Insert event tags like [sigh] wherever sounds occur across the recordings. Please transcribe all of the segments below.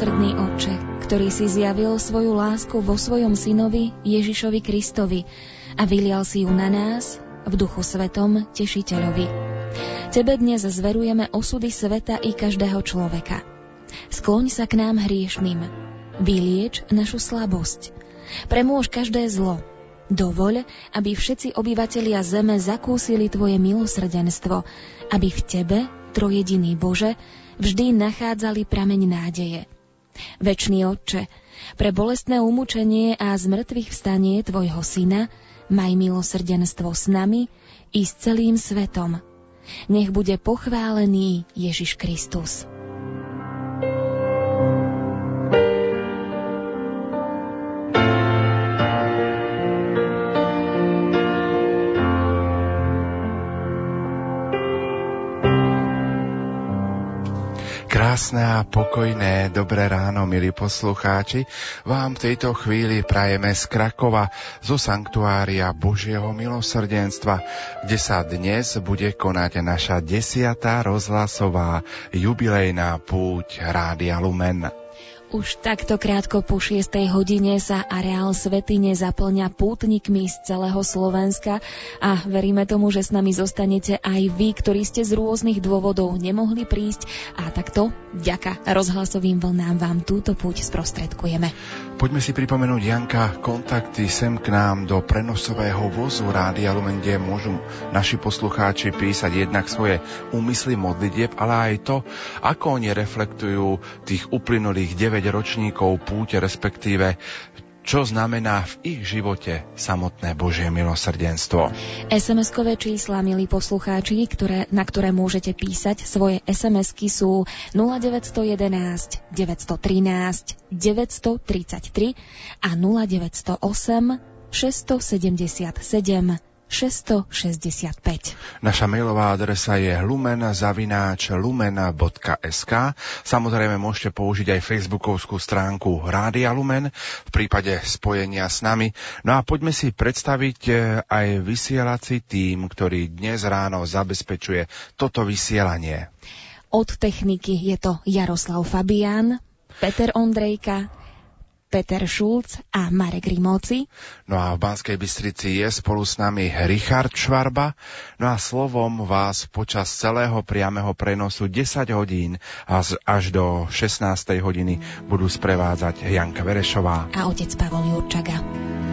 Milosrdný Otče, ktorý si zjavil svoju lásku vo svojom synovi Ježišovi Kristovi a vylial si ju na nás v duchu svetom tešiteľovi. Tebe dnes zverujeme osudy sveta i každého človeka. Skloň sa k nám hriešným. Vylieč našu slabosť. Premôž každé zlo. Dovoľ, aby všetci obyvatelia zeme zakúsili Tvoje milosrdenstvo, aby v Tebe, trojediný Bože, vždy nachádzali prameň nádeje. Večný Otče, pre bolestné umúčenie a zmrtvých vstanie Tvojho Syna maj milosrdenstvo s nami i s celým svetom. Nech bude pochválený Ježiš Kristus. Krásne a pokojné dobré ráno, milí poslucháči. Vám v tejto chvíli prajeme z Krakova, zo Sanktuária Božieho milosrdenstva, kde sa dnes bude konať naša desiatá rozhlasová jubilejná púť Rádia Lumen. Už takto krátko po 6. hodine sa areál Svetine zaplňa pútnikmi z celého Slovenska a veríme tomu, že s nami zostanete aj vy, ktorí ste z rôznych dôvodov nemohli prísť a takto vďaka rozhlasovým vlnám vám túto púť sprostredkujeme. Poďme si pripomenúť, Janka, kontakty sem k nám do prenosového vozu Rádia Lumen, kde môžu naši poslucháči písať jednak svoje úmysly modlitieb, ale aj to, ako oni reflektujú tých uplynulých 9 ročníkov púte, respektíve čo znamená v ich živote samotné Božie milosrdenstvo. SMS-kové čísla, milí poslucháči, ktoré, na ktoré môžete písať svoje SMS-ky sú 0911 913 933 a 0908 677 665. Naša mailová adresa je lumen.lumen.sk Samozrejme môžete použiť aj facebookovskú stránku Rádia Lumen v prípade spojenia s nami. No a poďme si predstaviť eh, aj vysielací tým, ktorý dnes ráno zabezpečuje toto vysielanie. Od techniky je to Jaroslav Fabián, Peter Ondrejka, Peter Šulc a Marek Rimóci. No a v Banskej Bystrici je spolu s nami Richard Švarba. No a slovom vás počas celého priameho prenosu 10 hodín až do 16. hodiny budú sprevádzať Janka Verešová a otec Pavol Jurčaga.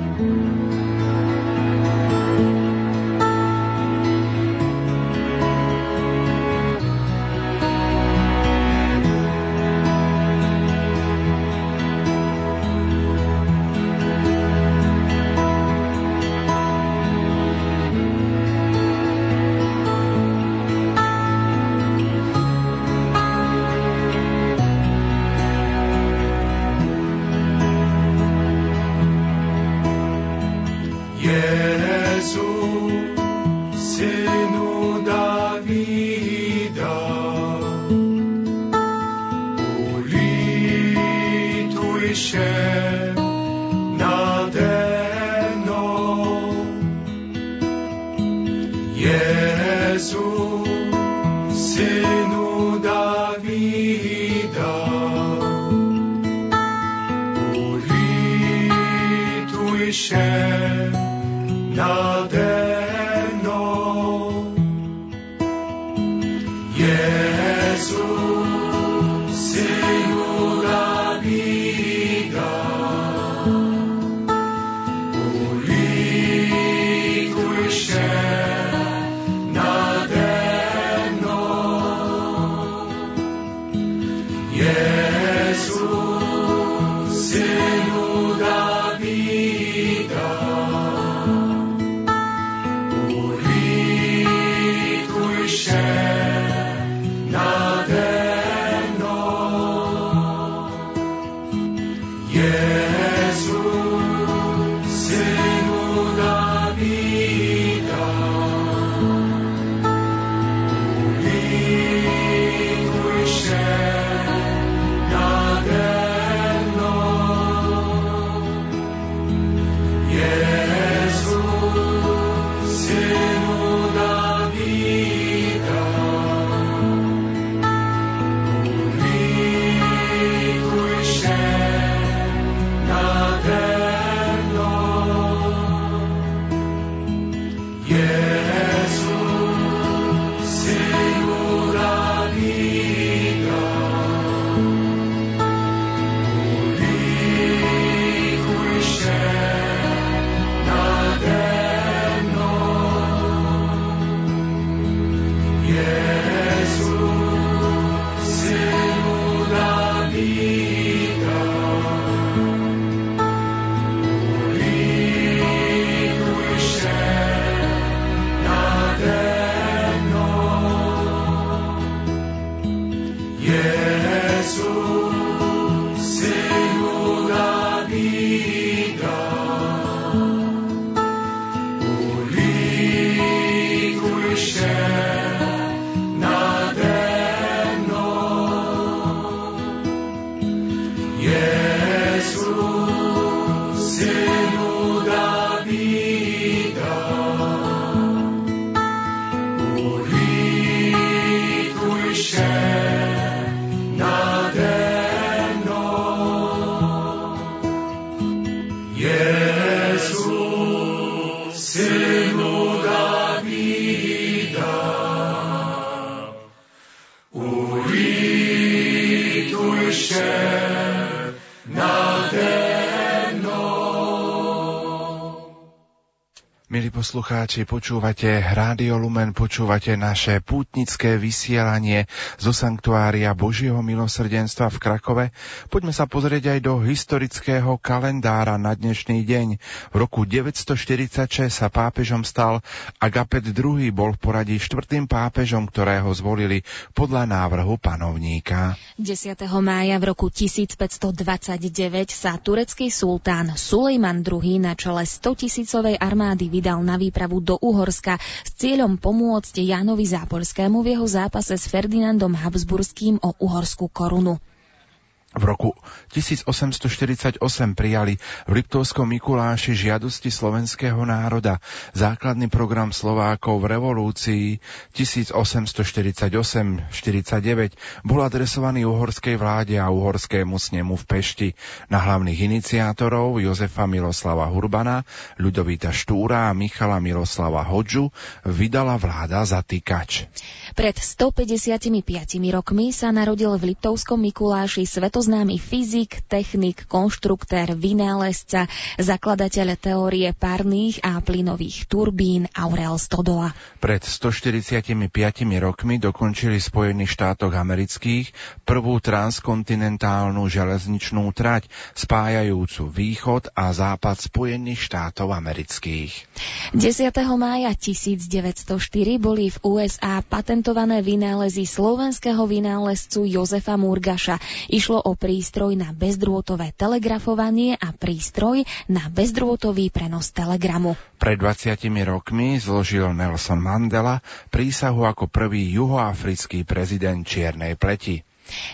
Poslucháči, počúvate Rádio Lumen, počúvate naše pútnické vysielanie zo Sanktuária Božieho milosrdenstva v Krakove. Poďme sa pozrieť aj do historického kalendára na dnešný deň. V roku 946 sa pápežom stal Agapet II, bol v poradí štvrtým pápežom, ktorého zvolili podľa návrhu panovníka. 10. mája v roku 1529 sa turecký sultán Sulejman II na čele 100 tisícovej armády vydal na výpravu do Uhorska s cieľom pomôcť Jánovi Zápolskému v jeho zápase s Ferdinandom Habsburským o uhorskú korunu. V roku 1848 prijali v Liptovskom Mikuláši žiadosti slovenského národa. Základný program Slovákov v revolúcii 1848-49 bol adresovaný uhorskej vláde a uhorskému snemu v Pešti. Na hlavných iniciátorov Jozefa Miloslava Hurbana, Ľudovita Štúra a Michala Miloslava Hodžu vydala vláda zatýkač. Pred 155 rokmi sa narodil v Liptovskom Mikuláši svetoznámy fyzik, technik, konštruktér, vynálezca, zakladateľ teórie párnych a plynových turbín Aurel Stodola. Pred 145 rokmi dokončili v Spojených štátoch amerických prvú transkontinentálnu železničnú trať spájajúcu východ a západ Spojených štátov amerických. 10. mája 1904 boli v USA patent patentované vynálezy slovenského vynálezcu Jozefa Murgaša. Išlo o prístroj na bezdrôtové telegrafovanie a prístroj na bezdrôtový prenos telegramu. Pred 20 rokmi zložil Nelson Mandela prísahu ako prvý juhoafrický prezident čiernej pleti.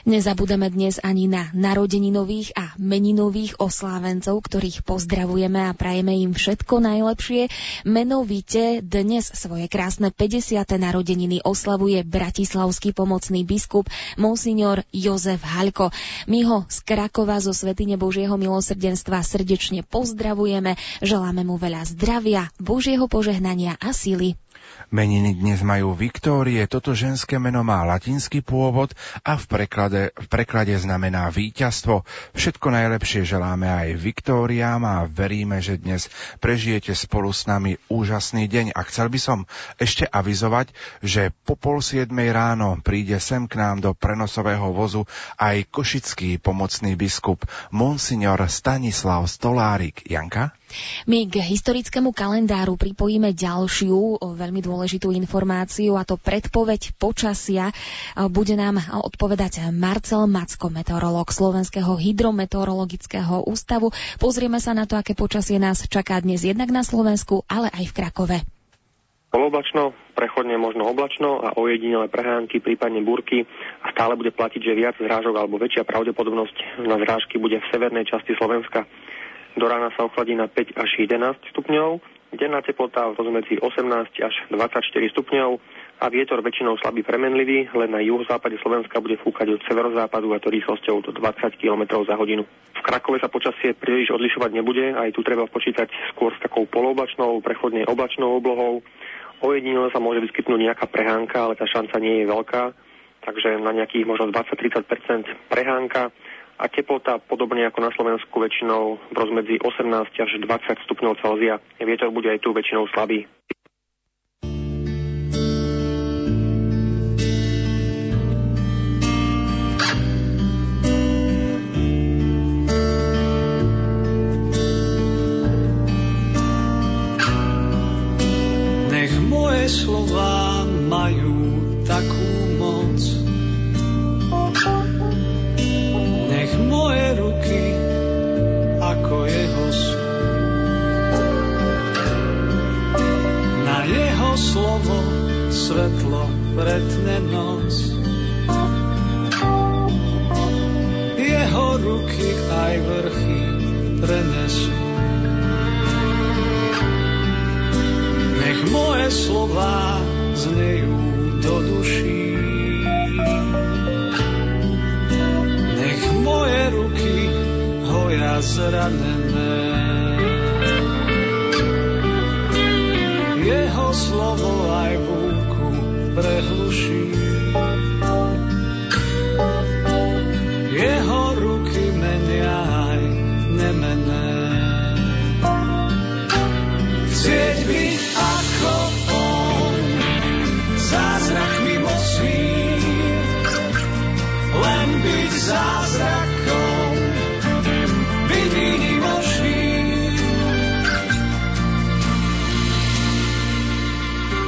Nezabudeme dnes ani na narodeninových a meninových oslávencov, ktorých pozdravujeme a prajeme im všetko najlepšie. Menovite dnes svoje krásne 50. narodeniny oslavuje bratislavský pomocný biskup Monsignor Jozef Haľko. My ho z Krakova zo Svetine Božieho milosrdenstva srdečne pozdravujeme, želáme mu veľa zdravia, Božieho požehnania a síly Meniny dnes majú Viktórie, toto ženské meno má latinský pôvod a v preklade, v preklade znamená víťazstvo. Všetko najlepšie želáme aj Viktóriám a veríme, že dnes prežijete spolu s nami úžasný deň. A chcel by som ešte avizovať, že po pol siedmej ráno príde sem k nám do prenosového vozu aj košický pomocný biskup Monsignor Stanislav Stolárik. Janka? My k historickému kalendáru pripojíme ďalšiu veľmi dôležitú informáciu a to predpoveď počasia. Bude nám odpovedať Marcel Macko, meteorológ Slovenského hydrometeorologického ústavu. Pozrieme sa na to, aké počasie nás čaká dnes jednak na Slovensku, ale aj v Krakove. Poloblačno, prechodne možno oblačno a ojedinele prehánky, prípadne búrky a stále bude platiť, že viac zrážok alebo väčšia pravdepodobnosť na zrážky bude v severnej časti Slovenska. Do rána sa ochladí na 5 až 11 stupňov, denná teplota medzi 18 až 24 stupňov a vietor väčšinou slabý premenlivý, len na juhozápade Slovenska bude fúkať od severozápadu a to rýchlosťou do 20 km za hodinu. V Krakove sa počasie príliš odlišovať nebude, aj tu treba počítať skôr s takou poloblačnou, prechodne oblačnou oblohou. Ojedinele sa môže vyskytnúť nejaká prehánka, ale tá šanca nie je veľká, takže na nejakých možno 20-30% prehánka a teplota podobne ako na Slovensku väčšinou v rozmedzi 18 až 20 stupňov Celzia. Vietor bude aj tu väčšinou slabý. Nech moje slova majú slovo svetlo pretne noc. Jeho ruky aj vrchy prenesú. Nech moje slova znejú do duší. moje ruky hoja zranené. jeho slovo aj búku prehluší. Jeho ruky menia aj nemené. Chcieť byť ako on, zázrak mimo svý, len byť zázrak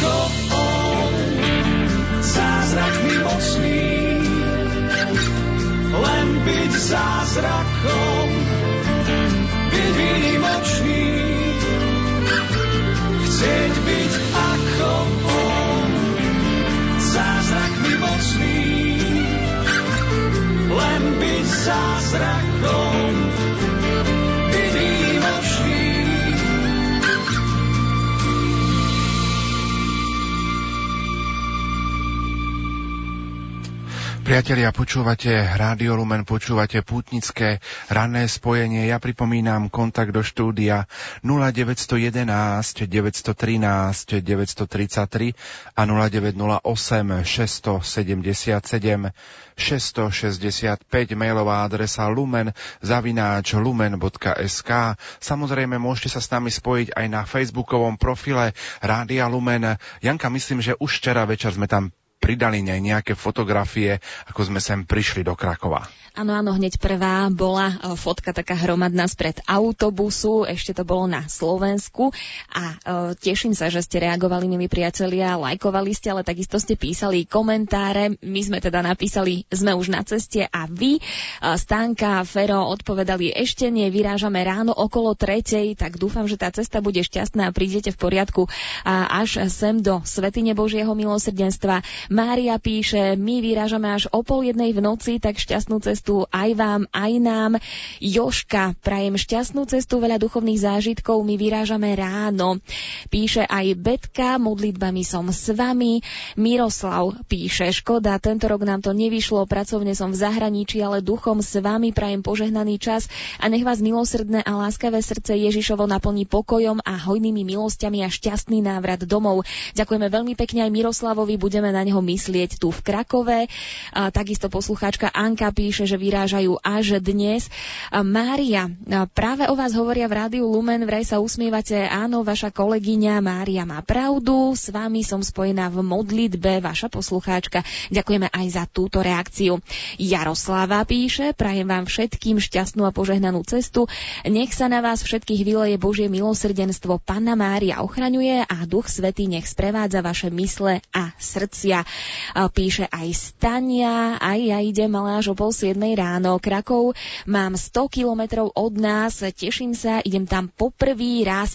ako on, zázrakmi mocný, len byť zázrakom, Priatelia, počúvate Rádio Lumen, počúvate pútnické ranné spojenie. Ja pripomínam kontakt do štúdia 0911 913 933 a 0908 677 665 mailová adresa lumen zavináč lumen.sk Samozrejme, môžete sa s nami spojiť aj na facebookovom profile Rádia Lumen. Janka, myslím, že už včera večer sme tam pridali aj nejaké fotografie, ako sme sem prišli do Krakova. Áno, áno, hneď prvá bola e, fotka taká hromadná spred autobusu, ešte to bolo na Slovensku a e, teším sa, že ste reagovali, milí priatelia, lajkovali ste, ale takisto ste písali komentáre. My sme teda napísali, sme už na ceste a vy, e, Stanka, Fero, odpovedali ešte nie, vyrážame ráno okolo tretej, tak dúfam, že tá cesta bude šťastná a prídete v poriadku až sem do Svetine Božieho milosrdenstva. Mária píše, my vyrážame až o pol jednej v noci, tak šťastnú cestu aj vám, aj nám. Joška, prajem šťastnú cestu, veľa duchovných zážitkov, my vyrážame ráno. Píše aj Betka, modlitbami som s vami. Miroslav píše, škoda, tento rok nám to nevyšlo, pracovne som v zahraničí, ale duchom s vami prajem požehnaný čas a nech vás milosrdné a láskavé srdce Ježišovo naplní pokojom a hojnými milosťami a šťastný návrat domov. Ďakujeme veľmi pekne aj Miroslavovi, budeme na neho myslieť tu v Krakove. A takisto poslucháčka Anka píše, že vyrážajú až dnes. A Mária, práve o vás hovoria v rádiu Lumen, vraj sa usmievate. Áno, vaša kolegyňa Mária má pravdu, s vami som spojená v modlitbe, vaša poslucháčka. Ďakujeme aj za túto reakciu. Jaroslava píše, prajem vám všetkým šťastnú a požehnanú cestu. Nech sa na vás všetkých vyleje Božie milosrdenstvo. Panna Mária ochraňuje a Duch Svetý nech sprevádza vaše mysle a srdcia. Píše aj Stania, aj ja idem ale až o pol siedmej ráno. Krakov mám 100 kilometrov od nás, teším sa, idem tam poprvý raz.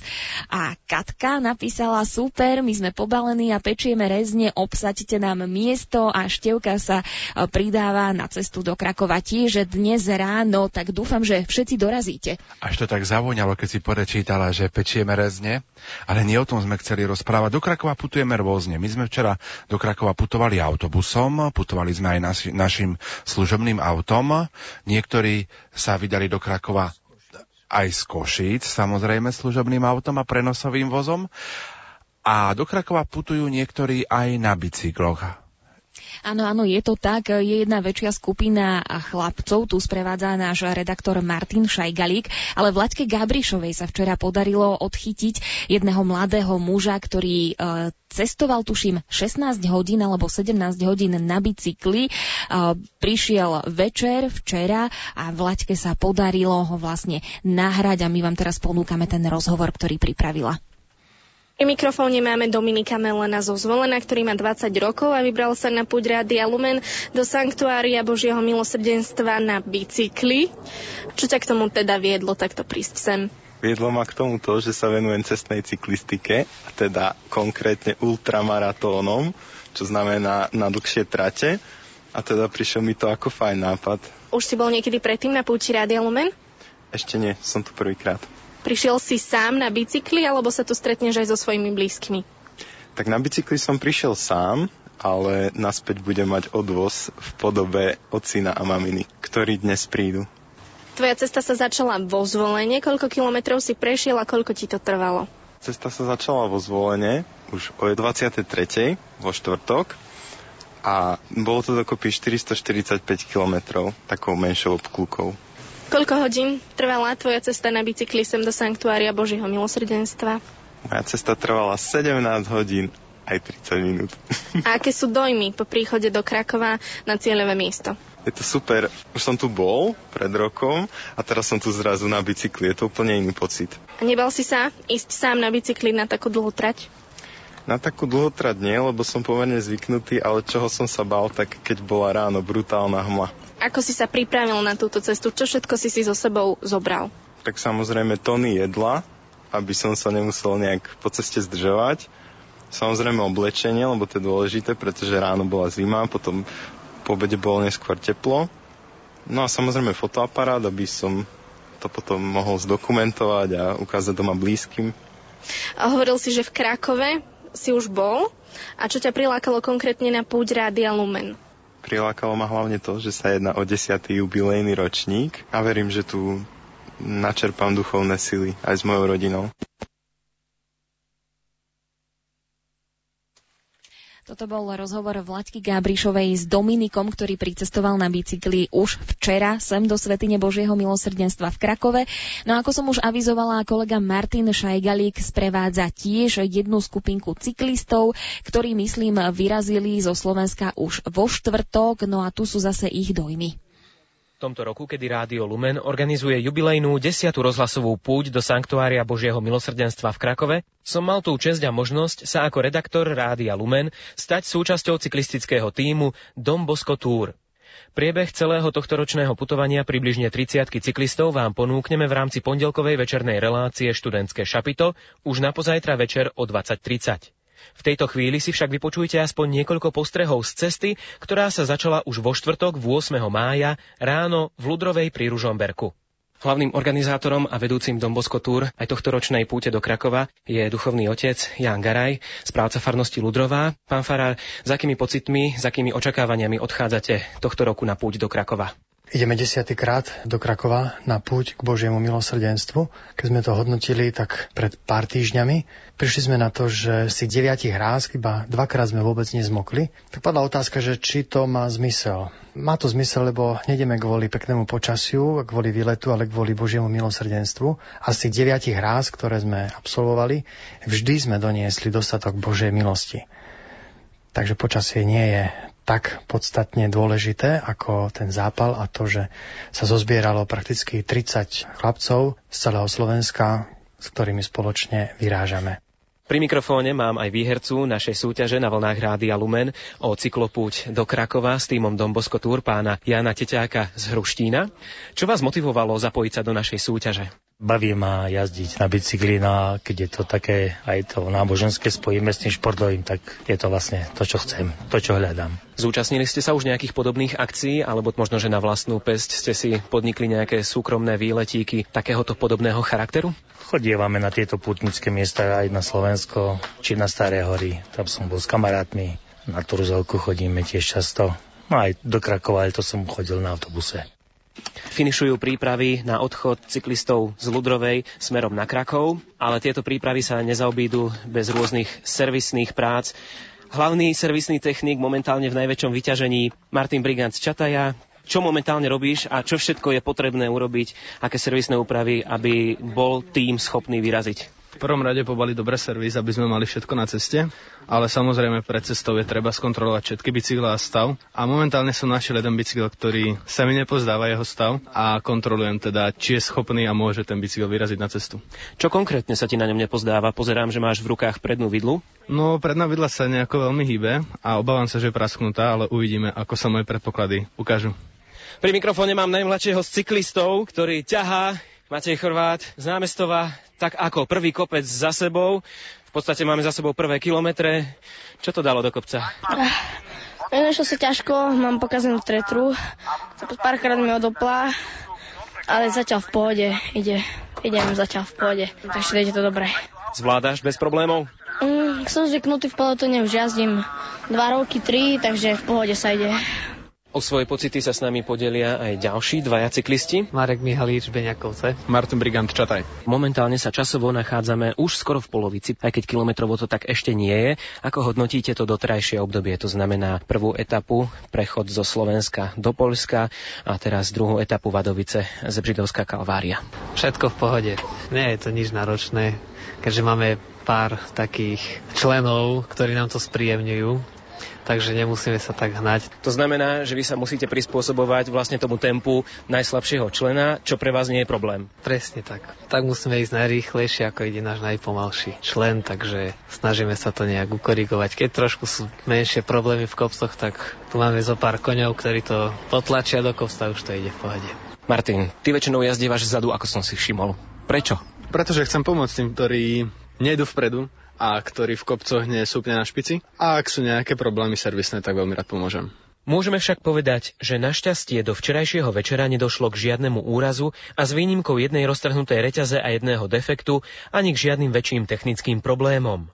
A Katka napísala super, my sme pobalení a pečieme rezne, obsaďte nám miesto a števka sa pridáva na cestu do Krakova tiež dnes ráno, tak dúfam, že všetci dorazíte. Až to tak zavoňalo, keď si porečítala, že pečieme rezne, ale nie o tom sme chceli rozprávať. Do Krakova putujeme rôzne. My sme včera do Krakova putovali autobusom, putovali sme aj naši, našim služobným autom. Niektorí sa vydali do Krakova aj z Košíc, samozrejme služobným autom a prenosovým vozom. A do Krakova putujú niektorí aj na bicykloch. Áno, áno, je to tak. Je jedna väčšia skupina chlapcov, tu sprevádza náš redaktor Martin Šajgalík, ale Vlaďke Gabrišovej sa včera podarilo odchytiť jedného mladého muža, ktorý e, cestoval, tuším, 16 hodín alebo 17 hodín na bicykli. E, prišiel večer včera a Vlaďke sa podarilo ho vlastne nahrať a my vám teraz ponúkame ten rozhovor, ktorý pripravila. Pri mikrofóne máme Dominika Melena zo Zvolena, ktorý má 20 rokov a vybral sa na púť Rádia Lumen do Sanktuária Božieho milosrdenstva na bicykli. Čo ťa k tomu teda viedlo takto prísť sem? Viedlo ma k tomu to, že sa venujem cestnej cyklistike, a teda konkrétne ultramaratónom, čo znamená na dlhšie trate. A teda prišiel mi to ako fajn nápad. Už si bol niekedy predtým na púti Rádia Lumen? Ešte nie, som tu prvýkrát. Prišiel si sám na bicykli, alebo sa tu stretneš aj so svojimi blízkymi? Tak na bicykli som prišiel sám, ale naspäť budem mať odvoz v podobe ocina a maminy, ktorí dnes prídu. Tvoja cesta sa začala vo zvolenie. Koľko kilometrov si prešiel a koľko ti to trvalo? Cesta sa začala vo zvolenie už o 23. vo štvrtok a bolo to dokopy 445 km takou menšou obklukou. Koľko hodín trvala tvoja cesta na bicykli sem do Sanktuária Božího milosrdenstva? Moja cesta trvala 17 hodín aj 30 minút. A aké sú dojmy po príchode do Krakova na cieľové miesto? Je to super. Už som tu bol pred rokom a teraz som tu zrazu na bicykli. Je to úplne iný pocit. A nebal si sa ísť sám na bicykli na takú dlhú trať? Na takú dlhú trať nie, lebo som pomerne zvyknutý, ale čoho som sa bal, tak keď bola ráno brutálna hmla. Ako si sa pripravil na túto cestu? Čo všetko si si so sebou zobral? Tak samozrejme tony jedla, aby som sa nemusel nejak po ceste zdržovať. Samozrejme oblečenie, lebo to je dôležité, pretože ráno bola zima, potom po obede bolo neskôr teplo. No a samozrejme fotoaparát, aby som to potom mohol zdokumentovať a ukázať doma blízkym. A hovoril si, že v Krakove si už bol. A čo ťa prilákalo konkrétne na púť Rádia Lumen? Prilákalo ma hlavne to, že sa jedná o 10. jubilejný ročník a verím, že tu načerpám duchovné sily aj s mojou rodinou. Toto bol rozhovor Vlaďky Gábrišovej s Dominikom, ktorý pricestoval na bicykli už včera sem do Svetine Božieho milosrdenstva v Krakove. No ako som už avizovala, kolega Martin Šajgalík sprevádza tiež jednu skupinku cyklistov, ktorí, myslím, vyrazili zo Slovenska už vo štvrtok, no a tu sú zase ich dojmy. Tomto roku, kedy Rádio Lumen organizuje jubilejnú desiatú rozhlasovú púť do Sanktuária Božieho milosrdenstva v Krakove, som mal tú česť a možnosť sa ako redaktor Rádia Lumen stať súčasťou cyklistického týmu Dom Bosco Tour. Priebeh celého tohto ročného putovania približne 30 cyklistov vám ponúkneme v rámci pondelkovej večernej relácie študentské šapito už na pozajtra večer o 20.30. V tejto chvíli si však vypočujte aspoň niekoľko postrehov z cesty, ktorá sa začala už vo štvrtok 8. mája ráno v Ludrovej pri Ružomberku. Hlavným organizátorom a vedúcim Dombosko Tour aj tohto ročnej púte do Krakova je duchovný otec Jan Garaj, správca farnosti Ludrová. Pán Farár, za akými pocitmi, za akými očakávaniami odchádzate tohto roku na púť do Krakova? Ideme desiatýkrát do Krakova na púť k Božiemu milosrdenstvu. Keď sme to hodnotili, tak pred pár týždňami prišli sme na to, že si deviatich ráz, iba dvakrát sme vôbec nezmokli. Tak padla otázka, že či to má zmysel. Má to zmysel, lebo nedeme kvôli peknému počasiu, kvôli výletu, ale kvôli Božiemu milosrdenstvu. A z tých deviatich ráz, ktoré sme absolvovali, vždy sme doniesli dostatok Božej milosti. Takže počasie nie je tak podstatne dôležité ako ten zápal a to, že sa zozbieralo prakticky 30 chlapcov z celého Slovenska, s ktorými spoločne vyrážame. Pri mikrofóne mám aj výhercu našej súťaže na vlnách Rádia Lumen o cyklopúť do Krakova s týmom Dombosko Tour pána Jana Teťáka z Hruštína. Čo vás motivovalo zapojiť sa do našej súťaže? Baví ma jazdiť na bicykli, no a keď je to také aj to náboženské spojíme s tým športovým, tak je to vlastne to, čo chcem, to, čo hľadám. Zúčastnili ste sa už nejakých podobných akcií, alebo možno, že na vlastnú pesť ste si podnikli nejaké súkromné výletíky takéhoto podobného charakteru? Chodievame na tieto putnické miesta aj na Slovensko, či na Staré hory. Tam som bol s kamarátmi, na Turzovku chodíme tiež často. No aj do Krakova, ale to som chodil na autobuse. Finišujú prípravy na odchod cyklistov z Ludrovej smerom na Krakov, ale tieto prípravy sa nezaobídu bez rôznych servisných prác. Hlavný servisný technik momentálne v najväčšom vyťažení Martin Brigant z Čataja. Čo momentálne robíš a čo všetko je potrebné urobiť, aké servisné úpravy, aby bol tým schopný vyraziť? V prvom rade pobali dobre servis, aby sme mali všetko na ceste, ale samozrejme pred cestou je treba skontrolovať všetky bicykle a stav. A momentálne som našiel jeden bicykel, ktorý sa mi nepozdáva jeho stav a kontrolujem teda, či je schopný a môže ten bicykel vyraziť na cestu. Čo konkrétne sa ti na ňom nepozdáva? Pozerám, že máš v rukách prednú vidlu. No, predná vidla sa nejako veľmi hýbe a obávam sa, že je prasknutá, ale uvidíme, ako sa moje predpoklady ukážu. Pri mikrofóne mám najmladšieho z cyklistov, ktorý ťahá Matej Chorvát z námestova, tak ako prvý kopec za sebou. V podstate máme za sebou prvé kilometre. Čo to dalo do kopca? Nešlo si ťažko, mám pokazenú tretru. Párkrát mi odopla, ale zatiaľ v pohode ide. Idem zatiaľ v pohode, takže ide to dobre. Zvládaš bez problémov? Mm, som zvyknutý v pelotone, už jazdím dva roky, tri, takže v pohode sa ide. O svoje pocity sa s nami podelia aj ďalší dvaja cyklisti. Marek Mihalíč, Beňakovce. Martin Brigant, Čataj. Momentálne sa časovo nachádzame už skoro v polovici, aj keď kilometrovo to tak ešte nie je. Ako hodnotíte to doterajšie obdobie? To znamená prvú etapu, prechod zo Slovenska do Polska a teraz druhú etapu Vadovice, Zebřidovská Kalvária. Všetko v pohode. Nie je to nič náročné, keďže máme pár takých členov, ktorí nám to spríjemňujú takže nemusíme sa tak hnať. To znamená, že vy sa musíte prispôsobovať vlastne tomu tempu najslabšieho člena, čo pre vás nie je problém. Presne tak. Tak musíme ísť najrýchlejšie, ako ide náš najpomalší člen, takže snažíme sa to nejak ukorigovať. Keď trošku sú menšie problémy v kopcoch, tak tu máme zo pár koňov, ktorí to potlačia do kopca, už to ide v pohode. Martin, ty väčšinou jazdívaš vzadu, ako som si všimol. Prečo? Pretože chcem pomôcť tým, ktorí nejdu vpredu a ktorý v kopcoch nie sú úplne na špici. A ak sú nejaké problémy servisné, tak veľmi rád pomôžem. Môžeme však povedať, že našťastie do včerajšieho večera nedošlo k žiadnemu úrazu a s výnimkou jednej roztrhnutej reťaze a jedného defektu ani k žiadnym väčším technickým problémom.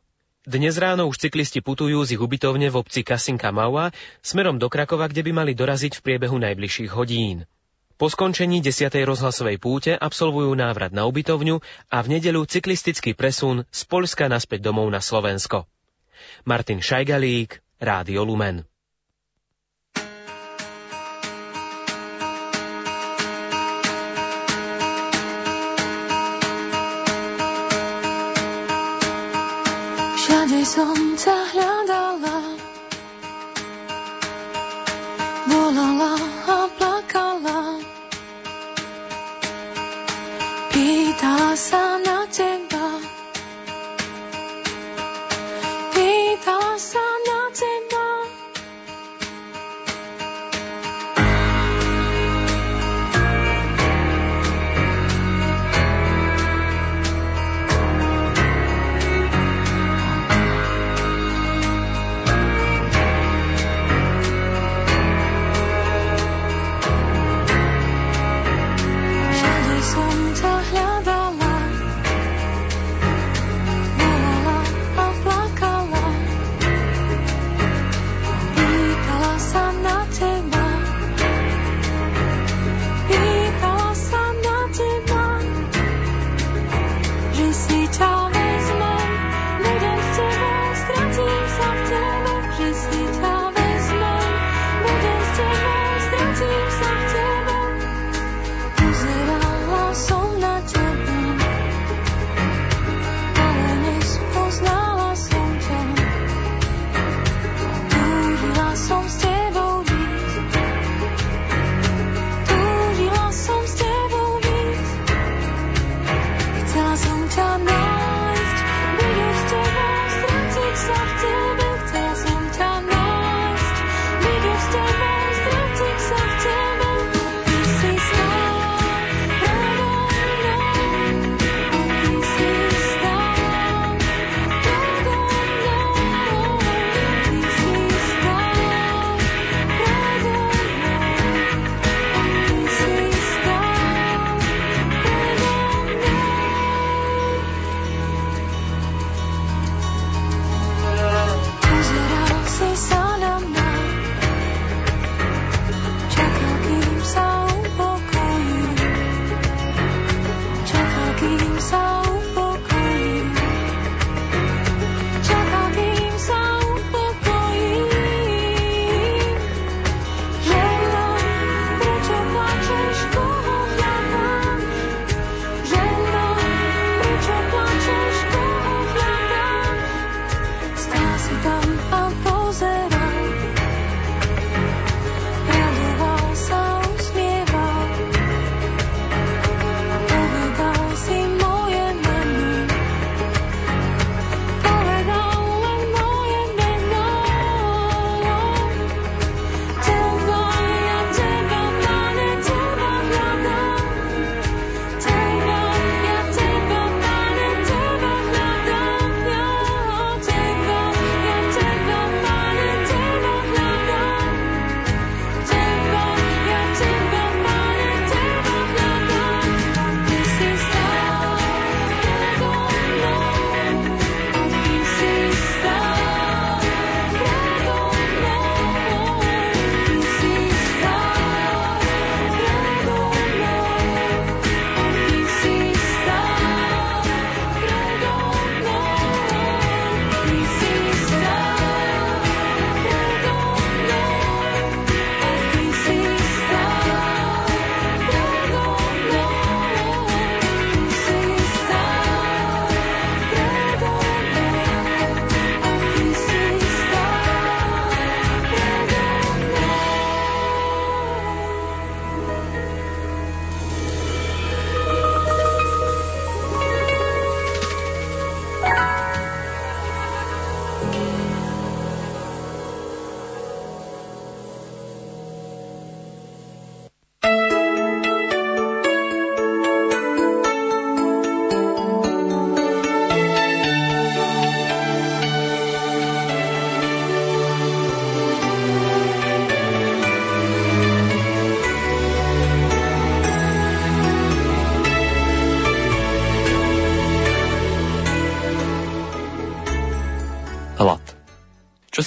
Dnes ráno už cyklisti putujú z ich ubytovne v obci Kasinka Maua smerom do Krakova, kde by mali doraziť v priebehu najbližších hodín. Po skončení 10. rozhlasovej púte absolvujú návrat na ubytovňu a v nedeľu cyklistický presun z Polska naspäť domov na Slovensko. Martin Šajgalík, Rádio Lumen. Som ťa hľadala, volala Pýtala sa na teba. Pýtala sa na teba. Všade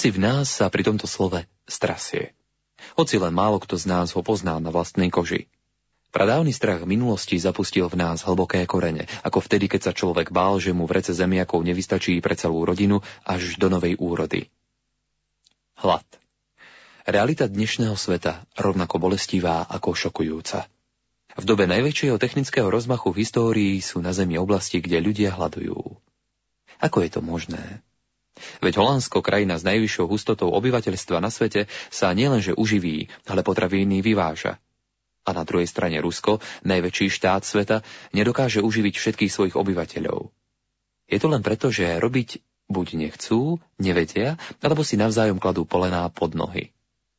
Čo si v nás sa pri tomto slove strasie? Hoci len málo kto z nás ho pozná na vlastnej koži. Pradávny strach minulosti zapustil v nás hlboké korene, ako vtedy, keď sa človek bál, že mu v rece zemiakov nevystačí pre celú rodinu až do novej úrody. Hlad. Realita dnešného sveta rovnako bolestivá ako šokujúca. V dobe najväčšieho technického rozmachu v histórii sú na Zemi oblasti, kde ľudia hľadujú. Ako je to možné? Veď Holandsko, krajina s najvyššou hustotou obyvateľstva na svete, sa nielenže uživí, ale potravíny vyváža. A na druhej strane Rusko, najväčší štát sveta, nedokáže uživiť všetkých svojich obyvateľov. Je to len preto, že robiť buď nechcú, nevedia, alebo si navzájom kladú polená pod nohy.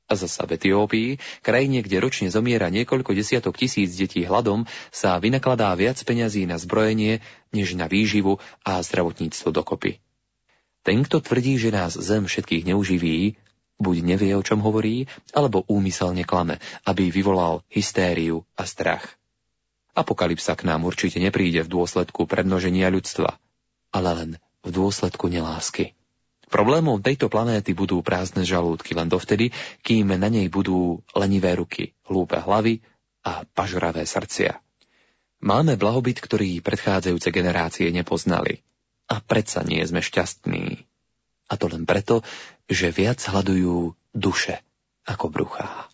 A zasa v Etiópii, krajine, kde ročne zomiera niekoľko desiatok tisíc detí hladom, sa vynakladá viac peňazí na zbrojenie, než na výživu a zdravotníctvo dokopy. Ten, kto tvrdí, že nás zem všetkých neuživí, buď nevie, o čom hovorí, alebo úmyselne klame, aby vyvolal hystériu a strach. Apokalypsa k nám určite nepríde v dôsledku prednoženia ľudstva, ale len v dôsledku nelásky. Problémom tejto planéty budú prázdne žalúdky len dovtedy, kým na nej budú lenivé ruky, hlúpe hlavy a pažravé srdcia. Máme blahobyt, ktorý predchádzajúce generácie nepoznali. A predsa nie sme šťastní. A to len preto, že viac hľadujú duše ako bruchá.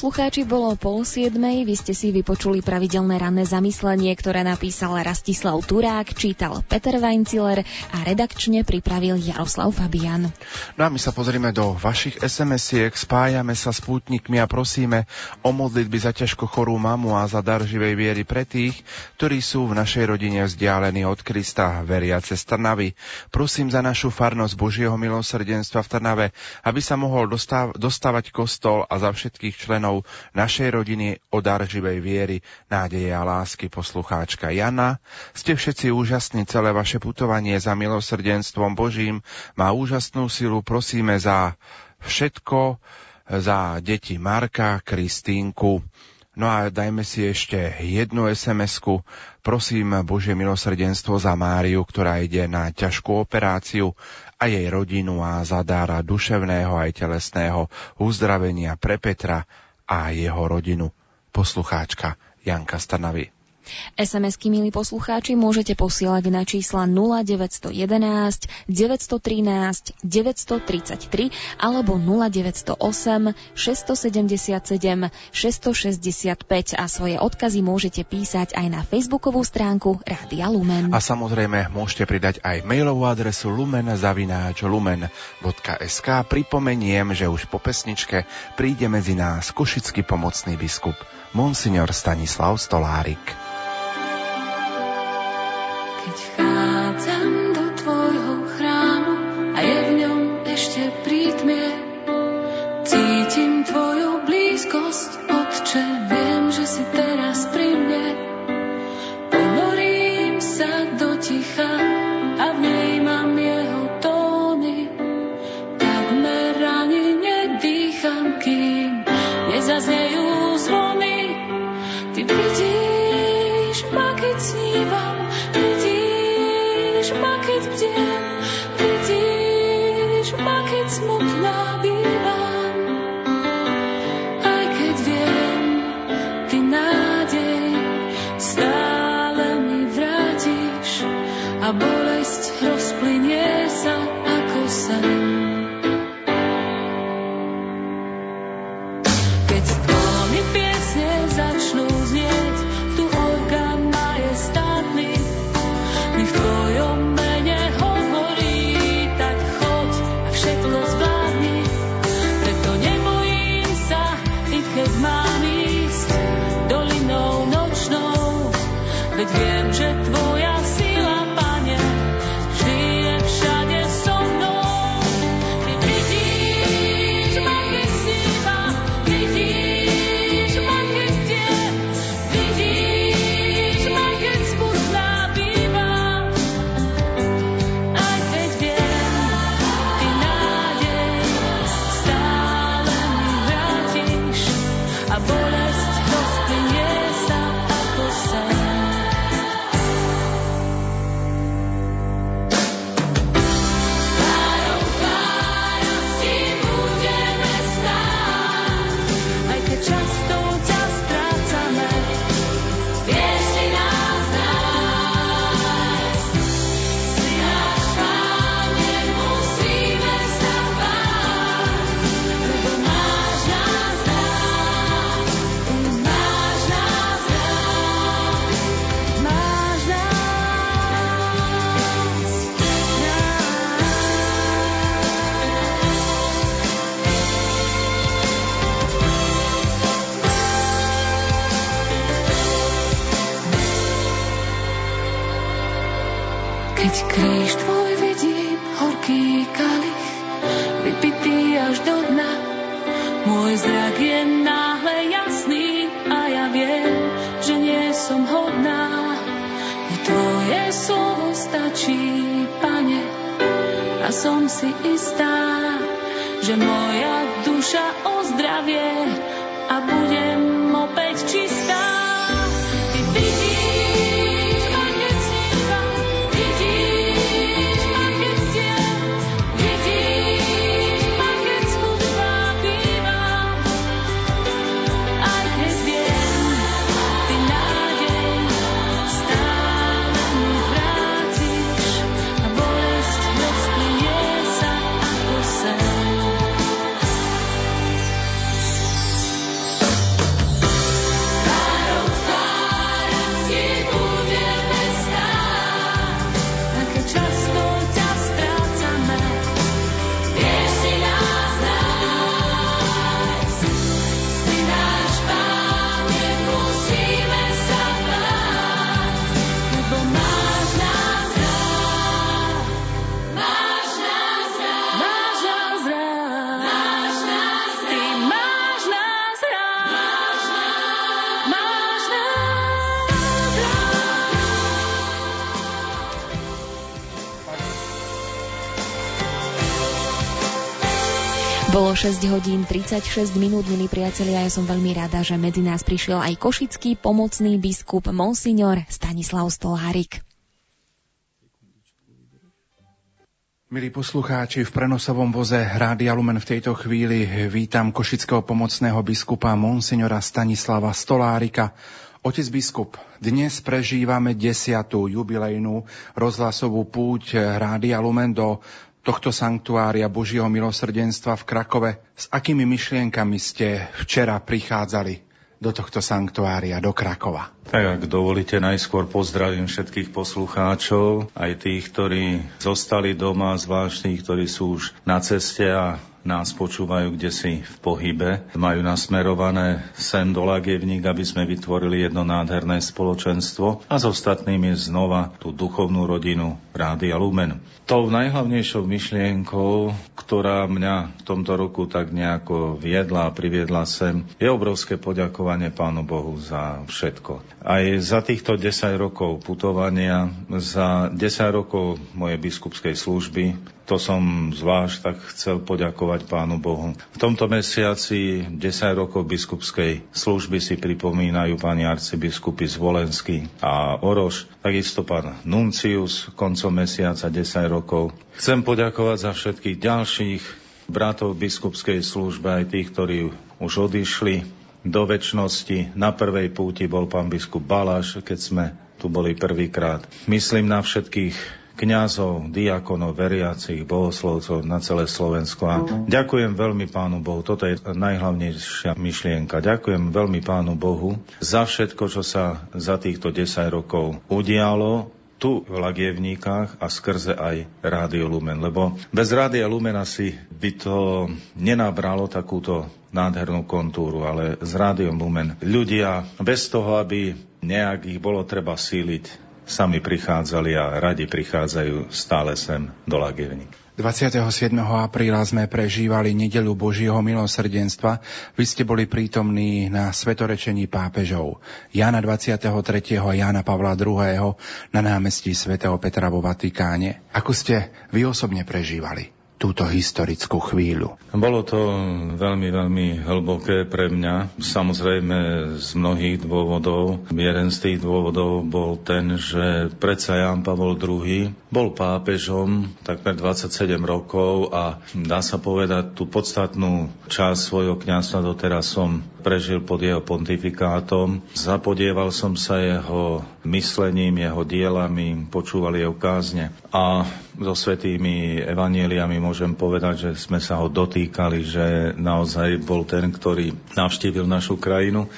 Poslucháči, bolo pol siedmej, vy ste si vypočuli pravidelné ranné zamyslenie, ktoré napísal Rastislav Turák, čítal Peter Weinziller a redakčne pripravil Jaroslav Fabian. No a my sa pozrieme do vašich SMS-iek, spájame sa s pútnikmi a prosíme o modlitby za ťažko chorú mamu a za dar živej viery pre tých, ktorí sú v našej rodine vzdialení od Krista, veriace z Trnavy. Prosím za našu farnosť Božieho milosrdenstva v Trnave, aby sa mohol dostávať kostol a za všetkých všetkých členov našej rodiny o dar živej viery, nádeje a lásky poslucháčka Jana. Ste všetci úžasní, celé vaše putovanie za milosrdenstvom Božím má úžasnú silu, prosíme za všetko, za deti Marka, Kristínku, No a dajme si ešte jednu SMS-ku. Prosím Božie milosrdenstvo za Máriu, ktorá ide na ťažkú operáciu a jej rodinu a zadára duševného aj telesného uzdravenia pre Petra a jeho rodinu. Poslucháčka Janka Stanavy. SMS-ky, milí poslucháči, môžete posielať na čísla 0911 913 933 alebo 0908 677 665 a svoje odkazy môžete písať aj na facebookovú stránku Rádia Lumen. A samozrejme môžete pridať aj mailovú adresu lumen.lumen.sk Pripomeniem, že už po pesničke príde medzi nás košický pomocný biskup Monsignor Stanislav Stolárik. Vchádzam do tvojho chrámu a je v ňom ešte prítmie, cítim tvoju blízkosť, Otče, viem, si teraz pri mne. Ponorím sa do ticha a v nej mám jeho tóny. Takmer ani nedýcham, kým nezaznejú zvony. Ty vidíš bolesť Bolo 6 hodín 36 minút, milí priatelia, ja som veľmi rada, že medzi nás prišiel aj košický pomocný biskup Monsignor Stanislav Stolárik. Milí poslucháči, v prenosovom voze Rádia Lumen v tejto chvíli vítam košického pomocného biskupa Monsignora Stanislava Stolárika. Otec biskup, dnes prežívame desiatú jubilejnú rozhlasovú púť Rádia Lumen do tohto sanktuária Božieho milosrdenstva v Krakove. S akými myšlienkami ste včera prichádzali do tohto sanktuária, do Krakova? Tak ak dovolíte, najskôr pozdravím všetkých poslucháčov, aj tých, ktorí zostali doma, zvlášť tých, ktorí sú už na ceste a nás počúvajú kde si v pohybe. Majú nasmerované sem do Lagievník, aby sme vytvorili jedno nádherné spoločenstvo a s ostatnými znova tú duchovnú rodinu Rádia Lumen. Tou najhlavnejšou myšlienkou, ktorá mňa v tomto roku tak nejako viedla a priviedla sem, je obrovské poďakovanie Pánu Bohu za všetko. Aj za týchto 10 rokov putovania, za 10 rokov mojej biskupskej služby, to som zvlášť tak chcel poďakovať Pánu Bohu. V tomto mesiaci 10 rokov biskupskej služby si pripomínajú pani arcibiskupy Zvolenský a Oroš, takisto pán Nuncius koncom mesiaca 10 rokov. Chcem poďakovať za všetkých ďalších bratov biskupskej služby, aj tých, ktorí už odišli do väčšnosti. Na prvej púti bol pán biskup Baláš, keď sme tu boli prvýkrát. Myslím na všetkých kňazov, diakonov, veriacich, bohoslovcov na celé Slovensko. A ďakujem veľmi Pánu Bohu, toto je najhlavnejšia myšlienka. Ďakujem veľmi Pánu Bohu za všetko, čo sa za týchto 10 rokov udialo tu v Lagievníkach a skrze aj Rádio Lumen. Lebo bez Rádia Lumen asi by to nenabralo takúto nádhernú kontúru, ale s Rádiom Lumen ľudia bez toho, aby nejak ich bolo treba síliť, sami prichádzali a radi prichádzajú stále sem do Lagevník. 27. apríla sme prežívali nedelu Božieho milosrdenstva. Vy ste boli prítomní na svetorečení pápežov Jana 23. a Jana Pavla II. na námestí svätého Petra vo Vatikáne. Ako ste vy osobne prežívali? Túto historickú chvíľu? Bolo to veľmi, veľmi hlboké pre mňa. Samozrejme z mnohých dôvodov. Jeden z tých dôvodov bol ten, že predsa Jan Pavol II bol pápežom takmer 27 rokov a dá sa povedať, tú podstatnú časť svojho kňazstva doteraz som prežil pod jeho pontifikátom. Zapodieval som sa jeho myslením, jeho dielami, počúval jeho kázne. A so svetými evanieliami môžem povedať, že sme sa ho dotýkali, že naozaj bol ten, ktorý navštívil našu krajinu.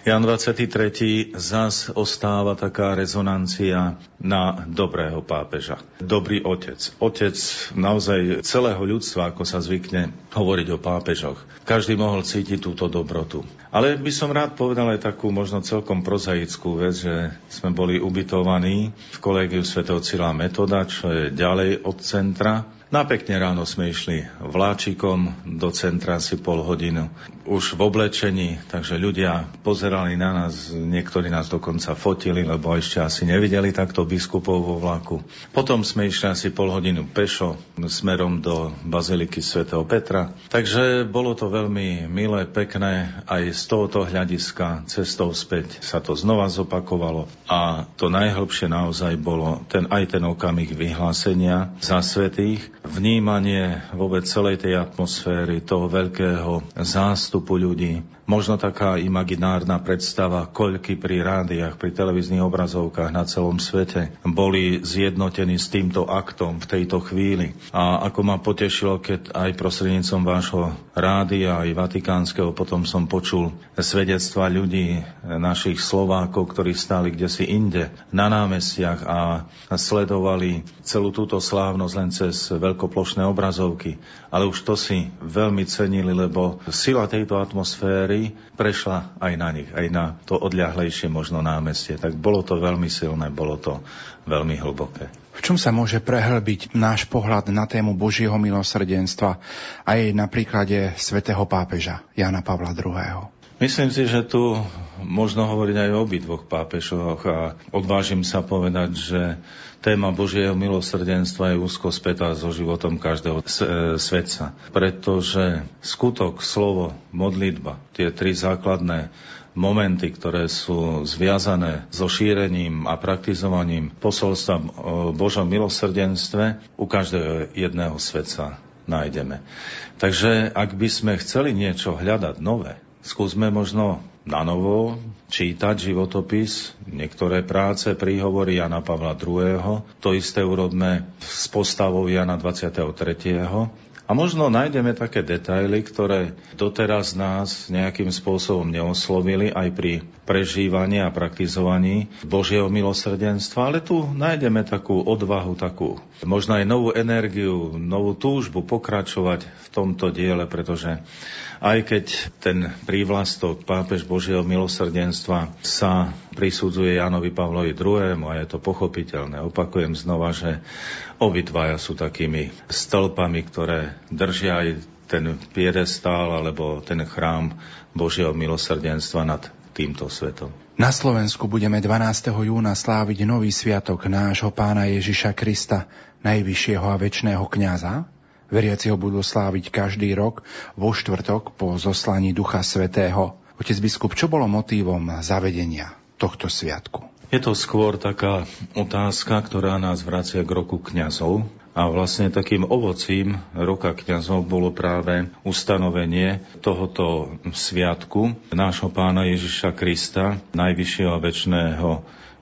Jan 23. zas ostáva taká rezonancia na dobrého pápeža. Dobrý otec. Otec naozaj celého ľudstva, ako sa zvykne hovoriť o pápežoch. Každý mohol cítiť túto dobrotu. Ale by som rád povedal aj takú možno celkom prozaickú vec, že sme boli ubytovaní v kolégiu svätého Cila Metoda, čo je ďalej od centra na pekne ráno sme išli vláčikom do centra asi pol hodinu. Už v oblečení, takže ľudia pozerali na nás, niektorí nás dokonca fotili, lebo ešte asi nevideli takto biskupov vo vlaku. Potom sme išli asi pol hodinu pešo smerom do Baziliky svätého Petra. Takže bolo to veľmi milé, pekné, aj z tohoto hľadiska cestou späť sa to znova zopakovalo. A to najhlbšie naozaj bolo ten, aj ten okamih vyhlásenia za svetých, vnímanie vôbec celej tej atmosféry, toho veľkého zástupu ľudí, možno taká imaginárna predstava, koľky pri rádiách, pri televíznych obrazovkách na celom svete boli zjednotení s týmto aktom v tejto chvíli. A ako ma potešilo, keď aj prostrednícom vášho rádia, aj vatikánskeho, potom som počul svedectva ľudí, našich Slovákov, ktorí stáli kde si inde, na námestiach a sledovali celú túto slávnosť len cez veľkoplošné obrazovky. Ale už to si veľmi cenili, lebo sila tejto atmosféry prešla aj na nich, aj na to odľahlejšie možno námestie. Tak bolo to veľmi silné, bolo to veľmi hlboké. V čom sa môže prehlbiť náš pohľad na tému Božieho milosrdenstva aj na príklade svätého pápeža Jana Pavla II. Myslím si, že tu možno hovoriť aj o obidvoch pápežoch a odvážim sa povedať, že téma Božieho milosrdenstva je úzko spätá so životom každého e, svetca. Pretože skutok, slovo, modlitba, tie tri základné momenty, ktoré sú zviazané so šírením a praktizovaním posolstva o Božom milosrdenstve, u každého jedného svetca nájdeme. Takže ak by sme chceli niečo hľadať nové, Skúsme možno na novo čítať životopis, niektoré práce, príhovory Jana Pavla II. To isté urobme s postavou Jana 23. A možno nájdeme také detaily, ktoré doteraz nás nejakým spôsobom neoslovili aj pri prežívaní a praktizovaní Božieho milosrdenstva, ale tu nájdeme takú odvahu, takú možno aj novú energiu, novú túžbu pokračovať v tomto diele, pretože aj keď ten prívlastok pápež Božieho milosrdenstva sa prisudzuje Janovi Pavlovi II. a je to pochopiteľné. Opakujem znova, že obidvaja sú takými stĺpami, ktoré držia aj ten piedestál alebo ten chrám Božieho milosrdenstva nad týmto svetom. Na Slovensku budeme 12. júna sláviť nový sviatok nášho pána Ježiša Krista, najvyššieho a väčšného kňaza, Veriaci ho budú sláviť každý rok vo štvrtok po zoslaní Ducha Svetého. Otec biskup, čo bolo motívom zavedenia tohto sviatku? Je to skôr taká otázka, ktorá nás vracia k roku kňazov. A vlastne takým ovocím roka kňazov bolo práve ustanovenie tohoto sviatku nášho pána Ježiša Krista, najvyššieho a väčšného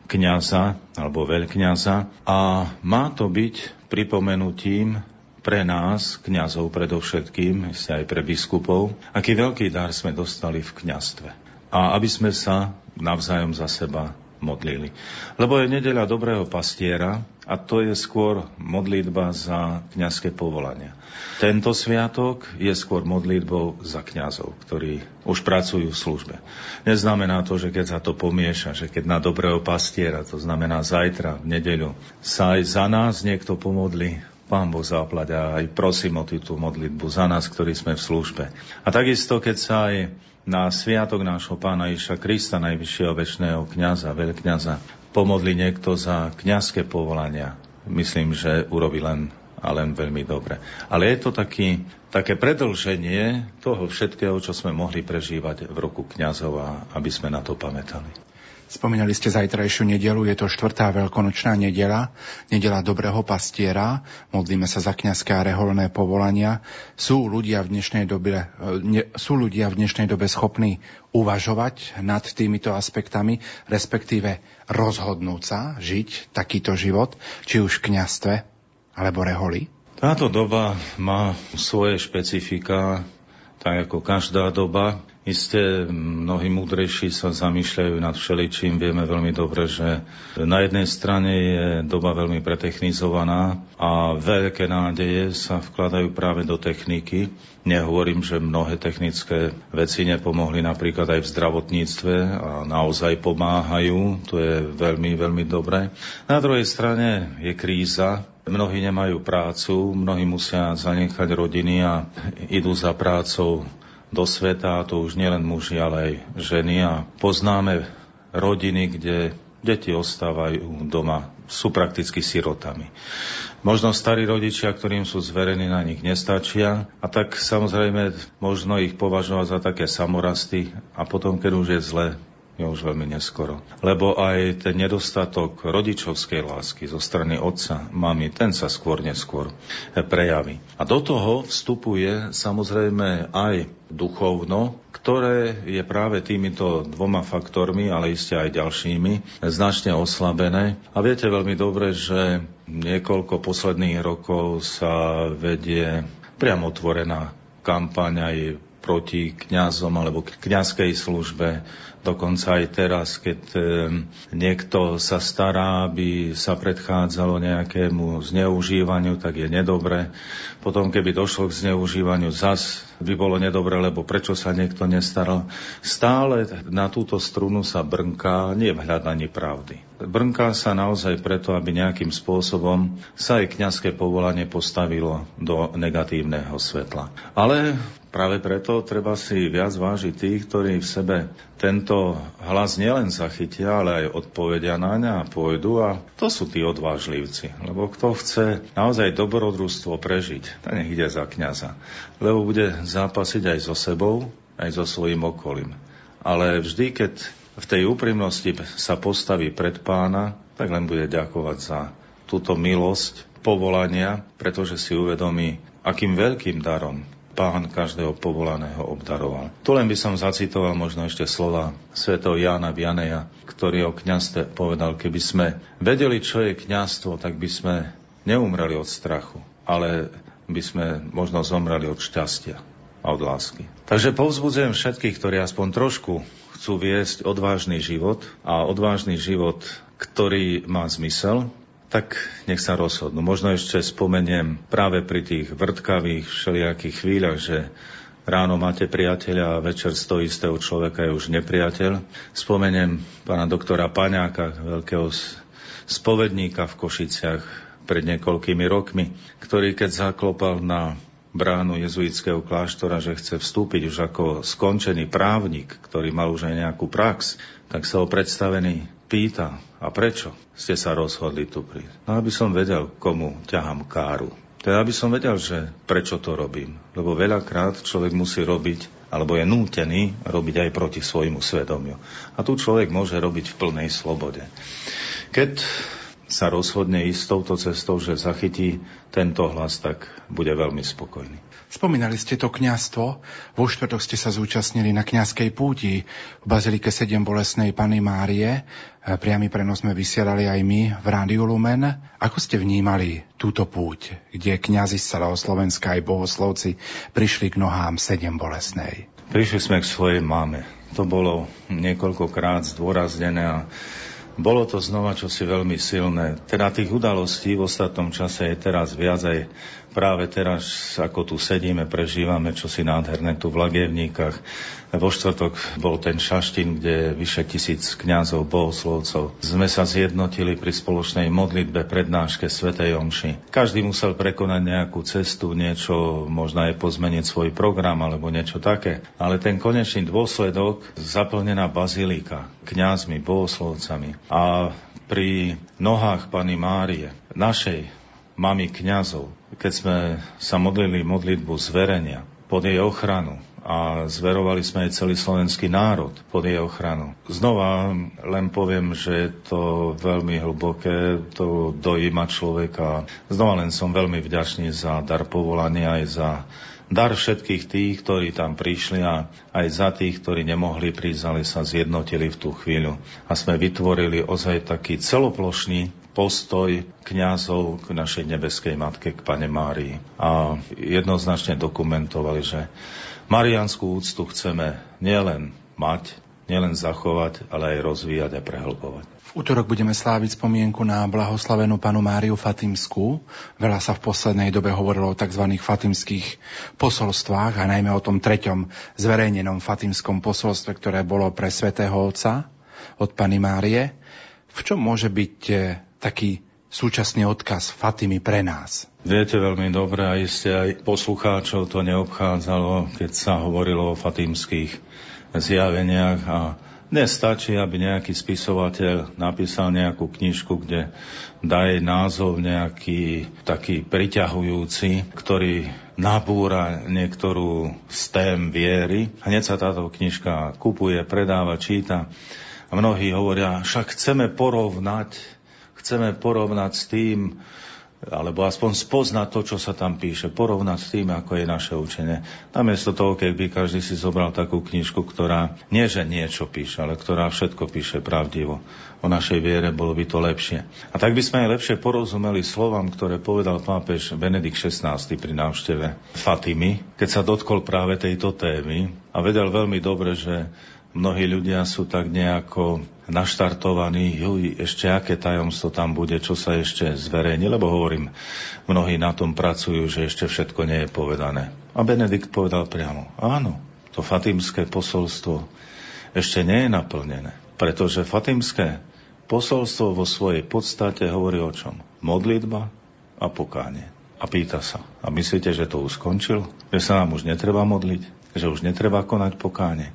kňaza alebo veľkňaza. A má to byť pripomenutím pre nás, kňazov predovšetkým, aj pre biskupov, aký veľký dar sme dostali v kňastve. A aby sme sa navzájom za seba modlili. Lebo je nedeľa dobrého pastiera a to je skôr modlitba za kňazské povolania. Tento sviatok je skôr modlitbou za kňazov, ktorí už pracujú v službe. Neznamená to, že keď sa to pomieša, že keď na dobrého pastiera, to znamená zajtra, v nedeľu, sa aj za nás niekto pomodli, Pán Boh zaplať a aj prosím o túto modlitbu za nás, ktorí sme v službe. A takisto, keď sa aj na sviatok nášho pána Iša Krista, najvyššieho väčšného kniaza, veľkňaza, pomodli niekto za kňazské povolania, myslím, že urobi len a len veľmi dobre. Ale je to taký, také predlženie toho všetkého, čo sme mohli prežívať v roku kňazov a aby sme na to pamätali. Spomínali ste zajtrajšiu nedelu, je to štvrtá veľkonočná nedela, nedela dobrého pastiera, modlíme sa za kňazské a reholné povolania. Sú ľudia v dnešnej dobe, ne, sú ľudia v dnešnej dobe schopní uvažovať nad týmito aspektami, respektíve rozhodnúť sa žiť takýto život, či už v kňastve alebo reholi? Táto doba má svoje špecifika, tak ako každá doba. Isté mnohí múdrejší sa zamýšľajú nad všeličím. Vieme veľmi dobre, že na jednej strane je doba veľmi pretechnizovaná a veľké nádeje sa vkladajú práve do techniky. Nehovorím, že mnohé technické veci nepomohli napríklad aj v zdravotníctve a naozaj pomáhajú. To je veľmi, veľmi dobré. Na druhej strane je kríza, Mnohí nemajú prácu, mnohí musia zanechať rodiny a idú za prácou do sveta, a to už nielen muži, ale aj ženy. A poznáme rodiny, kde deti ostávajú doma, sú prakticky sirotami. Možno starí rodičia, ktorým sú zverení, na nich nestačia a tak samozrejme možno ich považovať za také samorasty a potom, keď už je zle, je už veľmi neskoro. Lebo aj ten nedostatok rodičovskej lásky zo strany otca, mami, ten sa skôr neskôr prejaví. A do toho vstupuje samozrejme aj duchovno, ktoré je práve týmito dvoma faktormi, ale iste aj ďalšími, značne oslabené. A viete veľmi dobre, že niekoľko posledných rokov sa vedie priamo otvorená kampaň aj proti kňazom alebo kňazskej službe, Dokonca aj teraz, keď niekto sa stará, aby sa predchádzalo nejakému zneužívaniu, tak je nedobre. Potom, keby došlo k zneužívaniu, zas by bolo nedobre, lebo prečo sa niekto nestaral. Stále na túto strunu sa brnká, nie v hľadaní pravdy. Brnká sa naozaj preto, aby nejakým spôsobom sa aj kňazské povolanie postavilo do negatívneho svetla. Ale Práve preto treba si viac vážiť tých, ktorí v sebe tento hlas nielen zachytia, ale aj odpovedia na ňa a pôjdu a to sú tí odvážlivci. Lebo kto chce naozaj dobrodružstvo prežiť, tak nech ide za kňaza. Lebo bude zápasiť aj so sebou, aj so svojím okolím. Ale vždy, keď v tej úprimnosti sa postaví pred pána, tak len bude ďakovať za túto milosť povolania, pretože si uvedomí, akým veľkým darom pán každého povolaného obdaroval. Tu len by som zacitoval možno ešte slova svätého Jána Vianeja, ktorý o kňazstve povedal, keby sme vedeli, čo je kňazstvo, tak by sme neumreli od strachu, ale by sme možno zomreli od šťastia a od lásky. Takže povzbudzujem všetkých, ktorí aspoň trošku chcú viesť odvážny život a odvážny život, ktorý má zmysel, tak nech sa rozhodnú. Možno ešte spomeniem práve pri tých vrtkavých všelijakých chvíľach, že ráno máte priateľa a večer z toho človeka je už nepriateľ. Spomeniem pána doktora Paňáka, veľkého spovedníka v Košiciach pred niekoľkými rokmi, ktorý keď zaklopal na bránu jezuitského kláštora, že chce vstúpiť už ako skončený právnik, ktorý mal už aj nejakú prax, tak sa ho predstavený pýta, a prečo ste sa rozhodli tu prísť? No, aby som vedel, komu ťahám káru. Teda aby som vedel, že prečo to robím. Lebo veľakrát človek musí robiť, alebo je nútený robiť aj proti svojmu svedomiu. A tu človek môže robiť v plnej slobode. Keď sa rozhodne ísť touto cestou, že zachytí tento hlas, tak bude veľmi spokojný. Spomínali ste to kňastvo. Vo štvrtok ste sa zúčastnili na kňazskej púti v Bazilike 7 Bolesnej Pany Márie. E, priamy prenos sme vysielali aj my v Rádiu Lumen. Ako ste vnímali túto púť, kde kňazi z celého Slovenska aj bohoslovci prišli k nohám 7 Bolesnej? Prišli sme k svojej máme. To bolo niekoľkokrát zdôraznené a bolo to znova čosi veľmi silné. Teda tých udalostí v ostatnom čase je teraz viac aj práve teraz, ako tu sedíme, prežívame čosi nádherné tu v Lagievníkach. Vo štvrtok bol ten šaštín, kde vyše tisíc kňazov, bohoslovcov. Sme sa zjednotili pri spoločnej modlitbe prednáške Svetej Omši. Každý musel prekonať nejakú cestu, niečo, možno aj pozmeniť svoj program alebo niečo také. Ale ten konečný dôsledok, zaplnená bazilika, kňazmi, bohoslovcami a pri nohách Pany Márie, našej mami kňazov, keď sme sa modlili modlitbu zverenia pod jej ochranu, a zverovali sme aj celý slovenský národ pod jej ochranu. Znova len poviem, že je to veľmi hlboké, to dojíma človeka. Znova len som veľmi vďačný za dar povolania aj za dar všetkých tých, ktorí tam prišli a aj za tých, ktorí nemohli prísť, ale sa zjednotili v tú chvíľu. A sme vytvorili ozaj taký celoplošný postoj kňazov k našej nebeskej matke, k Pane Márii. A jednoznačne dokumentovali, že Marianskú úctu chceme nielen mať, nielen zachovať, ale aj rozvíjať a prehlbovať. V útorok budeme sláviť spomienku na blahoslavenú panu Máriu Fatimskú. Veľa sa v poslednej dobe hovorilo o tzv. fatimských posolstvách a najmä o tom treťom zverejnenom fatimskom posolstve, ktoré bolo pre svätého Otca od Pany Márie. V čom môže byť eh, taký súčasný odkaz Fatimy pre nás? Viete veľmi dobre a iste aj poslucháčov to neobchádzalo, keď sa hovorilo o fatimských zjaveniach a Nestačí, aby nejaký spisovateľ napísal nejakú knižku, kde dá jej názov nejaký taký priťahujúci, ktorý nabúra niektorú z tém viery. Hneď sa táto knižka kupuje, predáva, číta. A mnohí hovoria, však chceme porovnať, chceme porovnať s tým, alebo aspoň spoznať to, čo sa tam píše, porovnať s tým, ako je naše učenie. Namiesto toho, keď by každý si zobral takú knižku, ktorá nie, že niečo píše, ale ktorá všetko píše pravdivo o našej viere, bolo by to lepšie. A tak by sme aj lepšie porozumeli slovám, ktoré povedal pápež Benedikt XVI pri návšteve Fatimy, keď sa dotkol práve tejto témy a vedel veľmi dobre, že mnohí ľudia sú tak nejako naštartovaní, juj, ešte aké tajomstvo tam bude, čo sa ešte zverejní, lebo hovorím, mnohí na tom pracujú, že ešte všetko nie je povedané. A Benedikt povedal priamo, áno, to fatimské posolstvo ešte nie je naplnené, pretože fatimské posolstvo vo svojej podstate hovorí o čom? Modlitba a pokánie. A pýta sa, a myslíte, že to už skončil? Že sa nám už netreba modliť? Že už netreba konať pokánie?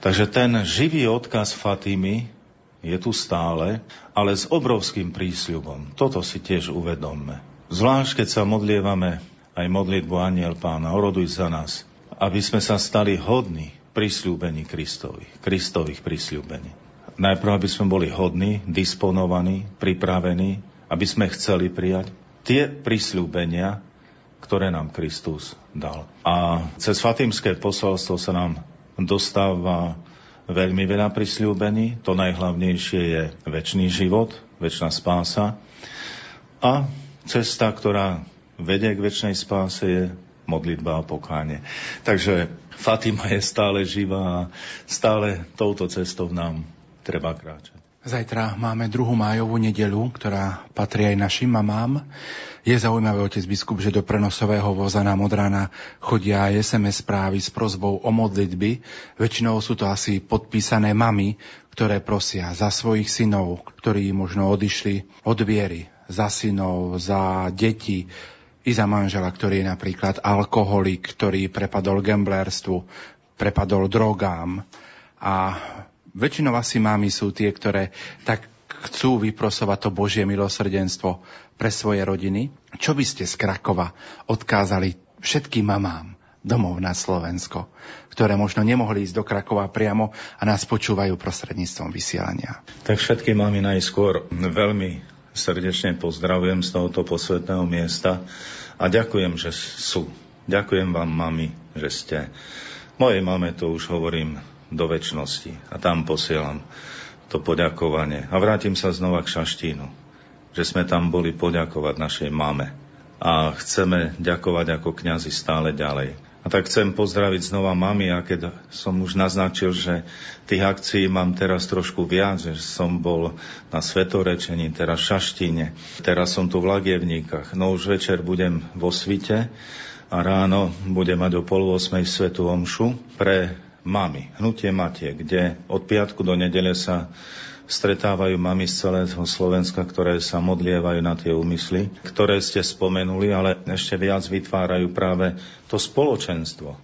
Takže ten živý odkaz Fatimy je tu stále, ale s obrovským prísľubom. Toto si tiež uvedomme. Zvlášť, keď sa modlievame aj modlitbu Aniel Pána, oroduj za nás, aby sme sa stali hodní prísľúbení Kristovi, Kristových prísľúbení. Najprv, aby sme boli hodní, disponovaní, pripravení, aby sme chceli prijať tie prísľúbenia, ktoré nám Kristus dal. A cez Fatimské posolstvo sa nám dostáva veľmi veľa prisľúbení. To najhlavnejšie je väčší život, väčšiná spása. A cesta, ktorá vedie k väčšnej spáse, je modlitba a pokánie. Takže Fatima je stále živá a stále touto cestou nám treba kráčať. Zajtra máme druhú májovú nedelu, ktorá patrí aj našim mamám. Je zaujímavé, otec biskup, že do prenosového voza na Modrana chodia aj SMS správy s prozbou o modlitby. Väčšinou sú to asi podpísané mamy, ktoré prosia za svojich synov, ktorí možno odišli od viery, za synov, za deti, i za manžela, ktorý je napríklad alkoholik, ktorý prepadol gamblerstvu, prepadol drogám. A väčšinou asi mamy sú tie, ktoré tak chcú vyprosovať to Božie milosrdenstvo pre svoje rodiny. Čo by ste z Krakova odkázali všetkým mamám domov na Slovensko, ktoré možno nemohli ísť do Krakova priamo a nás počúvajú prostredníctvom vysielania? Tak všetky mamy najskôr veľmi srdečne pozdravujem z tohoto posvetného miesta a ďakujem, že sú. Ďakujem vám, mami, že ste. Mojej mame to už hovorím do väčšnosti a tam posielam to poďakovanie. A vrátim sa znova k Šaštínu, že sme tam boli poďakovať našej mame. A chceme ďakovať ako kňazi stále ďalej. A tak chcem pozdraviť znova mami, a keď som už naznačil, že tých akcií mám teraz trošku viac, že som bol na Svetorečení, teraz v Šaštíne, teraz som tu v Lagievníkach, no už večer budem vo Svite a ráno budem mať o pol 8 svetu omšu pre Mami, hnutie Matie, kde od piatku do nedele sa stretávajú mami z celého Slovenska, ktoré sa modlievajú na tie úmysly, ktoré ste spomenuli, ale ešte viac vytvárajú práve to spoločenstvo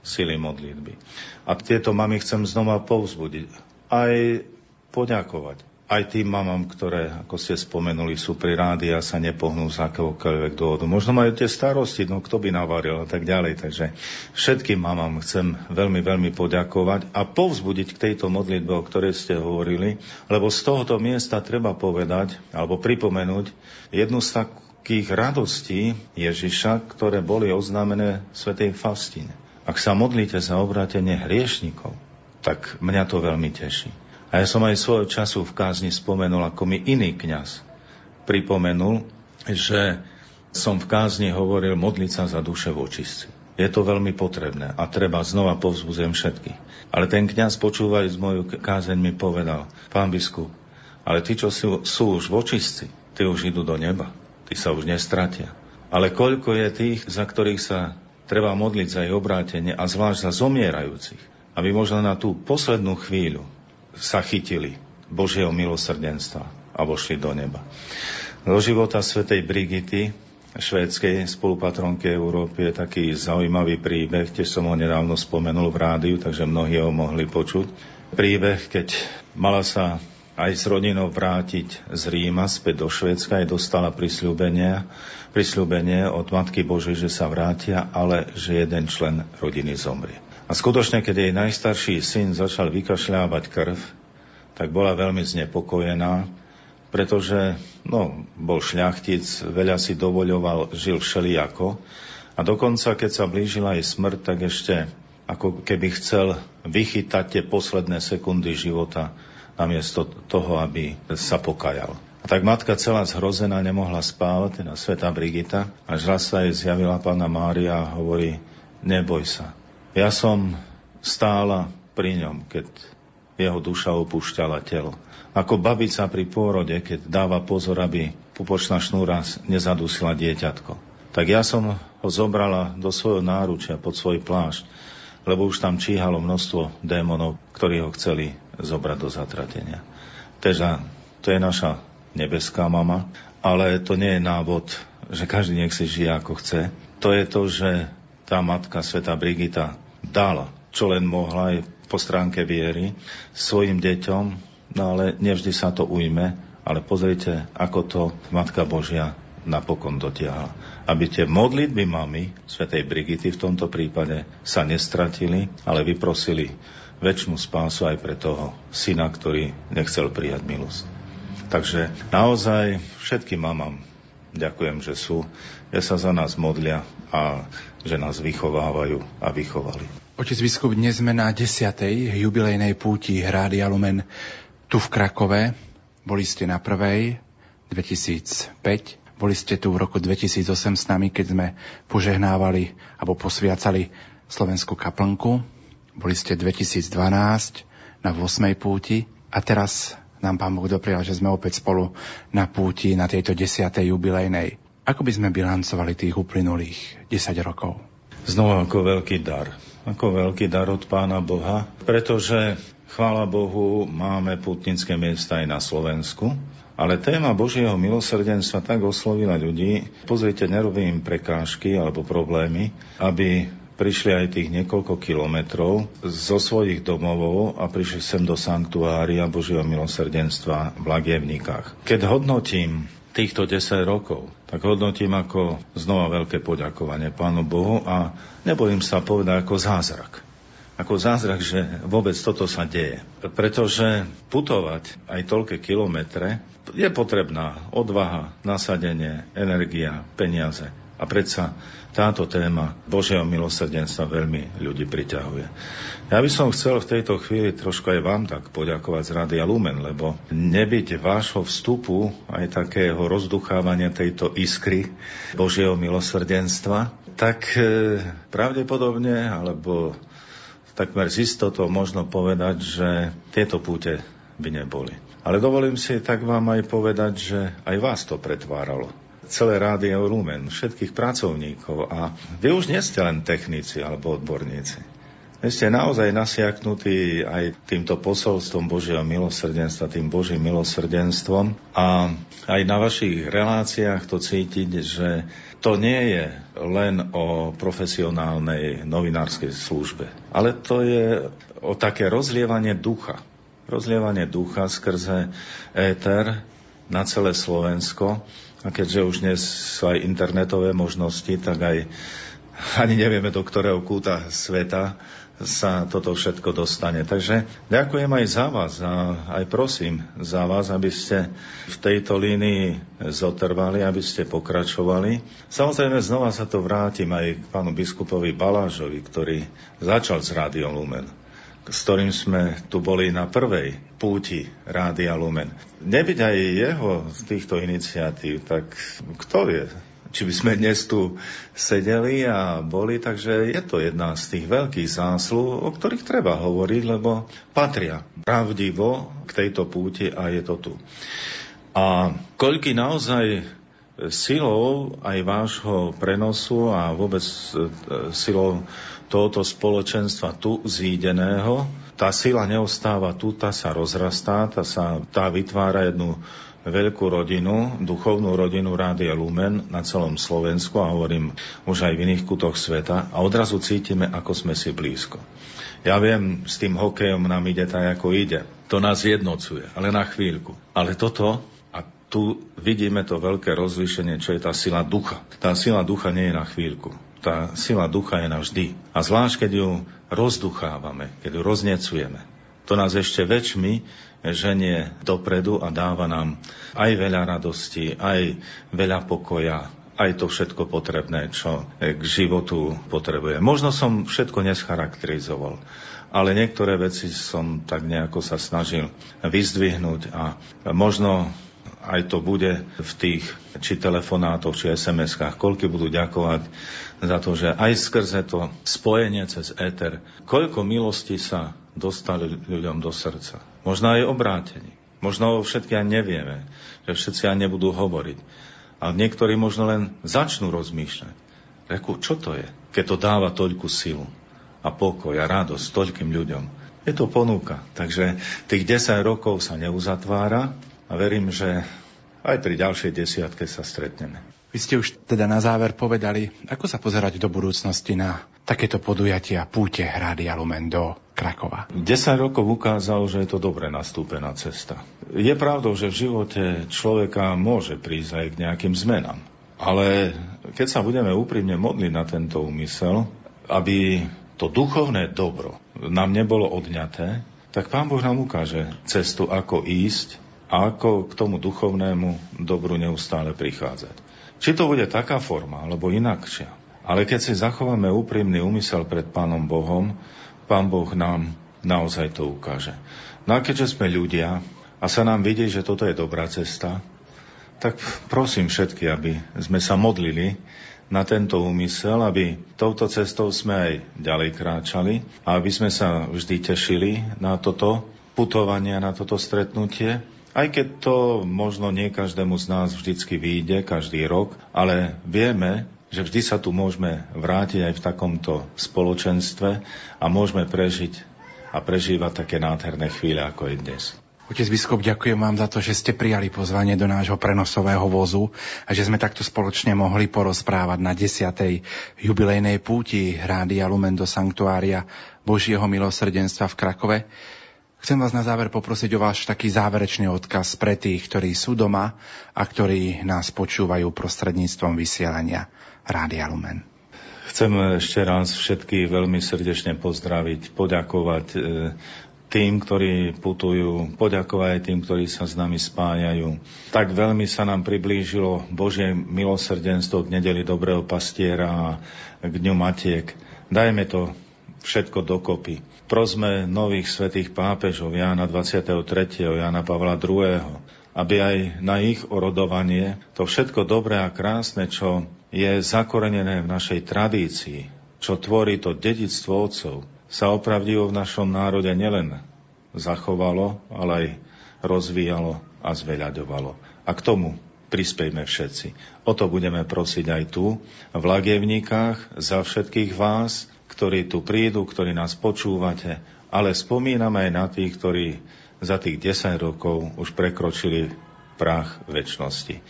sily modlitby. A tieto mami chcem znova povzbudiť, aj poďakovať aj tým mamám, ktoré, ako ste spomenuli, sú pri rádi a sa nepohnú z akéhokoľvek dôvodu. Možno majú tie starosti, no kto by navaril a tak ďalej. Takže všetkým mamám chcem veľmi, veľmi poďakovať a povzbudiť k tejto modlitbe, o ktorej ste hovorili, lebo z tohoto miesta treba povedať alebo pripomenúť jednu z takých radostí Ježiša, ktoré boli oznámené v Svetej Fastine. Ak sa modlíte za obrátenie hriešnikov, tak mňa to veľmi teší. A ja som aj svojho času v kázni spomenul, ako mi iný kňaz pripomenul, že som v kázni hovoril modliť sa za duše v očistci. Je to veľmi potrebné a treba znova povzbudzujem všetkých. Ale ten kňaz počúvajúc moju kázeň mi povedal, pán biskup, ale tí, čo sú, sú už v očistci, tí už idú do neba. Tí sa už nestratia. Ale koľko je tých, za ktorých sa treba modliť za ich obrátenie a zvlášť za zomierajúcich, aby možno na tú poslednú chvíľu sa chytili Božieho milosrdenstva a vošli do neba. Do života svätej Brigity, švédskej spolupatronky Európy, je taký zaujímavý príbeh, tiež som ho nedávno spomenul v rádiu, takže mnohí ho mohli počuť. Príbeh, keď mala sa aj s rodinou vrátiť z Ríma späť do Švédska, aj dostala prisľúbenie, prisľúbenie od Matky Božej, že sa vrátia, ale že jeden člen rodiny zomrie. A skutočne, keď jej najstarší syn začal vykašľávať krv, tak bola veľmi znepokojená, pretože no, bol šľachtic, veľa si dovoľoval, žil všelijako a dokonca, keď sa blížila jej smrť, tak ešte ako keby chcel vychytať tie posledné sekundy života namiesto toho, aby sa pokajal. A tak matka celá zhrozená nemohla spávať, teda sveta Brigita, až raz sa jej zjavila pána Mária a hovorí, neboj sa. Ja som stála pri ňom, keď jeho duša opúšťala telo. Ako babica pri pôrode, keď dáva pozor, aby pupočná šnúra nezadusila dieťatko. Tak ja som ho zobrala do svojho náručia pod svoj plášť, lebo už tam číhalo množstvo démonov, ktorí ho chceli zobrať do zatratenia. Teda to je naša nebeská mama, ale to nie je návod, že každý nech si žije ako chce. To je to, že tá matka Sveta Brigita dala, čo len mohla aj po stránke viery svojim deťom, no ale nevždy sa to ujme, ale pozrite, ako to Matka Božia napokon dotiahla. Aby tie modlitby mamy, svätej Brigity v tomto prípade, sa nestratili, ale vyprosili väčšinu spásu aj pre toho syna, ktorý nechcel prijať milosť. Takže naozaj všetkým mamám ďakujem, že sú, že sa za nás modlia a že nás vychovávajú a vychovali. Otec biskup, dnes sme na 10. jubilejnej púti Hrády Lumen tu v Krakove. Boli ste na prvej 2005, boli ste tu v roku 2008 s nami, keď sme požehnávali alebo posviacali Slovenskú kaplnku. Boli ste 2012 na 8. púti a teraz nám Pán Boh doprial, že sme opäť spolu na púti na tejto 10. jubilejnej. Ako by sme bilancovali tých uplynulých 10 rokov? Znova ako veľký dar ako veľký dar od Pána Boha, pretože, chvála Bohu, máme putnické miesta aj na Slovensku, ale téma Božieho milosrdenstva tak oslovila ľudí, pozrite, nerobí im prekážky alebo problémy, aby prišli aj tých niekoľko kilometrov zo svojich domovov a prišli sem do sanktuária Božieho milosrdenstva v Lagievnikách. Keď hodnotím týchto 10 rokov, tak hodnotím ako znova veľké poďakovanie Pánu Bohu a nebojím sa povedať ako zázrak. Ako zázrak, že vôbec toto sa deje. Pretože putovať aj toľké kilometre je potrebná odvaha, nasadenie, energia, peniaze. A predsa táto téma Božieho milosrdenstva veľmi ľudí priťahuje. Ja by som chcel v tejto chvíli trošku aj vám tak poďakovať z Rádia Lumen, lebo nebyť vášho vstupu, aj takého rozduchávania tejto iskry Božieho milosrdenstva, tak e, pravdepodobne, alebo takmer z istotou možno povedať, že tieto púte by neboli. Ale dovolím si tak vám aj povedať, že aj vás to pretváralo celé rádio Lumen, všetkých pracovníkov a vy už nie ste len technici alebo odborníci. Vy ste naozaj nasiaknutí aj týmto posolstvom Božieho milosrdenstva, tým Božím milosrdenstvom a aj na vašich reláciách to cítiť, že to nie je len o profesionálnej novinárskej službe, ale to je o také rozlievanie ducha. Rozlievanie ducha skrze éter na celé Slovensko a keďže už dnes sú aj internetové možnosti, tak aj ani nevieme, do ktorého kúta sveta sa toto všetko dostane. Takže ďakujem aj za vás a aj prosím za vás, aby ste v tejto línii zotrvali, aby ste pokračovali. Samozrejme, znova sa to vrátim aj k pánu biskupovi Balážovi, ktorý začal s Rádiom Lumen. S ktorým sme tu boli na prvej púti Rádia Lumen. Nebyť aj jeho z týchto iniciatív, tak kto vie, či by sme dnes tu sedeli a boli, takže je to jedna z tých veľkých zásluh, o ktorých treba hovoriť, lebo patria pravdivo k tejto púti a je to tu. A koľky naozaj silou aj vášho prenosu a vôbec e, silou tohoto spoločenstva tu zídeného, tá sila neostáva tu, tá sa rozrastá, tá, sa, tá vytvára jednu veľkú rodinu, duchovnú rodinu Rádia Lumen na celom Slovensku a hovorím už aj v iných kutoch sveta a odrazu cítime, ako sme si blízko. Ja viem, s tým hokejom nám ide tak, ako ide. To nás jednocuje, ale na chvíľku. Ale toto tu vidíme to veľké rozlíšenie, čo je tá sila ducha. Tá sila ducha nie je na chvíľku. Tá sila ducha je navždy. A zvlášť, keď ju rozduchávame, keď ju roznecujeme, to nás ešte väčšmi ženie dopredu a dáva nám aj veľa radosti, aj veľa pokoja, aj to všetko potrebné, čo k životu potrebuje. Možno som všetko nescharakterizoval, ale niektoré veci som tak nejako sa snažil vyzdvihnúť a možno aj to bude v tých či telefonátoch, či SMS-kách, koľko budú ďakovať za to, že aj skrze to spojenie cez éter, koľko milosti sa dostali ľuďom do srdca. Možno aj obrátení. Možno všetky aj nevieme, že všetci aj nebudú hovoriť. A niektorí možno len začnú rozmýšľať. Reku, čo to je, keď to dáva toľku silu a pokoj a radosť toľkým ľuďom? Je to ponuka. Takže tých 10 rokov sa neuzatvára, a verím, že aj pri ďalšej desiatke sa stretneme. Vy ste už teda na záver povedali, ako sa pozerať do budúcnosti na takéto podujatia púte Rádia Lumen do Krakova. 10 rokov ukázalo, že je to dobre nastúpená cesta. Je pravdou, že v živote človeka môže prísť aj k nejakým zmenám. Ale keď sa budeme úprimne modliť na tento úmysel, aby to duchovné dobro nám nebolo odňaté, tak Pán Boh nám ukáže cestu, ako ísť a ako k tomu duchovnému dobru neustále prichádzať. Či to bude taká forma, alebo inakšia. Ale keď si zachováme úprimný úmysel pred Pánom Bohom, Pán Boh nám naozaj to ukáže. No a keďže sme ľudia a sa nám vidí, že toto je dobrá cesta, tak prosím všetky, aby sme sa modlili na tento úmysel, aby touto cestou sme aj ďalej kráčali a aby sme sa vždy tešili na toto putovanie, na toto stretnutie aj keď to možno nie každému z nás vždycky vyjde, každý rok, ale vieme, že vždy sa tu môžeme vrátiť aj v takomto spoločenstve a môžeme prežiť a prežívať také nádherné chvíle, ako je dnes. Otec biskup, ďakujem vám za to, že ste prijali pozvanie do nášho prenosového vozu a že sme takto spoločne mohli porozprávať na 10. jubilejnej púti Rádia Lumen do Sanktuária Božieho milosrdenstva v Krakove. Chcem vás na záver poprosiť o váš taký záverečný odkaz pre tých, ktorí sú doma a ktorí nás počúvajú prostredníctvom vysielania Rádia Lumen. Chcem ešte raz všetkých veľmi srdečne pozdraviť, poďakovať e, tým, ktorí putujú, poďakovať tým, ktorí sa s nami spájajú. Tak veľmi sa nám priblížilo Božie milosrdenstvo k nedeli Dobrého pastiera a k Dňu Matiek. Dajme to všetko dokopy. Prosme nových svetých pápežov Jána 23. Jána Pavla II. aby aj na ich orodovanie to všetko dobré a krásne, čo je zakorenené v našej tradícii, čo tvorí to dedictvo otcov, sa opravdivo v našom národe nielen zachovalo, ale aj rozvíjalo a zveľaďovalo. A k tomu prispejme všetci. O to budeme prosiť aj tu, v Lagievnikách, za všetkých vás, ktorí tu prídu, ktorí nás počúvate, ale spomíname aj na tých, ktorí za tých 10 rokov už prekročili prach väčšnosti.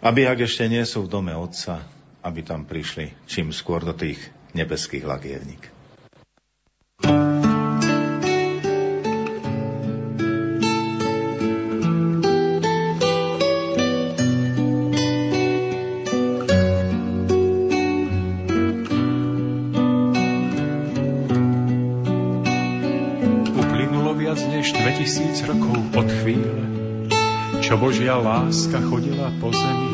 Aby ak ešte nie sú v dome Otca, aby tam prišli čím skôr do tých nebeských lagievník. Božia láska chodila po zemi,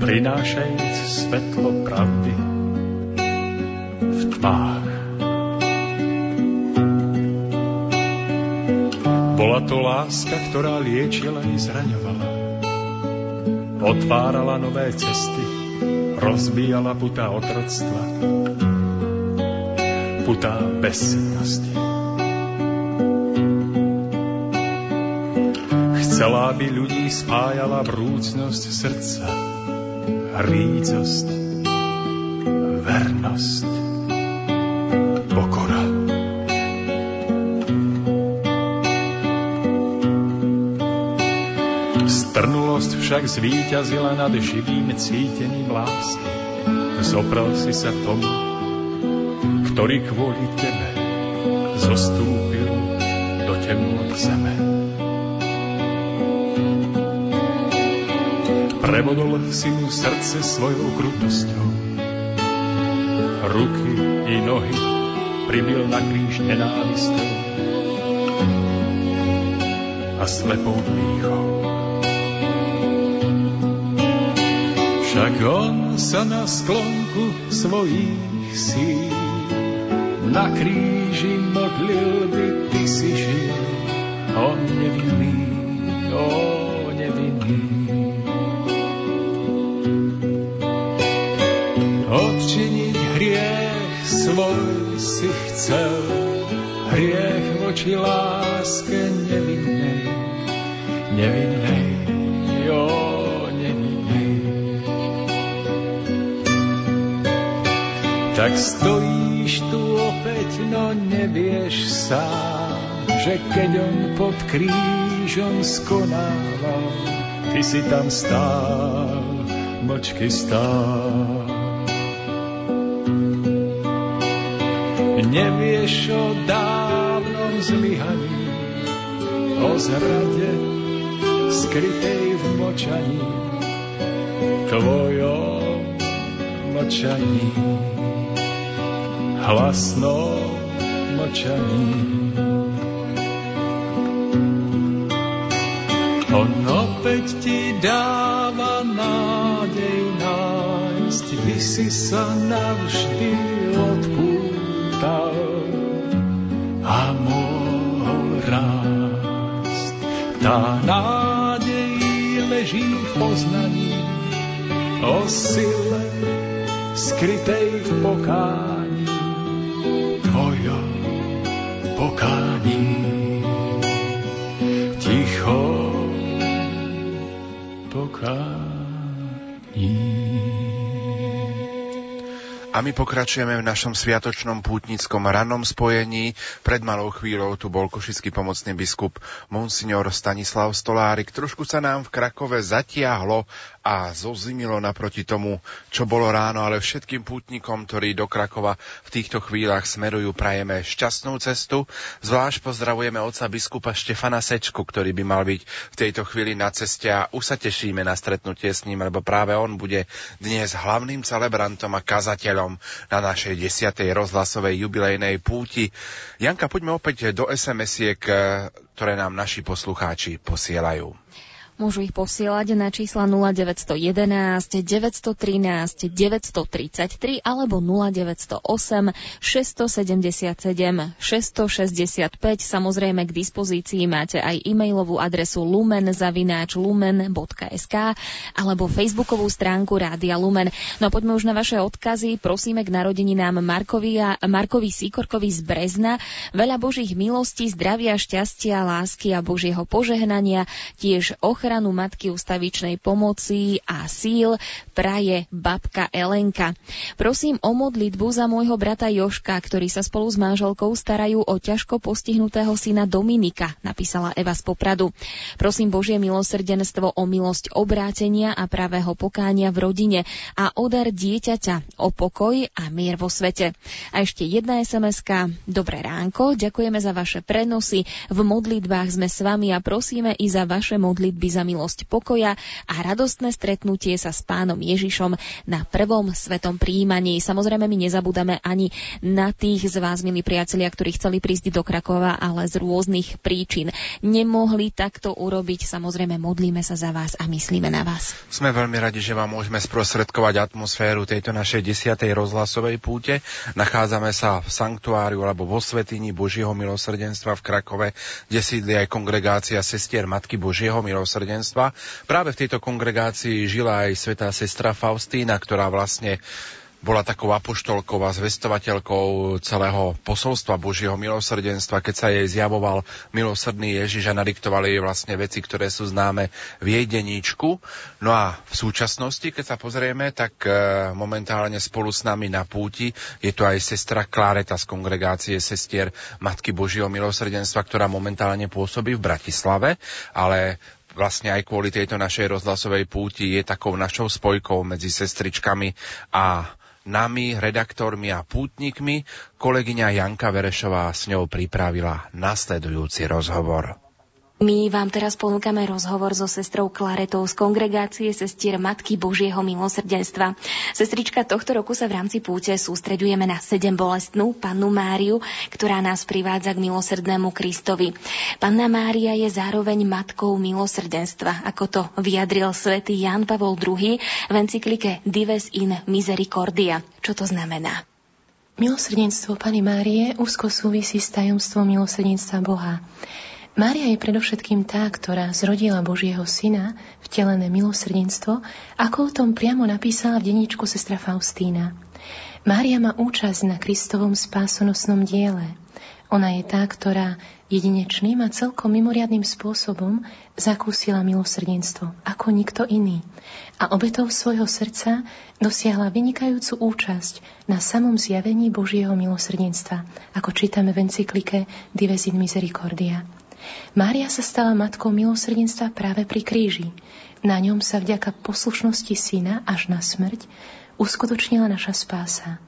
prinášajúc svetlo pravdy v tmách. Bola to láska, ktorá liečila i zraňovala. Otvárala nové cesty, rozbíjala putá otroctva, putá bezsednosti. Chcela, aby ľudí spájala vrúcnosť srdca, rícosť, vernosť, pokora. Strnulosť však zvíťazila nad živým cítením lásky. Zoprel si sa tomu, ktorý kvôli tebe zostúpil do temnot zeme. Prebodol si mu srdce svojou krutosťou. Ruky i nohy pribil na kríž nenávistou a slepou dýchou. Však on sa na sklonku svojich síl na kríži odčiniť hriech svoj si chcel, hriech voči láske nevinnej, nevinnej, jo, nevinnej. Tak stojíš tu opäť, no nevieš sám, že keď on pod krížom skonával, ty si tam stál, močky stál. Nevieš o dávnom zlyhaní, o zrade skrytej v močaní, tvojom močaní, hlasnom močaní. On opäť ti dáva nádej nájsť, by si sa navždy odpúšť Tá nádej leží v poznaní o sile skrytej v pokání, tvojom pokání. Ticho pokání. A my pokračujeme v našom sviatočnom pútnickom rannom spojení. Pred malou chvíľou tu bol košický pomocný biskup Monsignor Stanislav Stolárik. Trošku sa nám v Krakove zatiahlo a zozimilo naproti tomu, čo bolo ráno, ale všetkým pútnikom, ktorí do Krakova v týchto chvíľach smerujú, prajeme šťastnú cestu. Zvlášť pozdravujeme oca biskupa Štefana Sečku, ktorý by mal byť v tejto chvíli na ceste a už sa tešíme na stretnutie s ním, lebo práve on bude dnes hlavným celebrantom a kazateľom na našej desiatej rozhlasovej jubilejnej púti. Janka, poďme opäť do SMS-iek, ktoré nám naši poslucháči posielajú. Môžu ich posielať na čísla 0911 913 933 alebo 0908 677 665. Samozrejme k dispozícii máte aj e-mailovú adresu lumen.lumen.sk alebo facebookovú stránku Rádia Lumen. No poďme už na vaše odkazy. Prosíme k narodeninám Markovi, a, Markovi Sikorkovi z Brezna. Veľa Božích milostí, zdravia, šťastia, lásky a Božieho požehnania, tiež ochrany ochranu matky ustavičnej pomoci a síl praje babka Elenka. Prosím o modlitbu za môjho brata Joška, ktorý sa spolu s manželkou starajú o ťažko postihnutého syna Dominika, napísala Eva z Popradu. Prosím Božie milosrdenstvo o milosť obrátenia a pravého pokánia v rodine a o dar dieťaťa, o pokoj a mier vo svete. A ešte jedna sms. Dobré ránko, ďakujeme za vaše prenosy. V modlitbách sme s vami a prosíme i za vaše modlitby za milosť pokoja a radostné stretnutie sa s pánom Ježišom na prvom svetom príjmaní. Samozrejme, my nezabudame ani na tých z vás, milí priatelia, ktorí chceli prísť do Krakova, ale z rôznych príčin nemohli takto urobiť. Samozrejme, modlíme sa za vás a myslíme na vás. Sme veľmi radi, že vám môžeme sprostredkovať atmosféru tejto našej desiatej rozhlasovej púte. Nachádzame sa v sanktuáriu alebo vo svetini Božieho milosrdenstva v Krakove, kde sídli aj kongregácia sestier Matky Božieho milosrdenstva. Práve v tejto kongregácii žila aj svetá sestra Faustína, ktorá vlastne bola takou apoštolkou a zvestovateľkou celého posolstva Božieho milosrdenstva, keď sa jej zjavoval milosrdný Ježiš a nadiktoval jej vlastne veci, ktoré sú známe v jej deníčku. No a v súčasnosti, keď sa pozrieme, tak e, momentálne spolu s nami na púti je tu aj sestra Kláreta z kongregácie sestier Matky Božieho milosrdenstva, ktorá momentálne pôsobí v Bratislave, ale vlastne aj kvôli tejto našej rozhlasovej púti je takou našou spojkou medzi sestričkami a nami, redaktormi a pútnikmi, kolegyňa Janka Verešová s ňou pripravila nasledujúci rozhovor. My vám teraz ponúkame rozhovor so sestrou Klaretou z kongregácie sestier Matky Božieho milosrdenstva. Sestrička, tohto roku sa v rámci púte sústreďujeme na sedem bolestnú pannu Máriu, ktorá nás privádza k milosrdnému Kristovi. Panna Mária je zároveň matkou milosrdenstva, ako to vyjadril svätý Jan Pavol II v encyklike Dives in Misericordia. Čo to znamená? Milosrdenstvo Pany Márie úzko súvisí s tajomstvom milosrdenstva Boha. Mária je predovšetkým tá, ktorá zrodila Božieho syna, vtelené milosrdenstvo, ako o tom priamo napísala v denníčku sestra Faustína. Mária má účasť na Kristovom spásonosnom diele. Ona je tá, ktorá jedinečným a celkom mimoriadným spôsobom zakúsila milosrdenstvo, ako nikto iný. A obetou svojho srdca dosiahla vynikajúcu účasť na samom zjavení Božieho milosrdenstva, ako čítame v encyklike Dives in Misericordia. Mária sa stala matkou milosrdenstva práve pri kríži. Na ňom sa vďaka poslušnosti syna až na smrť uskutočnila naša spása.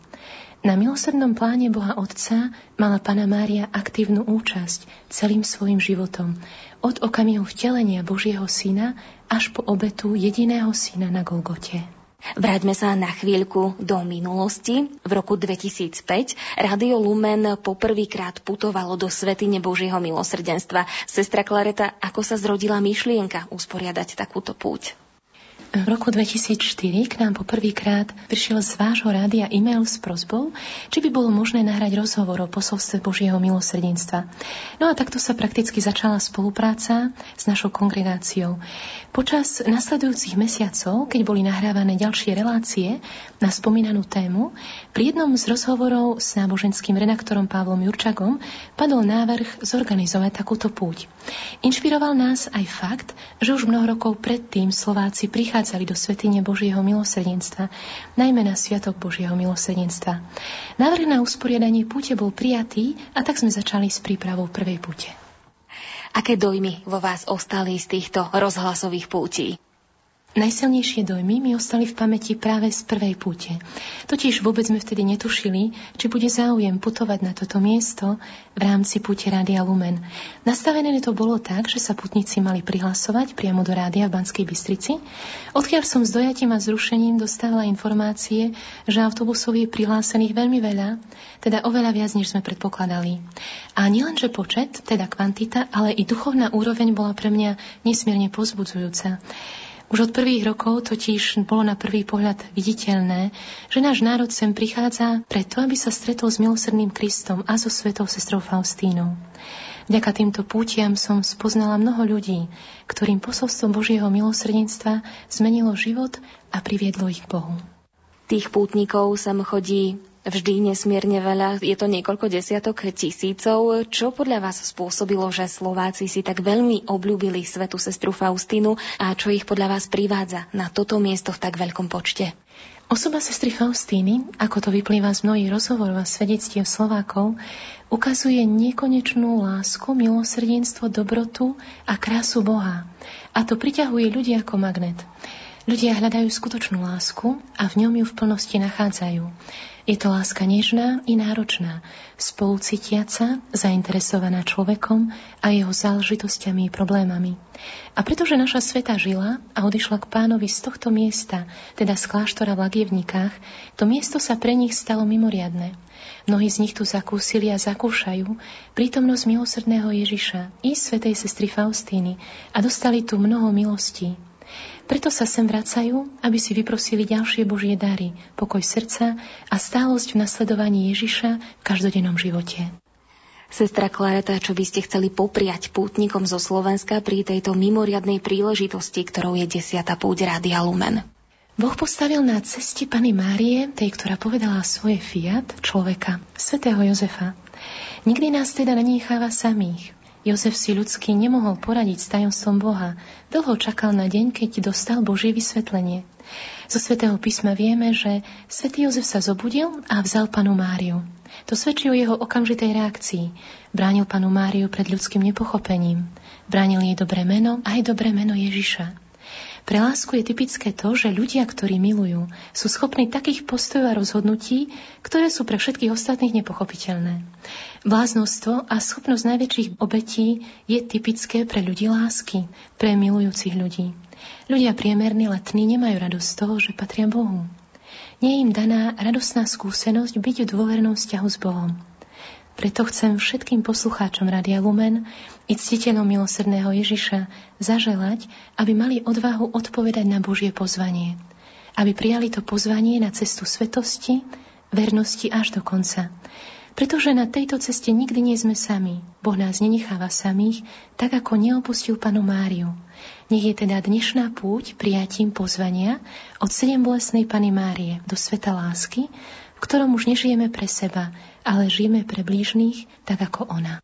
Na milosrdnom pláne Boha Otca mala Pana Mária aktívnu účasť celým svojim životom, od okamihu vtelenia Božieho syna až po obetu jediného syna na Golgote. Vráťme sa na chvíľku do minulosti. V roku 2005 Radio Lumen poprvýkrát putovalo do Svetine Božieho milosrdenstva. Sestra Klareta, ako sa zrodila myšlienka usporiadať takúto púť? V roku 2004 k nám poprvýkrát prišiel z vášho rádia e-mail s prozbou, či by bolo možné nahrať rozhovor o posolstve Božieho milosrdenstva. No a takto sa prakticky začala spolupráca s našou kongregáciou. Počas nasledujúcich mesiacov, keď boli nahrávané ďalšie relácie na spomínanú tému, pri jednom z rozhovorov s náboženským redaktorom Pavlom Jurčakom padol návrh zorganizovať takúto púť. Inšpiroval nás aj fakt, že už mnoho rokov predtým Slováci prichádzali prichádzali do svetine Božieho milosrdenstva, najmä na Sviatok Božieho milosrdenstva. Návrh na usporiadanie púte bol prijatý a tak sme začali s prípravou prvej púte. Aké dojmy vo vás ostali z týchto rozhlasových pútí? Najsilnejšie dojmy mi ostali v pamäti práve z prvej púte. Totiž vôbec sme vtedy netušili, či bude záujem putovať na toto miesto v rámci púte Rádia Lumen. Nastavené to bolo tak, že sa putníci mali prihlasovať priamo do rádia v Banskej Bystrici, odkiaľ som s dojatím a zrušením dostávala informácie, že autobusov je prihlásených veľmi veľa, teda oveľa viac, než sme predpokladali. A nielenže počet, teda kvantita, ale i duchovná úroveň bola pre mňa nesmierne pozbudzujúca. Už od prvých rokov totiž bolo na prvý pohľad viditeľné, že náš národ sem prichádza preto, aby sa stretol s milosrdným Kristom a so svetou sestrou Faustínou. Vďaka týmto pútiam som spoznala mnoho ľudí, ktorým posolstvo Božieho milosrdenstva zmenilo život a priviedlo ich k Bohu. Tých pútnikov sem chodí vždy nesmierne veľa, je to niekoľko desiatok tisícov. Čo podľa vás spôsobilo, že Slováci si tak veľmi obľúbili svetu sestru Faustínu a čo ich podľa vás privádza na toto miesto v tak veľkom počte? Osoba sestry Faustíny, ako to vyplýva z mnohých rozhovorov a svedectiev Slovákov, ukazuje nekonečnú lásku, milosrdenstvo, dobrotu a krásu Boha. A to priťahuje ľudí ako magnet. Ľudia hľadajú skutočnú lásku a v ňom ju v plnosti nachádzajú. Je to láska nežná i náročná, spolucítiaca, zainteresovaná človekom a jeho záležitosťami i problémami. A pretože naša sveta žila a odišla k pánovi z tohto miesta, teda z kláštora v Lagievnikách, to miesto sa pre nich stalo mimoriadne. Mnohí z nich tu zakúsili a zakúšajú prítomnosť milosrdného Ježiša i svetej sestry Faustíny a dostali tu mnoho milostí. Preto sa sem vracajú, aby si vyprosili ďalšie Božie dary, pokoj srdca a stálosť v nasledovaní Ježiša v každodennom živote. Sestra Klareta, čo by ste chceli popriať pútnikom zo Slovenska pri tejto mimoriadnej príležitosti, ktorou je desiata púť Rádia Lumen? Boh postavil na ceste Pany Márie, tej, ktorá povedala svoje fiat, človeka, svätého Jozefa. Nikdy nás teda nenecháva samých. Jozef si ľudský nemohol poradiť s tajomstvom Boha. Dlho čakal na deň, keď dostal Božie vysvetlenie. Zo svätého písma vieme, že svätý Jozef sa zobudil a vzal panu Máriu. To svedčí o jeho okamžitej reakcii. Bránil panu Máriu pred ľudským nepochopením. Bránil jej dobré meno aj dobré meno Ježiša. Pre lásku je typické to, že ľudia, ktorí milujú, sú schopní takých postojov a rozhodnutí, ktoré sú pre všetkých ostatných nepochopiteľné. Bláznostvo a schopnosť najväčších obetí je typické pre ľudí lásky, pre milujúcich ľudí. Ľudia priemerní letní nemajú radosť z toho, že patria Bohu. Nie je im daná radostná skúsenosť byť v dôvernom vzťahu s Bohom. Preto chcem všetkým poslucháčom Radia Lumen i ctiteľom milosrdného Ježiša zaželať, aby mali odvahu odpovedať na Božie pozvanie. Aby prijali to pozvanie na cestu svetosti, vernosti až do konca. Pretože na tejto ceste nikdy nie sme sami. Boh nás nenecháva samých, tak ako neopustil panu Máriu. Nech je teda dnešná púť prijatím pozvania od sedem bolesnej Pany Márie do sveta lásky, ktorom už nežijeme pre seba, ale žijeme pre blížnych tak ako ona.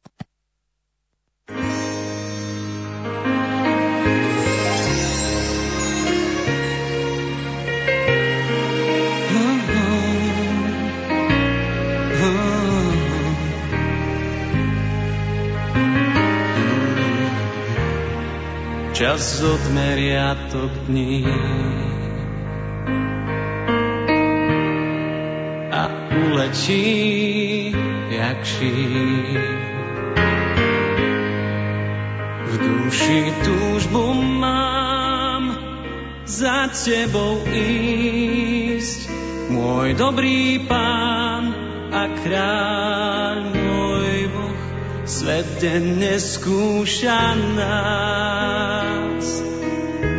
Čas odmeria to dní a uletí jak šíp. V duši túžbu mám za tebou ísť, môj dobrý pán a kráľ môj Boh, svet denne skúša nás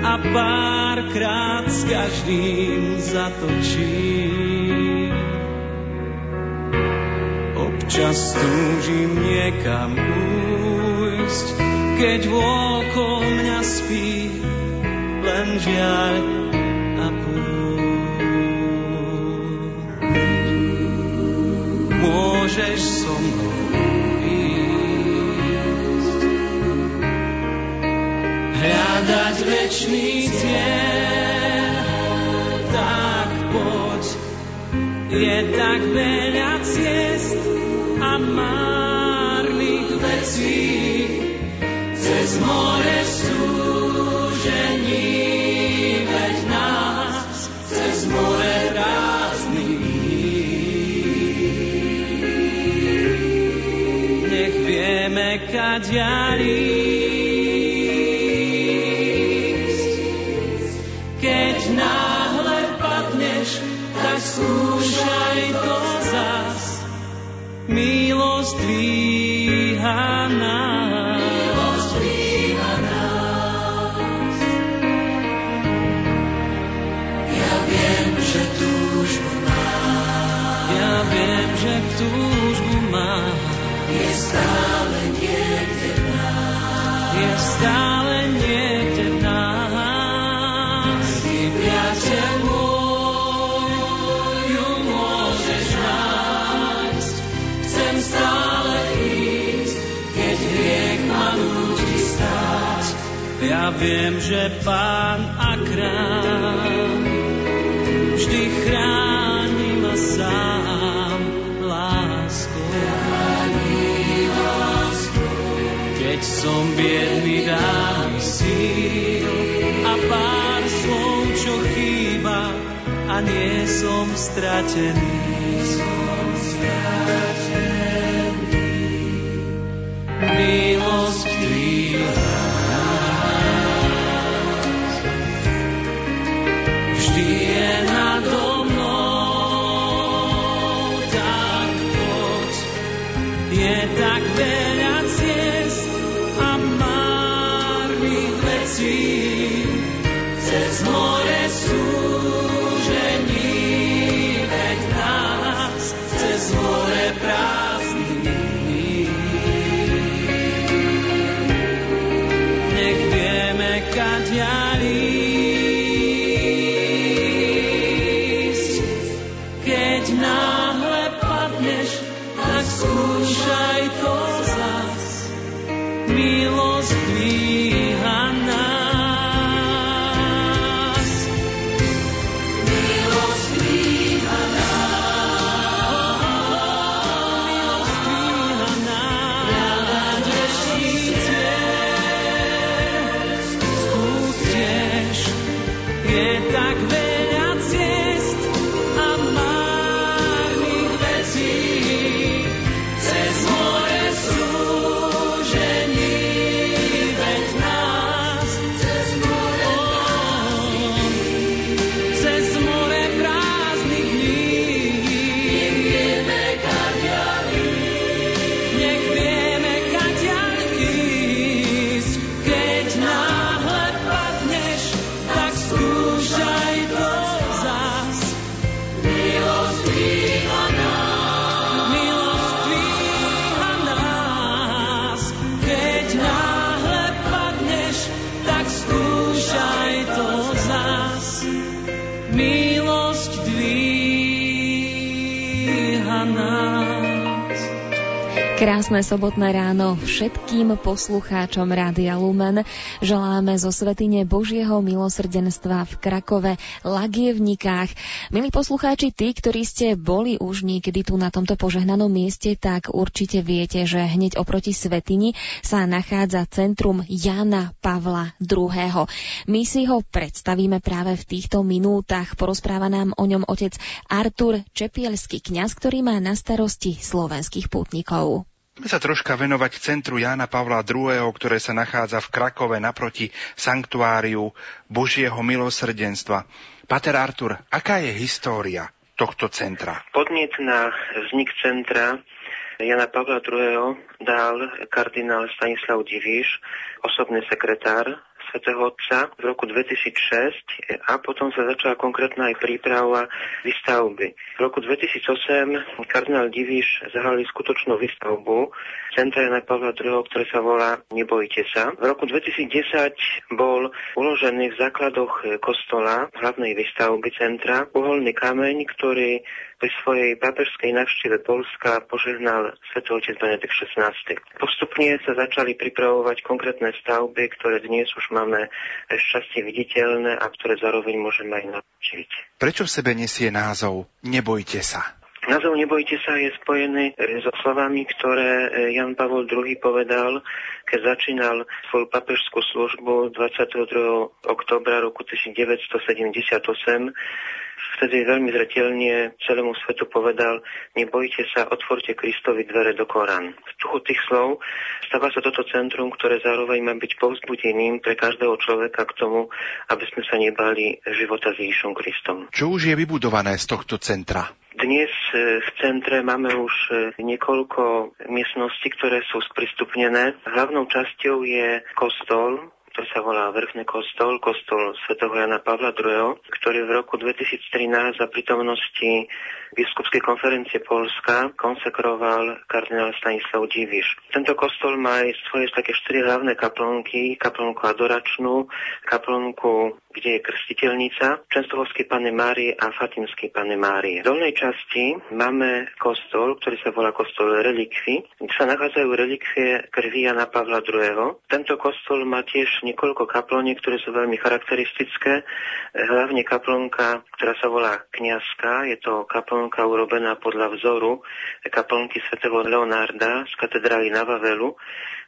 a párkrát s každým zatočí. Občas túžim niekam újsť, keď vôkol mňa spí len žiaľ a púť. Môžeš so mnou ísť, hľadať večný cieľ, tak poď, je tak veľa ciest, márnych vecí. Cez more súžení veď nás cez more prázdnych nech vieme kadia milosť viem, že pán a krám vždy chráni ma sám láskou. Keď som biedný, dá mi síl a pár slov, čo chýba a nie som stratený. Krásne sobotné ráno všetkým poslucháčom Rádia Lumen. Želáme zo Svetine Božieho milosrdenstva v Krakove, Lagievnikách. Milí poslucháči, tí, ktorí ste boli už niekedy tu na tomto požehnanom mieste, tak určite viete, že hneď oproti Svetini sa nachádza centrum Jana Pavla II. My si ho predstavíme práve v týchto minútach. Porozpráva nám o ňom otec Artur Čepielský kňaz, ktorý má na starosti slovenských pútnikov. Poďme sa troška venovať centru Jána Pavla II., ktoré sa nachádza v Krakove naproti sanktuáriu Božieho milosrdenstva. Pater Artur, aká je história tohto centra? Podnet na vznik centra Jana Pavla II. dal kardinál Stanislav Diviš, osobný sekretár svätého Otca v roku 2006 a potom sa začala konkrétna aj príprava výstavby. V roku 2008 kardinál Diviš zahrali skutočnú výstavbu centra Jana Pavla II, ktoré sa volá Nebojte sa. V roku 2010 bol uložený v základoch kostola hlavnej výstavby centra uholný kameň, ktorý pri svojej pápežskej návšteve Polska požehnal svätý Benedikt XVI. Postupne sa začali pripravovať konkrétne stavby, ktoré dnes už máme šťastie viditeľné a ktoré zároveň môžeme aj navštíviť. Prečo v sebe nesie názov Nebojte sa? Názov Nebojte sa je spojený so slovami, ktoré Jan Pavol II povedal, keď začínal svoju papežskú službu 22. oktobra roku 1978 vtedy veľmi zretelne celému svetu povedal, nebojte sa, otvorte Kristovi dvere do Korán. V duchu tých slov stáva sa toto centrum, ktoré zároveň má byť povzbudením pre každého človeka k tomu, aby sme sa nebali života s Ježišom Kristom. Čo už je vybudované z tohto centra? Dnes v centre máme už niekoľko miestností, ktoré sú sprístupnené. Hlavnou časťou je kostol, ktorý sa volá Vrchný kostol, kostol svätého Jana Pavla II., ktorý v roku 2013 za prítomnosti biskupskej konferencie Polska konsekroval kardinál Stanislav Diviš. Tento kostol má aj svoje také štyri hlavné kaplnky, kaplnku adoračnú, kaplnku kde je krstiteľnica, Čenstohovskej Pane Márie a Fatimskej Pane Márie. V dolnej časti máme kostol, ktorý sa volá kostol relikvy, kde sa nachádzajú relikvie krvi Jana Pavla II. Tento kostol má tiež niekoľko kaploniek, ktoré sú veľmi charakteristické. Hlavne kaplnka, ktorá sa volá kniazka, je to kaplnka urobená podľa vzoru kaplnky svätého Leonarda z katedrály na Vavelu,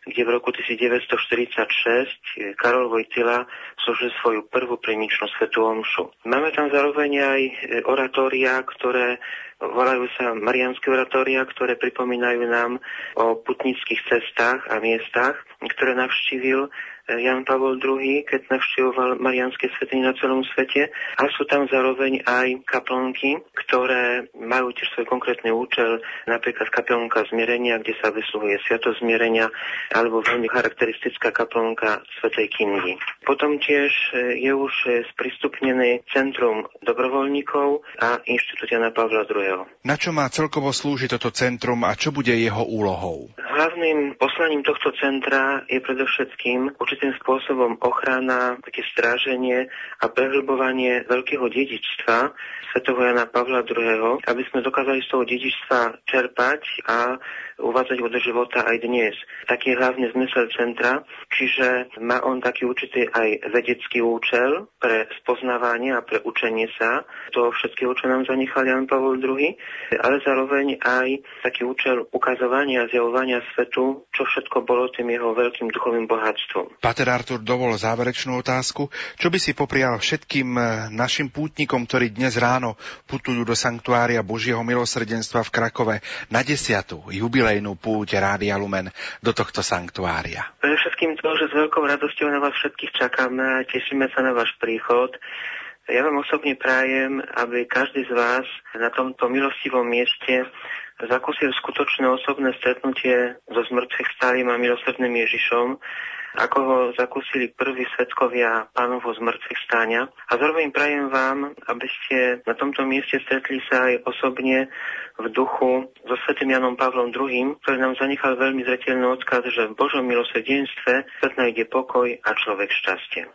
kde v roku 1946 Karol Vojtila slúžil svoju prvú primičnú svetú omšu. Máme tam zároveň aj oratória, ktoré volajú sa Marianské oratória, ktoré pripomínajú nám o putnických cestách a miestach, ktoré navštívil Jan Pavol II, keď navštevoval Marianské svetiny na celom svete a sú tam zároveň aj kaplnky, ktoré majú tiež svoj konkrétny účel, napríklad kaplnka zmierenia, kde sa vysluhuje sviato zmierenia, alebo veľmi charakteristická kaplnka Svetej Kingy. Potom tiež e, je už e, sprístupnené Centrum dobrovoľníkov a Inštitút Jana Pavla II. Na čo má celkovo slúžiť toto centrum a čo bude jeho úlohou? Hlavným poslaním tohto centra je predovšetkým určitým spôsobom ochrana, také stráženie a prehlbovanie veľkého dedičstva svätého Jana Pavla II., aby sme dokázali z toho dedičstva čerpať a uvádzať ho do života aj dnes. Taký je hlavne zmysel centra, čiže má on taký určitý aj vedecký účel pre spoznávanie a pre učenie sa toho všetkého, čo nám zanechal Jan Pavol II, ale zároveň aj taký účel ukazovania a zjavovania svetu, čo všetko bolo tým jeho veľkým duchovým bohatstvom. Pater Artur dovol záverečnú otázku. Čo by si poprial všetkým eh, našim pútnikom, ktorí dnes ráno putujú do sanktuária Božieho milosrdenstva v Krakove na desiatu jubilej jubilejnú púť Rádia Lumen do tohto sanktuária? Pre všetkým to, že s veľkou radosťou na vás všetkých čakáme a tešíme sa na váš príchod. Ja vám osobne prajem, aby každý z vás na tomto milostivom mieste zakúsil skutočné osobné stretnutie so zmrtvých stálym a milosrdným Ježišom, ako ho zakúsili prví svetkovia pánovho zmrtvých stáňa. A zároveň prajem vám, aby ste na tomto mieste stretli sa aj osobne v duchu so svetým Janom Pavlom II, ktorý nám zanechal veľmi zretelný odkaz, že v Božom milosrdenstve svet nájde pokoj a človek šťastie.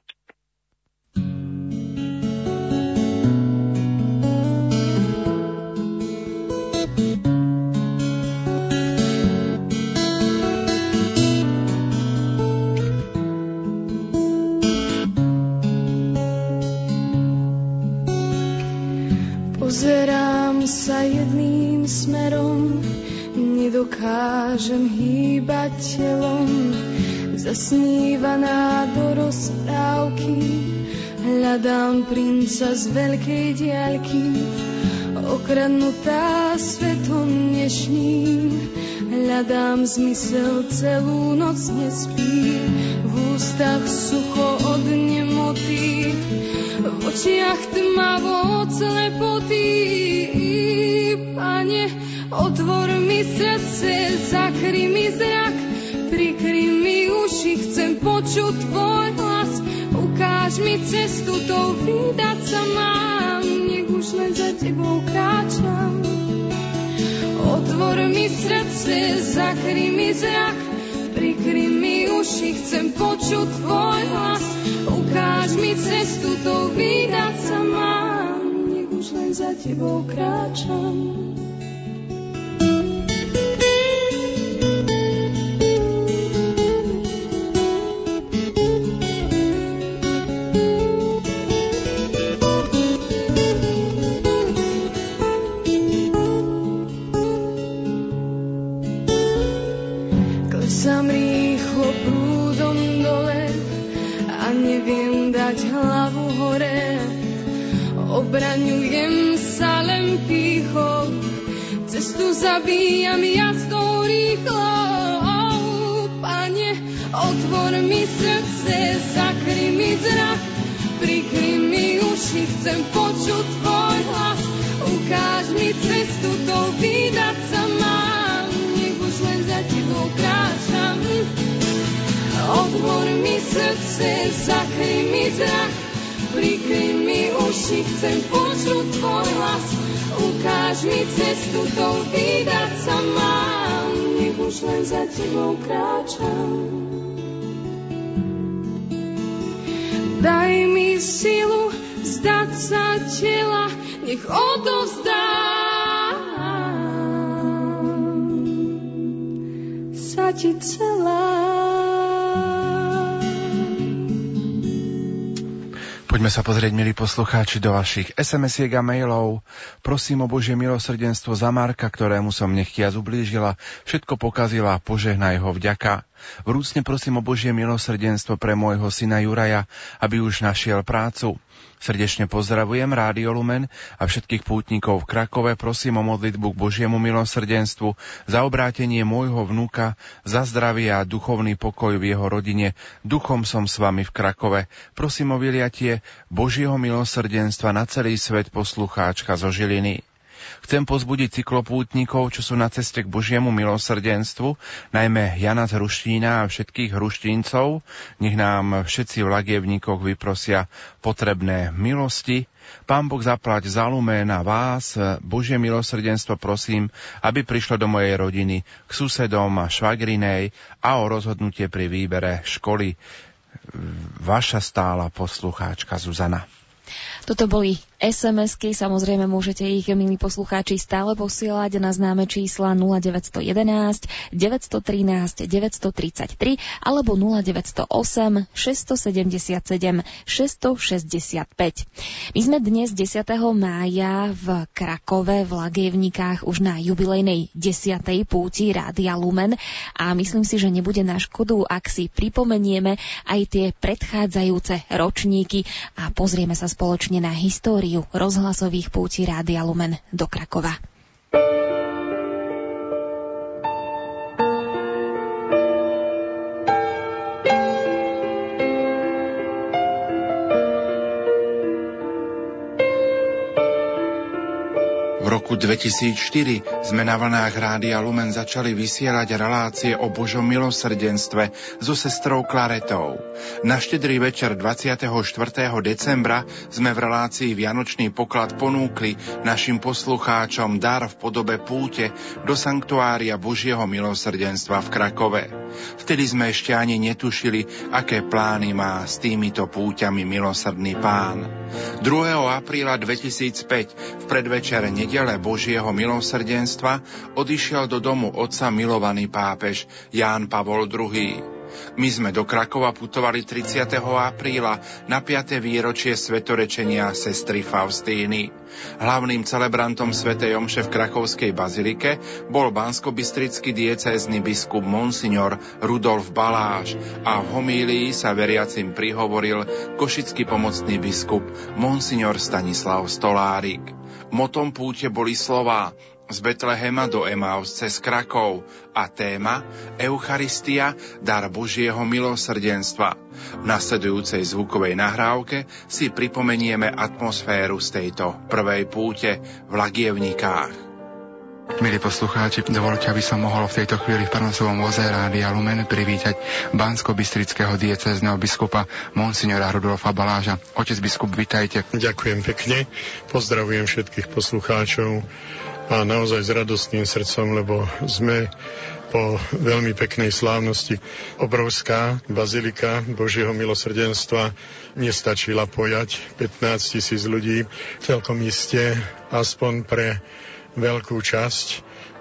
Nedokážem hýbať telom, zasnívaná do rozprávky. Hľadám princa z veľkej diaľky, okradnutá svetom dnešným. Hľadám zmysel, celú noc nespím, v ústach sucho od nemoty, v očiach tmavo od slepoty. Pane, otvor mi srdce, zakry mi zrak, prikry mi uši, chcem počuť tvoj hlas, ukáž mi cestu, to vydať sa mám, nech už len za tebou kráčam. Otvor mi srdce, zakry mi zrak, prikry mi uši, chcem počuť tvoj hlas, Ukáž mi cestu, to vydať sa mám, nech už len za tebou kráčam. Cestu zabíjam tebou kráčam. Daj mi silu vzdať sa tela, nech odovzdám sa ti celá. Poďme sa pozrieť, milí poslucháči, do vašich SMS-iek a mailov. Prosím o Božie milosrdenstvo za Marka, ktorému som nechtiac ublížila, všetko pokazila, požehnaj ho vďaka. Vrúcne prosím o Božie milosrdenstvo pre môjho syna Juraja, aby už našiel prácu. Srdečne pozdravujem Rádio Lumen a všetkých pútnikov v Krakove prosím o modlitbu k Božiemu milosrdenstvu, za obrátenie môjho vnúka, za zdravie a duchovný pokoj v jeho rodine. Duchom som s vami v Krakove. Prosím o vyliatie Božieho milosrdenstva na celý svet poslucháčka zo Žiliny. Chcem pozbudiť cyklopútnikov, čo sú na ceste k Božiemu milosrdenstvu, najmä Jana z Hruštína a všetkých hruštíncov. Nech nám všetci v lagievníkoch vyprosia potrebné milosti. Pán Boh zaplať za na vás, Božie milosrdenstvo prosím, aby prišlo do mojej rodiny, k susedom a švagrinej a o rozhodnutie pri výbere školy. Vaša stála poslucháčka Zuzana. Toto boli SMS-ky, samozrejme môžete ich, milí poslucháči, stále posielať na známe čísla 0911 913 933 alebo 0908 677 665. My sme dnes 10. mája v Krakove v Lagievnikách už na jubilejnej 10. púti Rádia Lumen a myslím si, že nebude na škodu, ak si pripomenieme aj tie predchádzajúce ročníky a pozrieme sa spoločne na históriu históriu rozhlasových púti Rádia Lumen do Krakova. Roku 2004 sme na vlnách Rádia Lumen začali vysielať relácie o Božom milosrdenstve so sestrou Klaretou. Na štedrý večer 24. decembra sme v relácii Vianočný poklad ponúkli našim poslucháčom dar v podobe púte do sanktuária Božieho milosrdenstva v Krakove. Vtedy sme ešte ani netušili, aké plány má s týmito púťami milosrdný pán. 2. apríla 2005 v predvečere nedele Božieho milosrdenstva odišiel do domu otca milovaný pápež Ján Pavol II. My sme do Krakova putovali 30. apríla na 5. výročie svetorečenia sestry Faustíny. Hlavným celebrantom svätej Omše v Krakovskej bazilike bol banskobystrický diecézny biskup Monsignor Rudolf Baláš a v homílii sa veriacim prihovoril košický pomocný biskup Monsignor Stanislav Stolárik. Motom púte boli slová z Betlehema do Emaus cez Krakov a téma Eucharistia, dar Božieho milosrdenstva. V nasledujúcej zvukovej nahrávke si pripomenieme atmosféru z tejto prvej púte v Lagievnikách. Milí poslucháči, dovolte, aby som mohol v tejto chvíli v Parnosovom voze Rádia Lumen privítať bansko-bystrického diecézneho biskupa Monsignora Rudolfa Baláža. Otec biskup, vitajte. Ďakujem pekne, pozdravujem všetkých poslucháčov a naozaj s radostným srdcom, lebo sme po veľmi peknej slávnosti. Obrovská bazilika Božieho milosrdenstva nestačila pojať 15 tisíc ľudí. Celkom iste, aspoň pre veľkú časť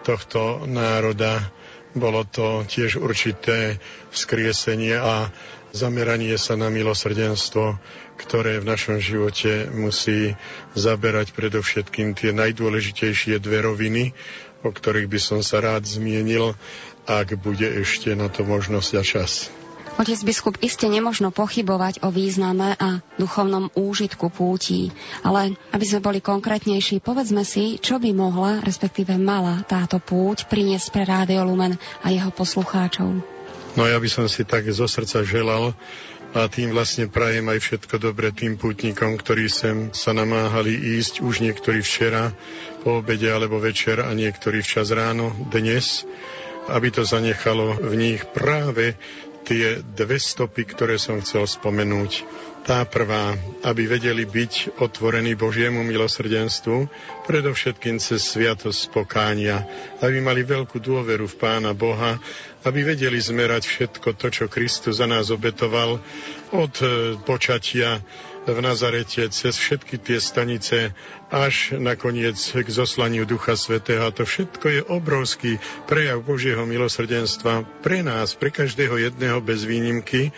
tohto národa. Bolo to tiež určité vzkriesenie a zameranie sa na milosrdenstvo, ktoré v našom živote musí zaberať predovšetkým tie najdôležitejšie dve roviny, o ktorých by som sa rád zmienil, ak bude ešte na to možnosť a čas. Otec biskup, iste nemožno pochybovať o význame a duchovnom úžitku pútí, ale aby sme boli konkrétnejší, povedzme si, čo by mohla, respektíve mala táto púť priniesť pre Rádio Lumen a jeho poslucháčov. No ja by som si tak zo srdca želal, a tým vlastne prajem aj všetko dobre tým pútnikom, ktorí sem sa namáhali ísť, už niektorí včera po obede alebo večer a niektorí včas ráno dnes, aby to zanechalo v nich práve tie dve stopy, ktoré som chcel spomenúť. Tá prvá, aby vedeli byť otvorení Božiemu milosrdenstvu, predovšetkým cez sviatosť pokánia, aby mali veľkú dôveru v Pána Boha, aby vedeli zmerať všetko to, čo Kristus za nás obetoval od e, počatia v Nazarete cez všetky tie stanice až nakoniec k zoslaniu Ducha Svetého. A to všetko je obrovský prejav Božieho milosrdenstva pre nás, pre každého jedného bez výnimky,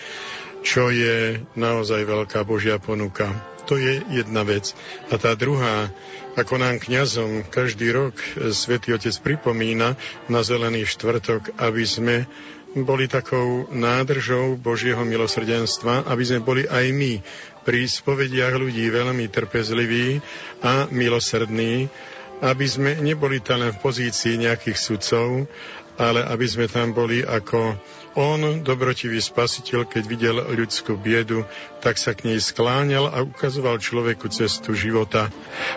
čo je naozaj veľká Božia ponuka. To je jedna vec. A tá druhá, ako nám kňazom každý rok svätý Otec pripomína na Zelený štvrtok, aby sme boli takou nádržou Božieho milosrdenstva, aby sme boli aj my pri spovediach ľudí veľmi trpezliví a milosrdní, aby sme neboli tam len v pozícii nejakých sudcov, ale aby sme tam boli ako on, dobrotivý spasiteľ, keď videl ľudskú biedu, tak sa k nej skláňal a ukazoval človeku cestu života.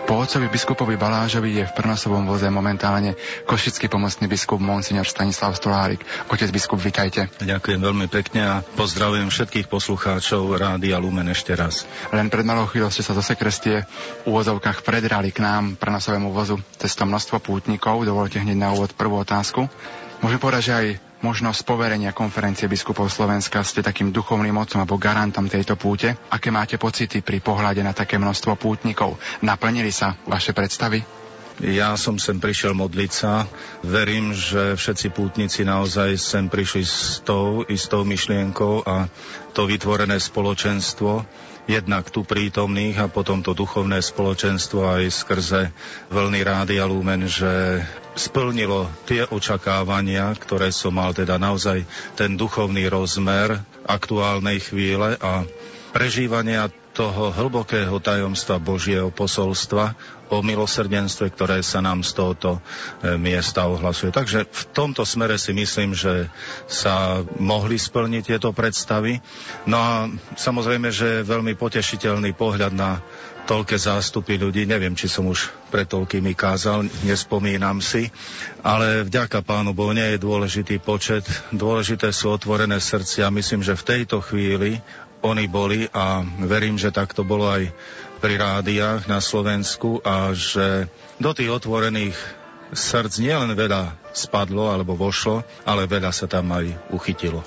Po otcovi biskupovi Balážovi je v prnosovom voze momentálne košický pomocný biskup Monsignor Stanislav Stolárik. Otec biskup, vitajte. Ďakujem veľmi pekne a pozdravujem všetkých poslucháčov Rádia Lumen ešte raz. Len pred malou chvíľou ste sa zo sekrestie v úvozovkách predrali k nám prnosovému vozu cez to množstvo pútnikov. Dovolte hneď na úvod prvú otázku. Môžem povedať, že aj možnosť poverenia konferencie biskupov Slovenska ste takým duchovným mocom alebo garantom tejto púte. Aké máte pocity pri pohľade na také množstvo pútnikov? Naplnili sa vaše predstavy? Ja som sem prišiel modliť sa. Verím, že všetci pútnici naozaj sem prišli s tou istou myšlienkou a to vytvorené spoločenstvo jednak tu prítomných a potom to duchovné spoločenstvo aj skrze vlny Rádia Lumen, že splnilo tie očakávania, ktoré som mal, teda naozaj ten duchovný rozmer aktuálnej chvíle a prežívania toho hlbokého tajomstva Božieho posolstva o milosrdenstve, ktoré sa nám z tohoto e, miesta ohlasuje. Takže v tomto smere si myslím, že sa mohli splniť tieto predstavy. No a samozrejme, že je veľmi potešiteľný pohľad na toľké zástupy ľudí. Neviem, či som už pred toľkými kázal, nespomínam si, ale vďaka Pánu Bohu nie je dôležitý počet, dôležité sú otvorené srdcia. Myslím, že v tejto chvíli oni boli a verím, že tak to bolo aj pri rádiách na Slovensku a že do tých otvorených srdc nielen veľa spadlo alebo vošlo, ale veľa sa tam aj uchytilo.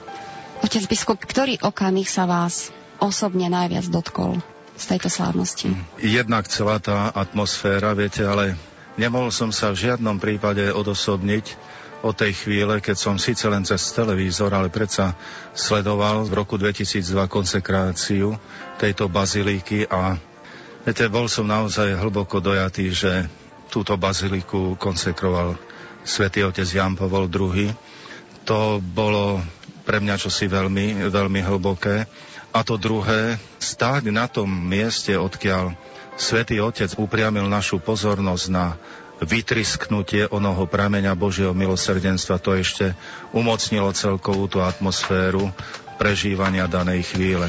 Otec biskup, ktorý okamih sa vás osobne najviac dotkol z tejto slávnosti? Jednak celá tá atmosféra, viete, ale nemohol som sa v žiadnom prípade odosobniť od tej chvíle, keď som síce len cez televízor, ale predsa sledoval v roku 2002 konsekráciu tejto bazilíky a Viete, bol som naozaj hlboko dojatý, že túto baziliku konsekroval svätý otec Jan Pavol II. To bolo pre mňa čosi veľmi, veľmi hlboké. A to druhé, stáť na tom mieste, odkiaľ svätý Otec upriamil našu pozornosť na vytrisknutie onoho prameňa Božieho milosrdenstva, to ešte umocnilo celkovú tú atmosféru prežívania danej chvíle.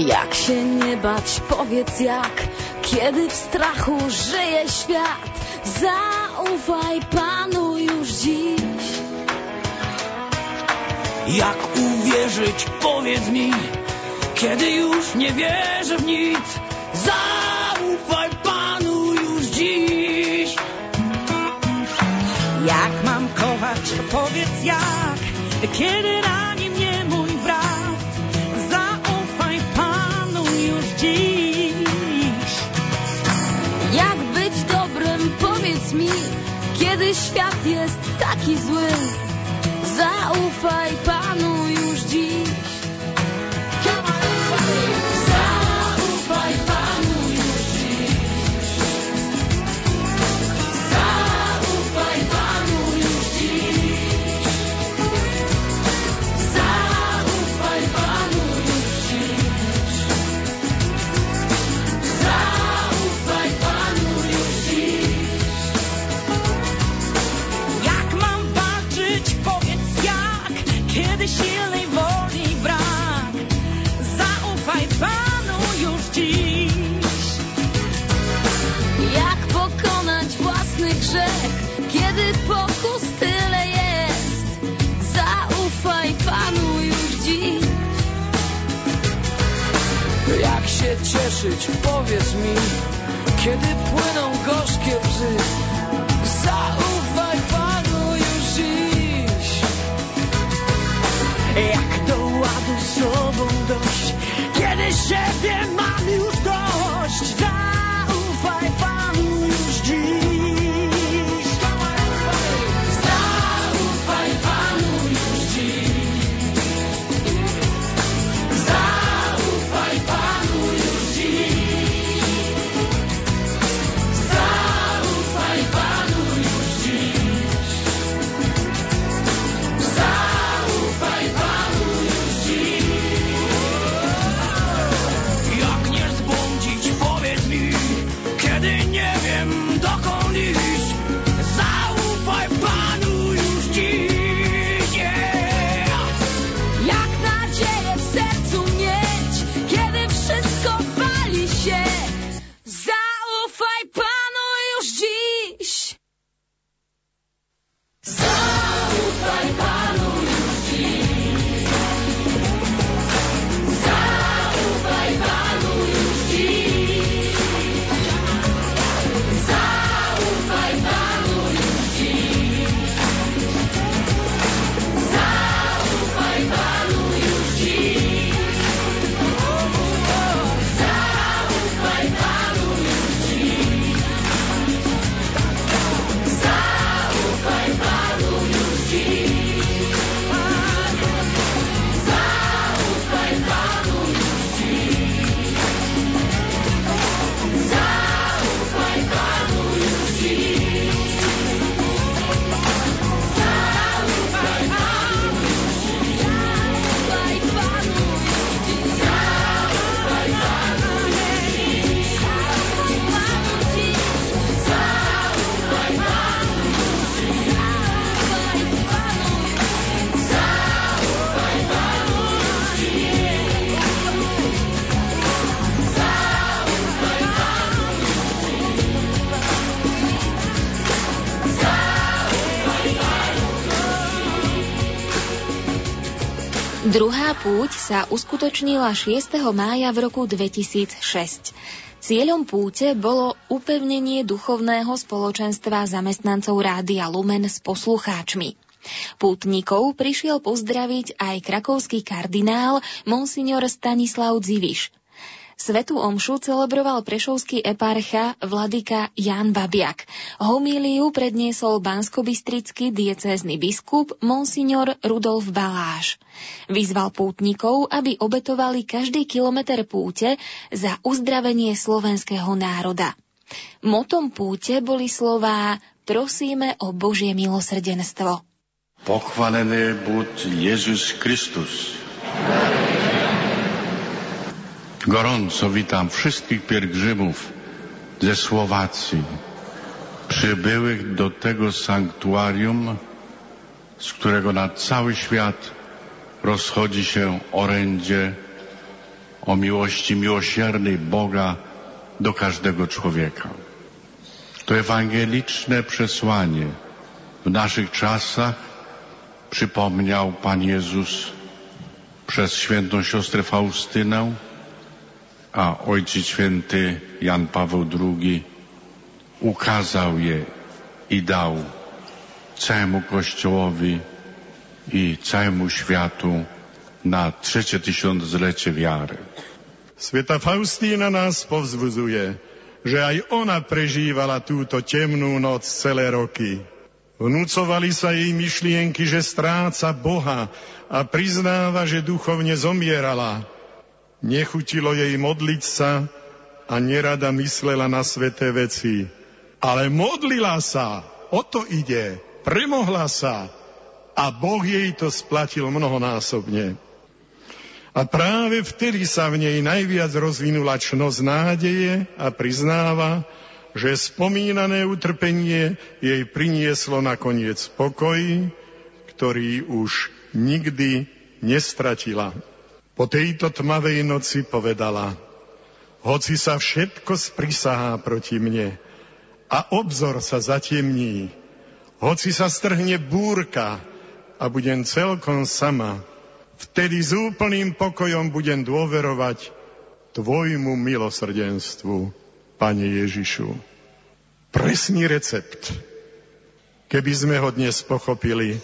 Jak się nie bać, powiedz jak, kiedy w strachu żyje świat. Zaufaj Panu już dziś. Jak uwierzyć, powiedz mi, kiedy już nie wierzę w nic. Zaufaj Panu już dziś. Jak mam kochać, powiedz jak, kiedy na Świat jest taki zły, zaufaj Panu już dziś. Cieszyć, powiedz mi, kiedy płyną gorzkie łzy. Zaufaj Panu już dziś. Jak do ładu sobą dość, kiedy siebie mam już púť sa uskutočnila 6. mája v roku 2006. Cieľom púte bolo upevnenie duchovného spoločenstva zamestnancov Rádia Lumen s poslucháčmi. Pútnikov prišiel pozdraviť aj krakovský kardinál Monsignor Stanislav Dziviš. Svetú omšu celebroval prešovský eparcha vladyka Jan Babiak. Homíliu predniesol banskobistrický diecézny biskup Monsignor Rudolf Baláš. Vyzval pútnikov, aby obetovali každý kilometr púte za uzdravenie slovenského národa. Motom púte boli slová Prosíme o Božie milosrdenstvo. Pochválený buď Jezus Kristus. Gorąco witam wszystkich pielgrzymów ze Słowacji, przybyłych do tego sanktuarium, z którego na cały świat rozchodzi się orędzie o miłości miłosiernej Boga do każdego człowieka. To ewangeliczne przesłanie w naszych czasach przypomniał Pan Jezus przez świętą siostrę Faustynę, a Ojciec Święty Jan Paweł II ukazał je i dał całemu Kościołowi i całemu światu na trzecie tysiąclecie wiary. Sveta Faustína nás povzbudzuje, že aj ona prežívala túto temnú noc celé roky. Vnúcovali sa jej myšlienky, že stráca Boha a priznáva, že duchovne zomierala. Nechutilo jej modliť sa a nerada myslela na sveté veci. Ale modlila sa, o to ide, premohla sa a Boh jej to splatil mnohonásobne. A práve vtedy sa v nej najviac rozvinula čnosť nádeje a priznáva, že spomínané utrpenie jej prinieslo nakoniec pokoj, ktorý už nikdy nestratila. Po tejto tmavej noci povedala, hoci sa všetko sprisahá proti mne a obzor sa zatemní, hoci sa strhne búrka a budem celkom sama, vtedy s úplným pokojom budem dôverovať Tvojmu milosrdenstvu, Pane Ježišu. Presný recept. Keby sme ho dnes pochopili,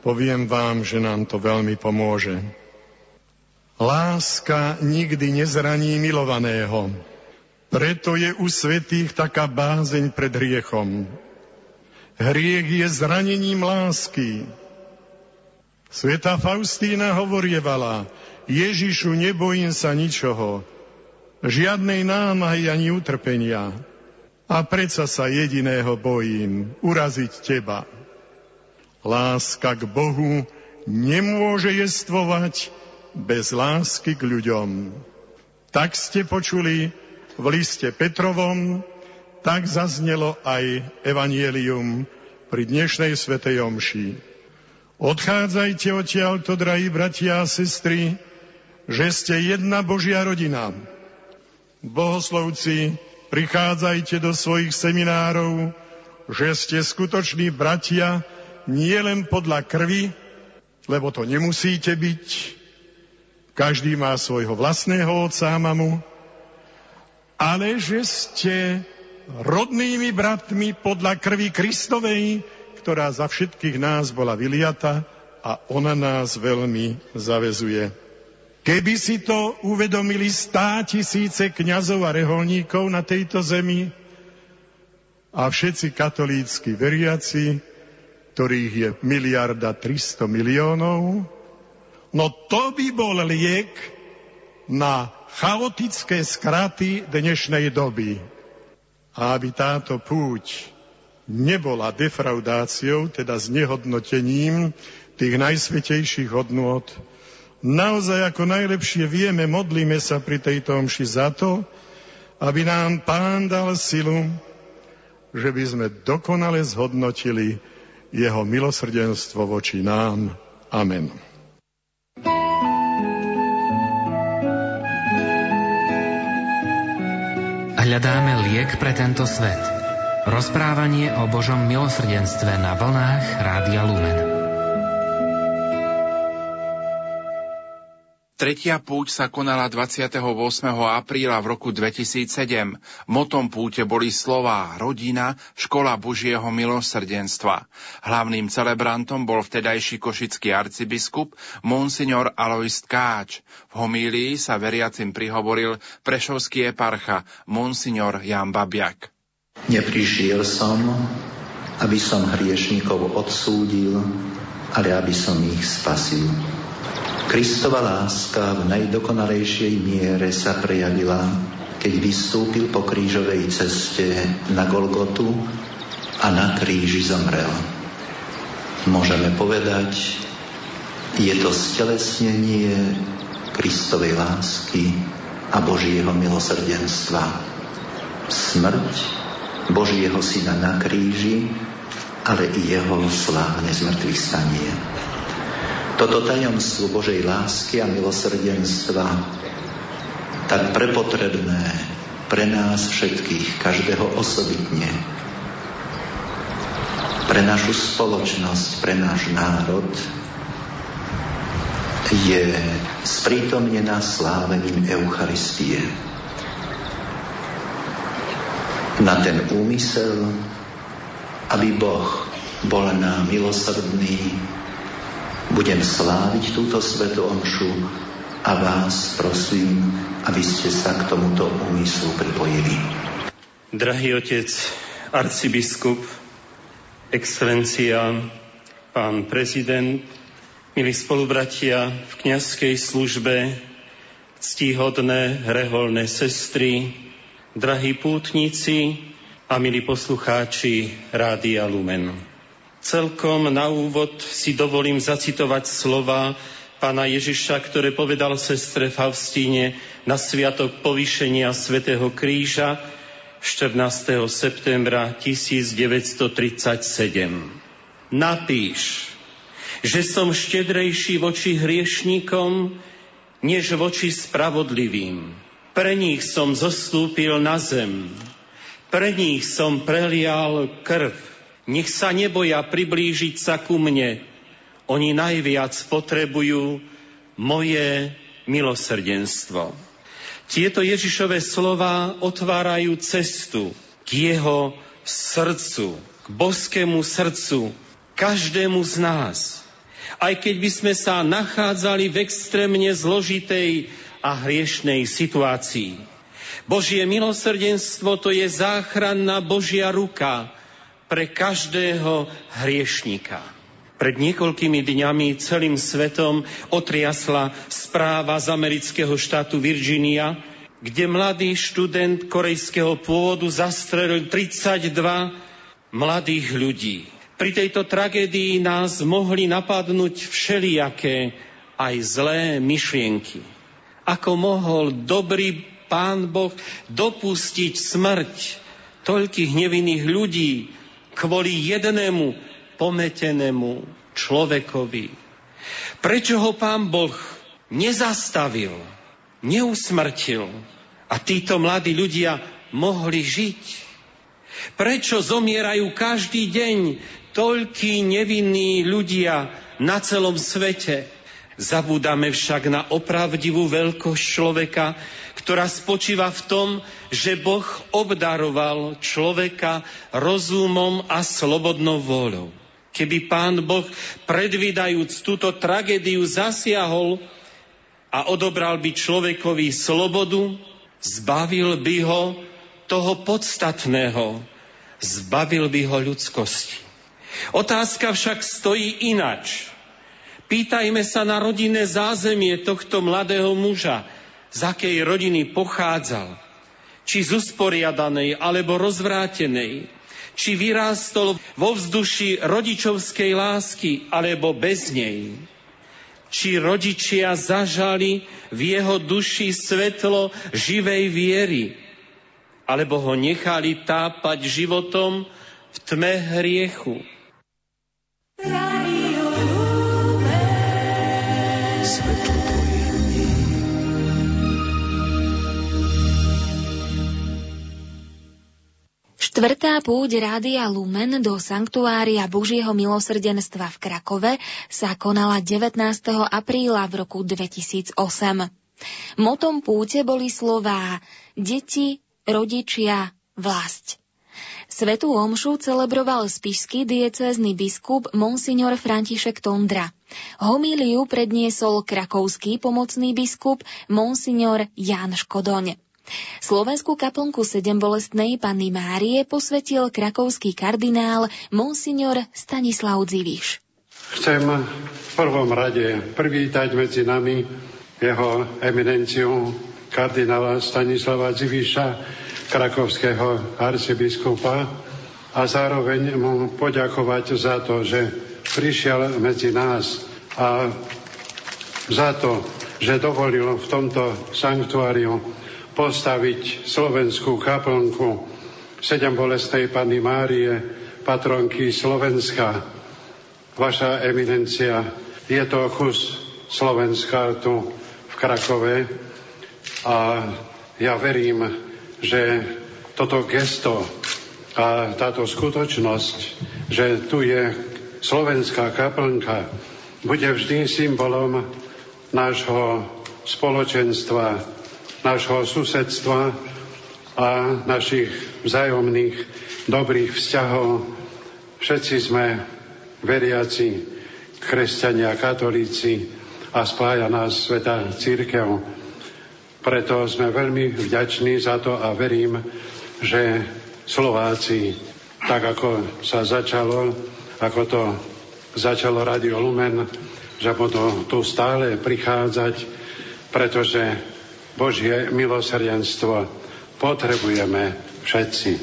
poviem vám, že nám to veľmi pomôže. Láska nikdy nezraní milovaného. Preto je u svetých taká bázeň pred hriechom. Hriech je zranením lásky. Sveta Faustína hovorievala, Ježišu, nebojím sa ničoho, žiadnej námahy ani utrpenia. A predsa sa jediného bojím, uraziť teba. Láska k Bohu nemôže jestvovať, bez lásky k ľuďom. Tak ste počuli v liste Petrovom, tak zaznelo aj evanielium pri dnešnej svetej omši. Odchádzajte odtiaľto, drahí bratia a sestry, že ste jedna Božia rodina. Bohoslovci, prichádzajte do svojich seminárov, že ste skutoční bratia nie len podľa krvi, lebo to nemusíte byť, každý má svojho vlastného otca a mamu, ale že ste rodnými bratmi podľa krvi Kristovej, ktorá za všetkých nás bola vyliata a ona nás veľmi zavezuje. Keby si to uvedomili stá tisíce kňazov a reholníkov na tejto zemi a všetci katolícky veriaci, ktorých je miliarda 300 miliónov, No to by bol liek na chaotické skraty dnešnej doby. A aby táto púť nebola defraudáciou, teda znehodnotením tých najsvetejších hodnôt, naozaj ako najlepšie vieme, modlíme sa pri tejto omši za to, aby nám Pán dal silu, že by sme dokonale zhodnotili jeho milosrdenstvo voči nám. Amen. Hľadáme liek pre tento svet. Rozprávanie o Božom milosrdenstve na vlnách Rádia Lumen. Tretia púť sa konala 28. apríla v roku 2007. Motom púte boli slová rodina, škola Božieho milosrdenstva. Hlavným celebrantom bol vtedajší košický arcibiskup Monsignor Alois Káč. V homílii sa veriacim prihovoril prešovský eparcha Monsignor Jan Babiak. Neprišiel som, aby som hriešnikov odsúdil, ale aby som ich spasil. Kristova láska v najdokonalejšej miere sa prejavila, keď vystúpil po krížovej ceste na Golgotu a na kríži zomrel. Môžeme povedať, je to stelesnenie Kristovej lásky a Božieho milosrdenstva. Smrť Božieho Syna na kríži, ale i jeho slávne zmrtvých stanie. Toto tajomstvo Božej lásky a milosrdenstva, tak prepotrebné pre nás všetkých, každého osobitne, pre našu spoločnosť, pre náš národ, je sprítomnená slávením Eucharistie. Na ten úmysel, aby Boh bol nám milosrdný, budem sláviť túto svetú omšu a vás prosím, aby ste sa k tomuto úmyslu pripojili. Drahý otec, arcibiskup, excelencia, pán prezident, milí spolubratia v kniazkej službe, ctíhodné reholné sestry, drahí pútnici a milí poslucháči Rádia Lumen. Celkom na úvod si dovolím zacitovať slova pána Ježiša, ktoré povedal sestre Faustíne na sviatok povýšenia svätého Kríža 14. septembra 1937. Napíš, že som štedrejší voči hriešníkom, než voči spravodlivým. Pre nich som zostúpil na zem, pre nich som prelial krv nech sa neboja priblížiť sa ku mne. Oni najviac potrebujú moje milosrdenstvo. Tieto Ježišové slova otvárajú cestu k jeho srdcu, k boskému srdcu, každému z nás. Aj keď by sme sa nachádzali v extrémne zložitej a hriešnej situácii. Božie milosrdenstvo to je záchranná Božia ruka, pre každého hriešnika. Pred niekoľkými dňami celým svetom otriasla správa z amerického štátu Virginia, kde mladý študent korejského pôvodu zastrelil 32 mladých ľudí. Pri tejto tragédii nás mohli napadnúť všelijaké aj zlé myšlienky. Ako mohol dobrý pán Boh dopustiť smrť toľkých nevinných ľudí, kvôli jednému pometenému človekovi. Prečo ho pán Boh nezastavil, neusmrtil a títo mladí ľudia mohli žiť? Prečo zomierajú každý deň toľkí nevinní ľudia na celom svete? Zabúdame však na opravdivú veľkosť človeka, ktorá spočíva v tom, že Boh obdaroval človeka rozumom a slobodnou vôľou. Keby pán Boh, predvídajúc túto tragédiu, zasiahol a odobral by človekovi slobodu, zbavil by ho toho podstatného, zbavil by ho ľudskosti. Otázka však stojí inač. Pýtajme sa na rodinné zázemie tohto mladého muža, z akej rodiny pochádzal, či z usporiadanej alebo rozvrátenej, či vyrástol vo vzduši rodičovskej lásky alebo bez nej, či rodičia zažali v jeho duši svetlo živej viery, alebo ho nechali tápať životom v tme hriechu. Štvrtá púť Rádia Lumen do Sanktuária Božieho milosrdenstva v Krakove sa konala 19. apríla v roku 2008. Motom púte boli slová Deti, rodičia, vlast. Svetú omšu celebroval spišský diecézny biskup Monsignor František Tondra. Homíliu predniesol krakovský pomocný biskup Monsignor Jan Škodoň. Slovenskú kaplnku sedem bolestnej Panny Márie posvetil krakovský kardinál Monsignor Stanislav Dziviš. Chcem v prvom rade privítať medzi nami jeho eminenciu kardinála Stanislava Dziviša, krakovského arcibiskupa a zároveň mu poďakovať za to, že prišiel medzi nás a za to, že dovolil v tomto sanktuáriu postaviť slovenskú kaplnku sedem bolestnej Panny Márie, patronky Slovenska. Vaša eminencia, je to kus Slovenska tu v Krakove a ja verím, že toto gesto a táto skutočnosť, že tu je slovenská kaplnka, bude vždy symbolom nášho spoločenstva, nášho susedstva a našich vzájomných dobrých vzťahov. Všetci sme veriaci, kresťania, katolíci a spája nás Sveta Církev. Preto sme veľmi vďační za to a verím, že Slováci, tak ako sa začalo, ako to začalo Radio Lumen, že budú tu stále prichádzať, pretože Božie milosrdenstvo potrebujeme všetci.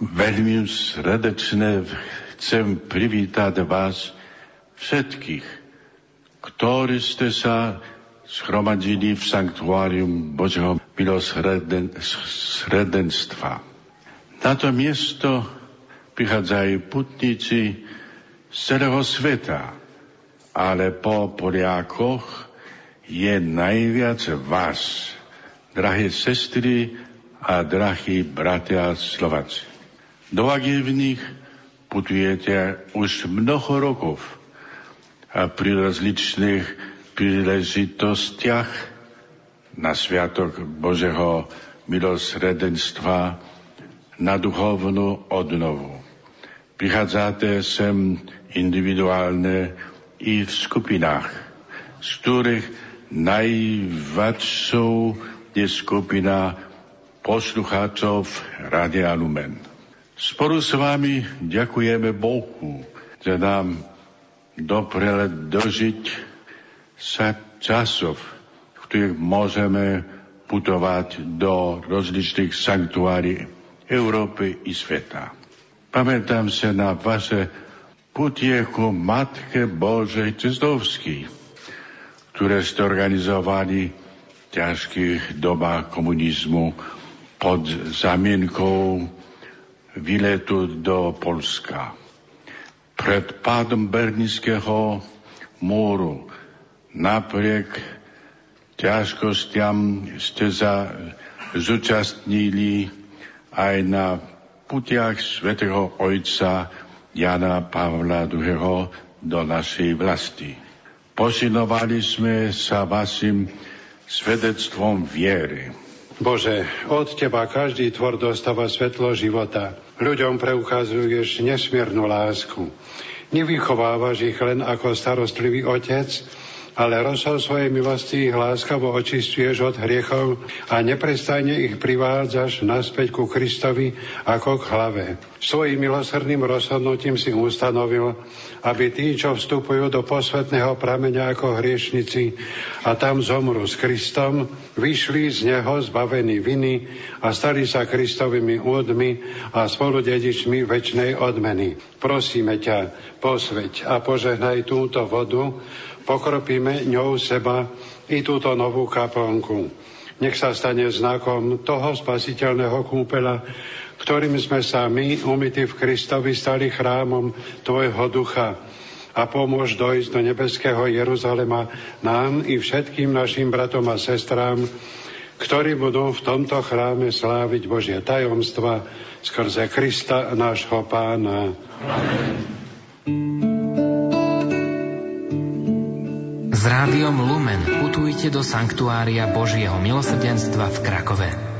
Veľmi srdečne chcem privítať vás všetkých, ktorí ste sa schromadili v sanktuárium Božieho milosrdenstva. Na to miesto prichádzajú putníci z celého sveta, ale po Poliakoch je najviac vás, drahé sestry a drahí bratia Slováci. Do Agivných putujete už mnoho rokov a pri rozličných príležitostiach na Sviatok Božeho milosredenstva na duchovnú odnovu. Prichádzate sem individuálne i v skupinách, z ktorých najväčšou je skupina poslucháčov Radia Lumen. Spolu s vami ďakujeme Bohu, že nám doprele dožiť sa časov, v ktorých môžeme putovať do rozličných sanktuárií Európy i sveta. Pamätám sa na vaše putieku Matke Božej Cestovský, ktoré ste organizovali v ťažkých dobách komunizmu pod zamienkou výletu do Polska. Pred pádom Bernického múru napriek ťažkostiam ste sa zúčastnili aj na putiach svätého Ojca Jana Pavla II. do našej vlasti. Posilovali sme sa vašim svedectvom viery. Bože, od Teba každý tvor dostáva svetlo života. Ľuďom preukazuješ nesmiernu lásku. Nevychovávaš ich len ako starostlivý otec, ale rozsah svojej milosti ich láskavo očistuješ od hriechov a neprestajne ich privádzaš naspäť ku Kristovi ako k hlave. Svojím milosrdným rozhodnutím si ustanovil, aby tí, čo vstupujú do posvetného prameňa ako hriešnici a tam zomru s Kristom, vyšli z Neho zbavení viny a stali sa Kristovými údmi a spoludedičmi väčšnej odmeny. Prosíme ťa, posveď a požehnaj túto vodu, pokropíme ňou seba i túto novú kaplnku. Nech sa stane znakom toho spasiteľného kúpela, ktorým sme sa my, umity v Kristovi, stali chrámom Tvojho ducha a pomôž dojsť do nebeského Jeruzalema nám i všetkým našim bratom a sestrám, ktorí budú v tomto chráme sláviť Božie tajomstva skrze Krista nášho pána. Amen. S rádiom Lumen putujte do Sanktuária Božieho milosrdenstva v Krakove.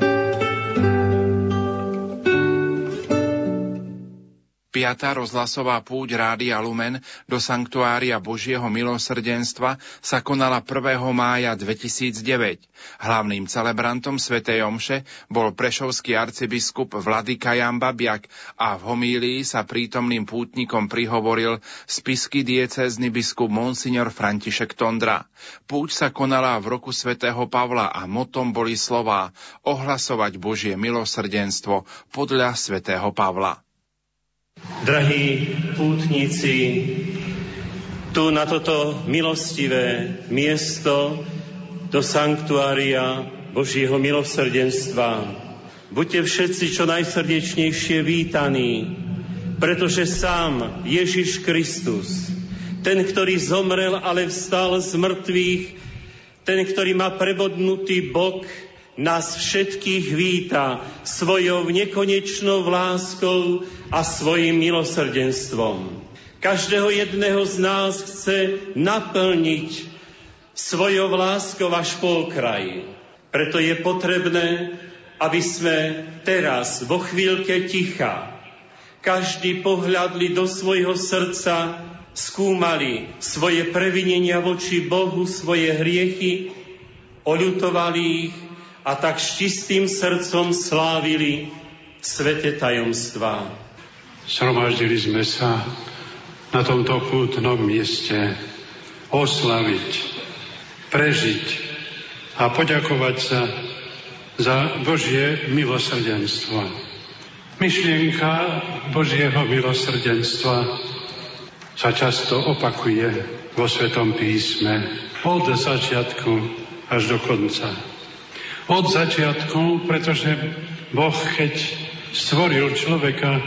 Piatá rozhlasová púť Rádia Lumen do Sanktuária Božieho milosrdenstva sa konala 1. mája 2009. Hlavným celebrantom Sv. Omše bol prešovský arcibiskup Vladyka Jan Babiak a v homílii sa prítomným pútnikom prihovoril spisky diecézny biskup Monsignor František Tondra. Púť sa konala v roku svätého Pavla a motom boli slová ohlasovať Božie milosrdenstvo podľa svätého Pavla. Drahí pútnici, tu na toto milostivé miesto do sanktuária Božieho milosrdenstva. Buďte všetci čo najsrdečnejšie vítaní, pretože sám Ježiš Kristus, ten, ktorý zomrel, ale vstal z mŕtvych, ten, ktorý má prebodnutý bok, nás všetkých víta svojou nekonečnou láskou a svojim milosrdenstvom. Každého jedného z nás chce naplniť svojou láskou až po okraj. Preto je potrebné, aby sme teraz, vo chvíľke ticha, každý pohľadli do svojho srdca, skúmali svoje previnenia voči Bohu, svoje hriechy, oľutovali ich a tak s čistým srdcom slávili svete tajomstvá. Sromaždili sme sa na tomto pútnom mieste oslaviť, prežiť a poďakovať sa za Božie milosrdenstvo. Myšlienka Božieho milosrdenstva sa často opakuje vo Svetom písme od začiatku až do konca od začiatku, pretože Boh, keď stvoril človeka,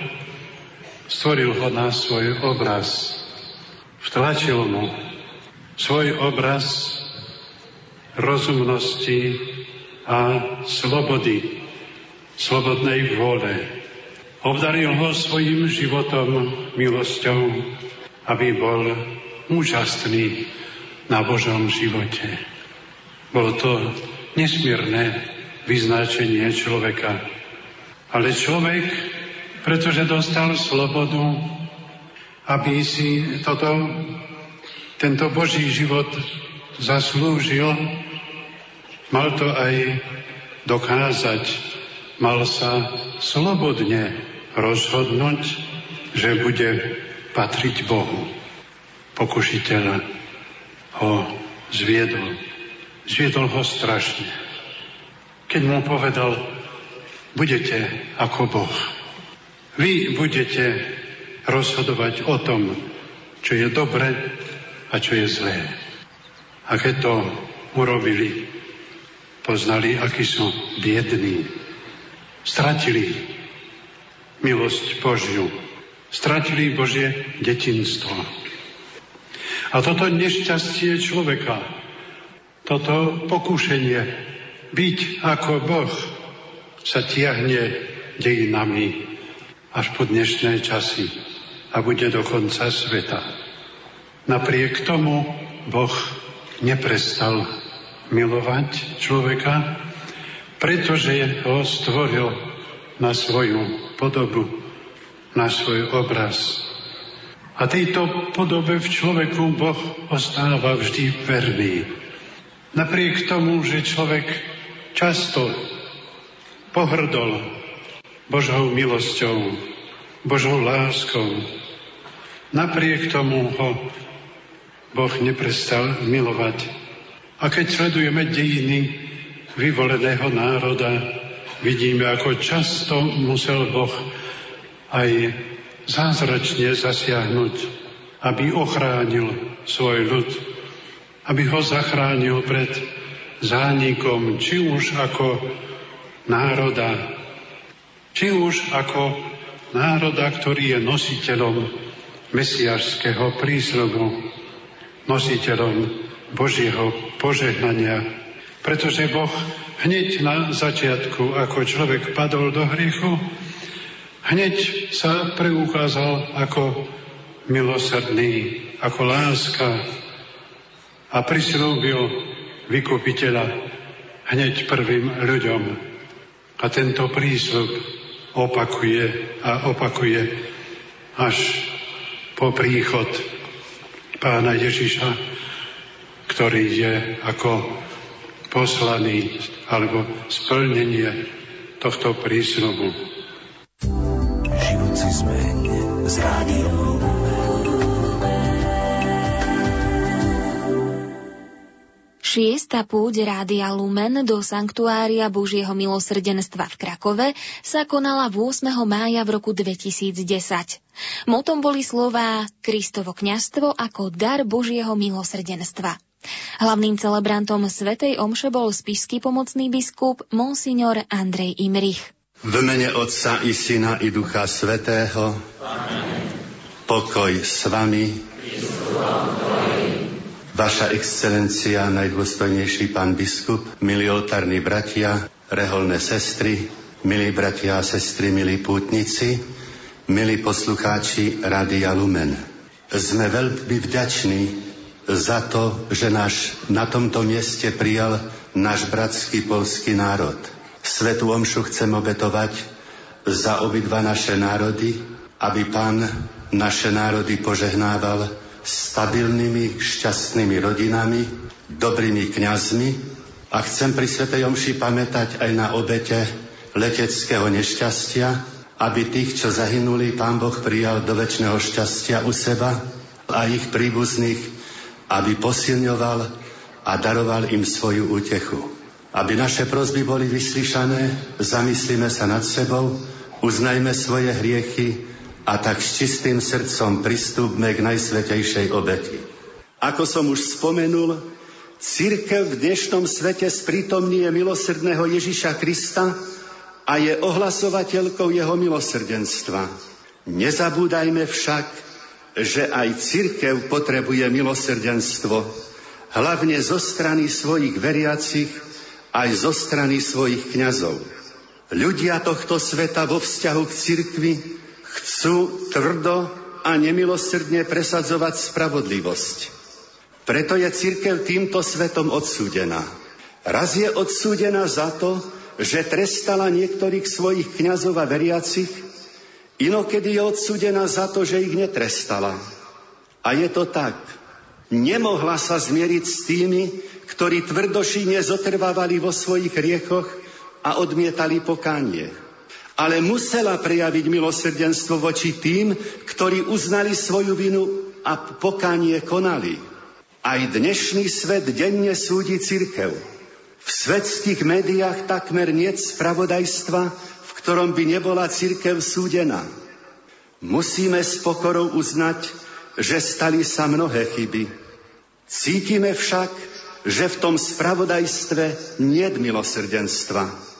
stvoril ho na svoj obraz. Vtlačil mu svoj obraz rozumnosti a slobody, slobodnej vôle. Obdaril ho svojim životom, milosťou, aby bol úžasný na Božom živote. Bol to nesmierne vyznačenie človeka. Ale človek, pretože dostal slobodu, aby si toto, tento Boží život zaslúžil, mal to aj dokázať. Mal sa slobodne rozhodnúť, že bude patriť Bohu. Pokušiteľ ho zviedol. Zviedol ho strašne. Keď mu povedal, budete ako Boh. Vy budete rozhodovať o tom, čo je dobre a čo je zlé. A keď to urobili, poznali, akí sú biední. Stratili milosť Božiu. Stratili Božie detinstvo. A toto nešťastie človeka, toto pokúšenie byť ako Boh sa tiahne dejinami až po dnešné časy a bude do konca sveta. Napriek tomu Boh neprestal milovať človeka, pretože ho stvoril na svoju podobu, na svoj obraz. A tejto podobe v človeku Boh ostáva vždy verný. Napriek tomu, že človek často pohrdol Božou milosťou, Božou láskou, napriek tomu ho Boh neprestal milovať. A keď sledujeme dejiny vyvoleného národa, vidíme, ako často musel Boh aj zázračne zasiahnuť, aby ochránil svoj ľud aby ho zachránil pred zánikom, či už ako národa, či už ako národa, ktorý je nositeľom mesiašského prísľubu, nositeľom Božieho požehnania. Pretože Boh hneď na začiatku, ako človek padol do hriechu, hneď sa preukázal ako milosrdný, ako láska a prislúbil vykupiteľa hneď prvým ľuďom. A tento prísľub opakuje a opakuje až po príchod pána Ježiša, ktorý je ako poslaný alebo splnenie tohto prísľubu. Živúci zmeň z rádiom Šiesta púť Rádia Lumen do Sanktuária Božieho milosrdenstva v Krakove sa konala 8. mája v roku 2010. Motom boli slová Kristovo kňastvo ako dar Božieho milosrdenstva. Hlavným celebrantom Svetej Omše bol spišský pomocný biskup Monsignor Andrej Imrich. V mene Otca i Syna i Ducha Svetého Amen. pokoj s vami. Vaša excelencia, najdôstojnejší pán biskup, milí oltárni bratia, reholné sestry, milí bratia a sestry, milí pútnici, milí poslucháči Rádia Lumen. Sme veľmi vďační za to, že náš na tomto mieste prijal náš bratský polský národ. Svetu omšu chcem obetovať za obidva naše národy, aby pán naše národy požehnával stabilnými, šťastnými rodinami, dobrými kňazmi a chcem pri Svetej Omši pamätať aj na obete leteckého nešťastia, aby tých, čo zahynuli, Pán Boh prijal do väčšného šťastia u seba a ich príbuzných, aby posilňoval a daroval im svoju útechu. Aby naše prozby boli vyslyšané, zamyslíme sa nad sebou, uznajme svoje hriechy a tak s čistým srdcom pristúpme k najsvetejšej obeti. Ako som už spomenul, církev v dnešnom svete sprítomnie milosrdného Ježiša Krista a je ohlasovateľkou jeho milosrdenstva. Nezabúdajme však, že aj církev potrebuje milosrdenstvo, hlavne zo strany svojich veriacich, aj zo strany svojich kňazov. Ľudia tohto sveta vo vzťahu k cirkvi chcú tvrdo a nemilosrdne presadzovať spravodlivosť. Preto je církev týmto svetom odsúdená. Raz je odsúdená za to, že trestala niektorých svojich kňazov a veriacich, inokedy je odsúdená za to, že ich netrestala. A je to tak. Nemohla sa zmieriť s tými, ktorí tvrdošine zotrvávali vo svojich riechoch a odmietali pokánie ale musela prejaviť milosrdenstvo voči tým, ktorí uznali svoju vinu a pokánie konali. Aj dnešný svet denne súdi cirkev. V svetských médiách takmer nie spravodajstva, v ktorom by nebola cirkev súdená. Musíme s pokorou uznať, že stali sa mnohé chyby. Cítime však, že v tom spravodajstve nie milosrdenstva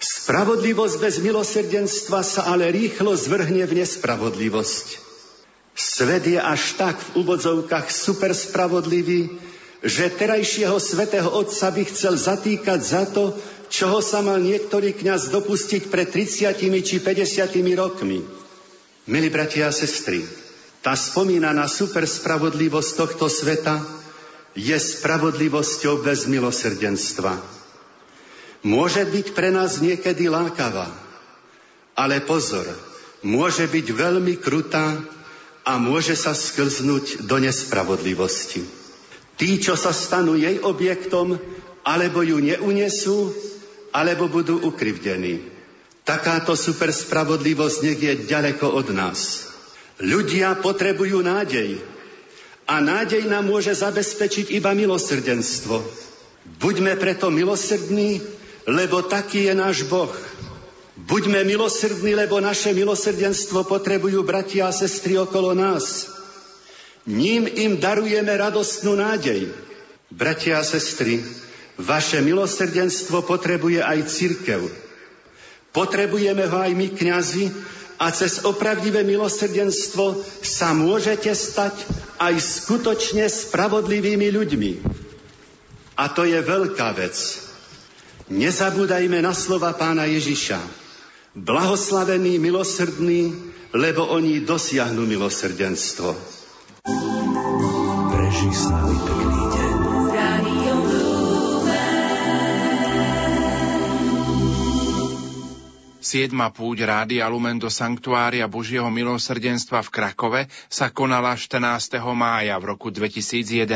Spravodlivosť bez milosrdenstva sa ale rýchlo zvrhne v nespravodlivosť. Svet je až tak v úvodzovkách super spravodlivý, že terajšieho svetého otca by chcel zatýkať za to, čoho sa mal niektorý kňaz dopustiť pred 30 či 50 rokmi. Milí bratia a sestry, tá spomínaná super spravodlivosť tohto sveta je spravodlivosťou bez milosrdenstva. Môže byť pre nás niekedy lákavá, ale pozor, môže byť veľmi krutá a môže sa sklznúť do nespravodlivosti. Tí, čo sa stanú jej objektom, alebo ju neunesú, alebo budú ukrivdení. Takáto super spravodlivosť nech je ďaleko od nás. Ľudia potrebujú nádej. A nádej nám môže zabezpečiť iba milosrdenstvo. Buďme preto milosrdní lebo taký je náš Boh. Buďme milosrdní, lebo naše milosrdenstvo potrebujú bratia a sestry okolo nás. Ním im darujeme radostnú nádej. Bratia a sestry, vaše milosrdenstvo potrebuje aj církev. Potrebujeme ho aj my, kňazi, a cez opravdivé milosrdenstvo sa môžete stať aj skutočne spravodlivými ľuďmi. A to je veľká vec. Nezabúdajme na slova pána Ježiša. Blahoslavení milosrdní, lebo oni dosiahnu milosrdenstvo. Preži pekný deň. Siedma púť Rádia Lumen do Sanktuária Božieho milosrdenstva v Krakove sa konala 14. mája v roku 2011.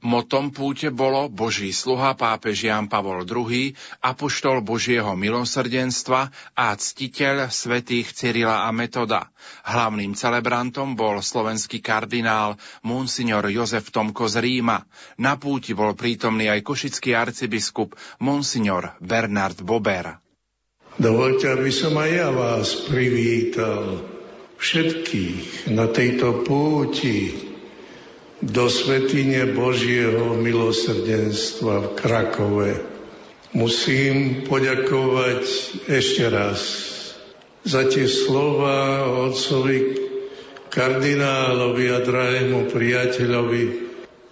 Motom púte bolo Boží sluha pápež Jan Pavol II, apoštol Božieho milosrdenstva a ctiteľ svätých Cyrila a Metoda. Hlavným celebrantom bol slovenský kardinál Monsignor Jozef Tomko z Ríma. Na púti bol prítomný aj košický arcibiskup Monsignor Bernard Bober. Dovolte, aby som aj ja vás privítal všetkých na tejto púti do Svetine Božieho milosrdenstva v Krakove. Musím poďakovať ešte raz za tie slova otcovi kardinálovi a drahému priateľovi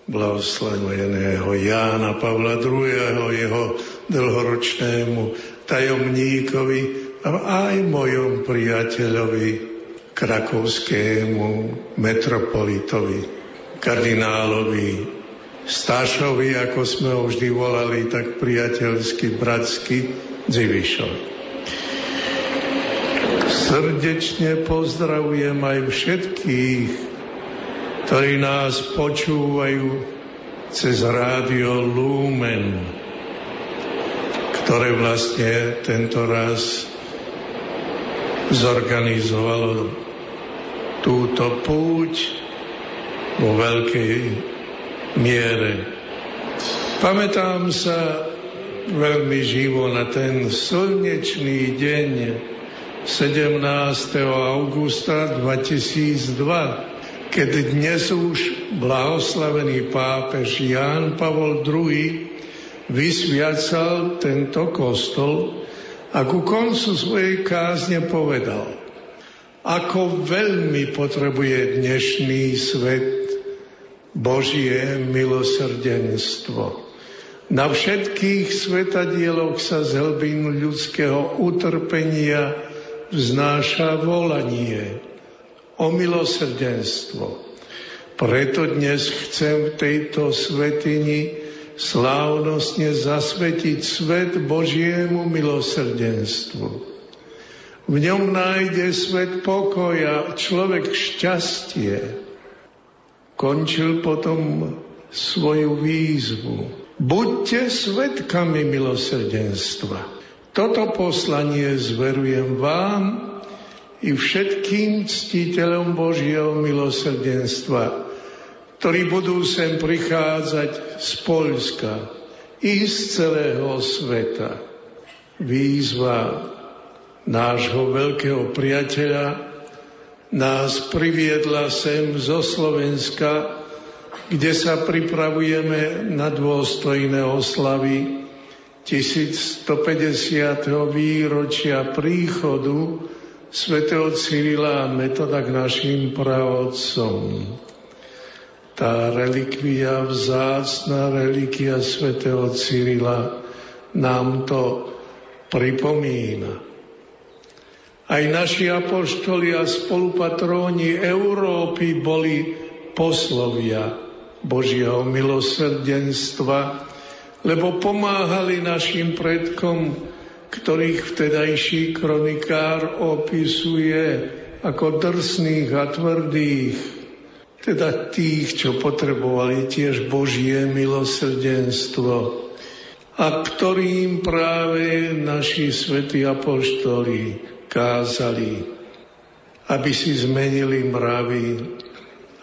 blahoslaveného Jána Pavla II. jeho dlhoročnému tajomníkovi a aj mojom priateľovi, krakovskému metropolitovi, kardinálovi Stášovi, ako sme ho vždy volali, tak priateľsky, bratsky, Dzivišovi. Srdečne pozdravujem aj všetkých, ktorí nás počúvajú cez rádio Lumen ktoré vlastne tento raz zorganizovalo túto púť vo veľkej miere. Pamätám sa veľmi živo na ten slnečný deň 17. augusta 2002, keď dnes už blahoslavený pápež Ján Pavol II vysviacal tento kostol a ku koncu svojej kázne povedal, ako veľmi potrebuje dnešný svet Božie milosrdenstvo. Na všetkých svetadieloch sa z hlbín ľudského utrpenia vznáša volanie o milosrdenstvo. Preto dnes chcem v tejto svetini slávnostne zasvetiť svet Božiemu milosrdenstvu. V ňom nájde svet pokoja, človek šťastie. Končil potom svoju výzvu. Buďte svetkami milosrdenstva. Toto poslanie zverujem vám i všetkým ctiteľom Božieho milosrdenstva, ktorí budú sem prichádzať z Poľska i z celého sveta. Výzva nášho veľkého priateľa nás priviedla sem zo Slovenska, kde sa pripravujeme na dôstojné oslavy 1150. výročia príchodu svätého Cyrila a Metoda k našim pravodcom tá relikvia, vzácná relikvia svätého Cyrila nám to pripomína. Aj naši apoštoli a spolupatróni Európy boli poslovia Božieho milosrdenstva, lebo pomáhali našim predkom, ktorých vtedajší kronikár opisuje ako drsných a tvrdých, teda tých, čo potrebovali tiež Božie milosrdenstvo a ktorým práve naši svätí apoštoli kázali, aby si zmenili mravy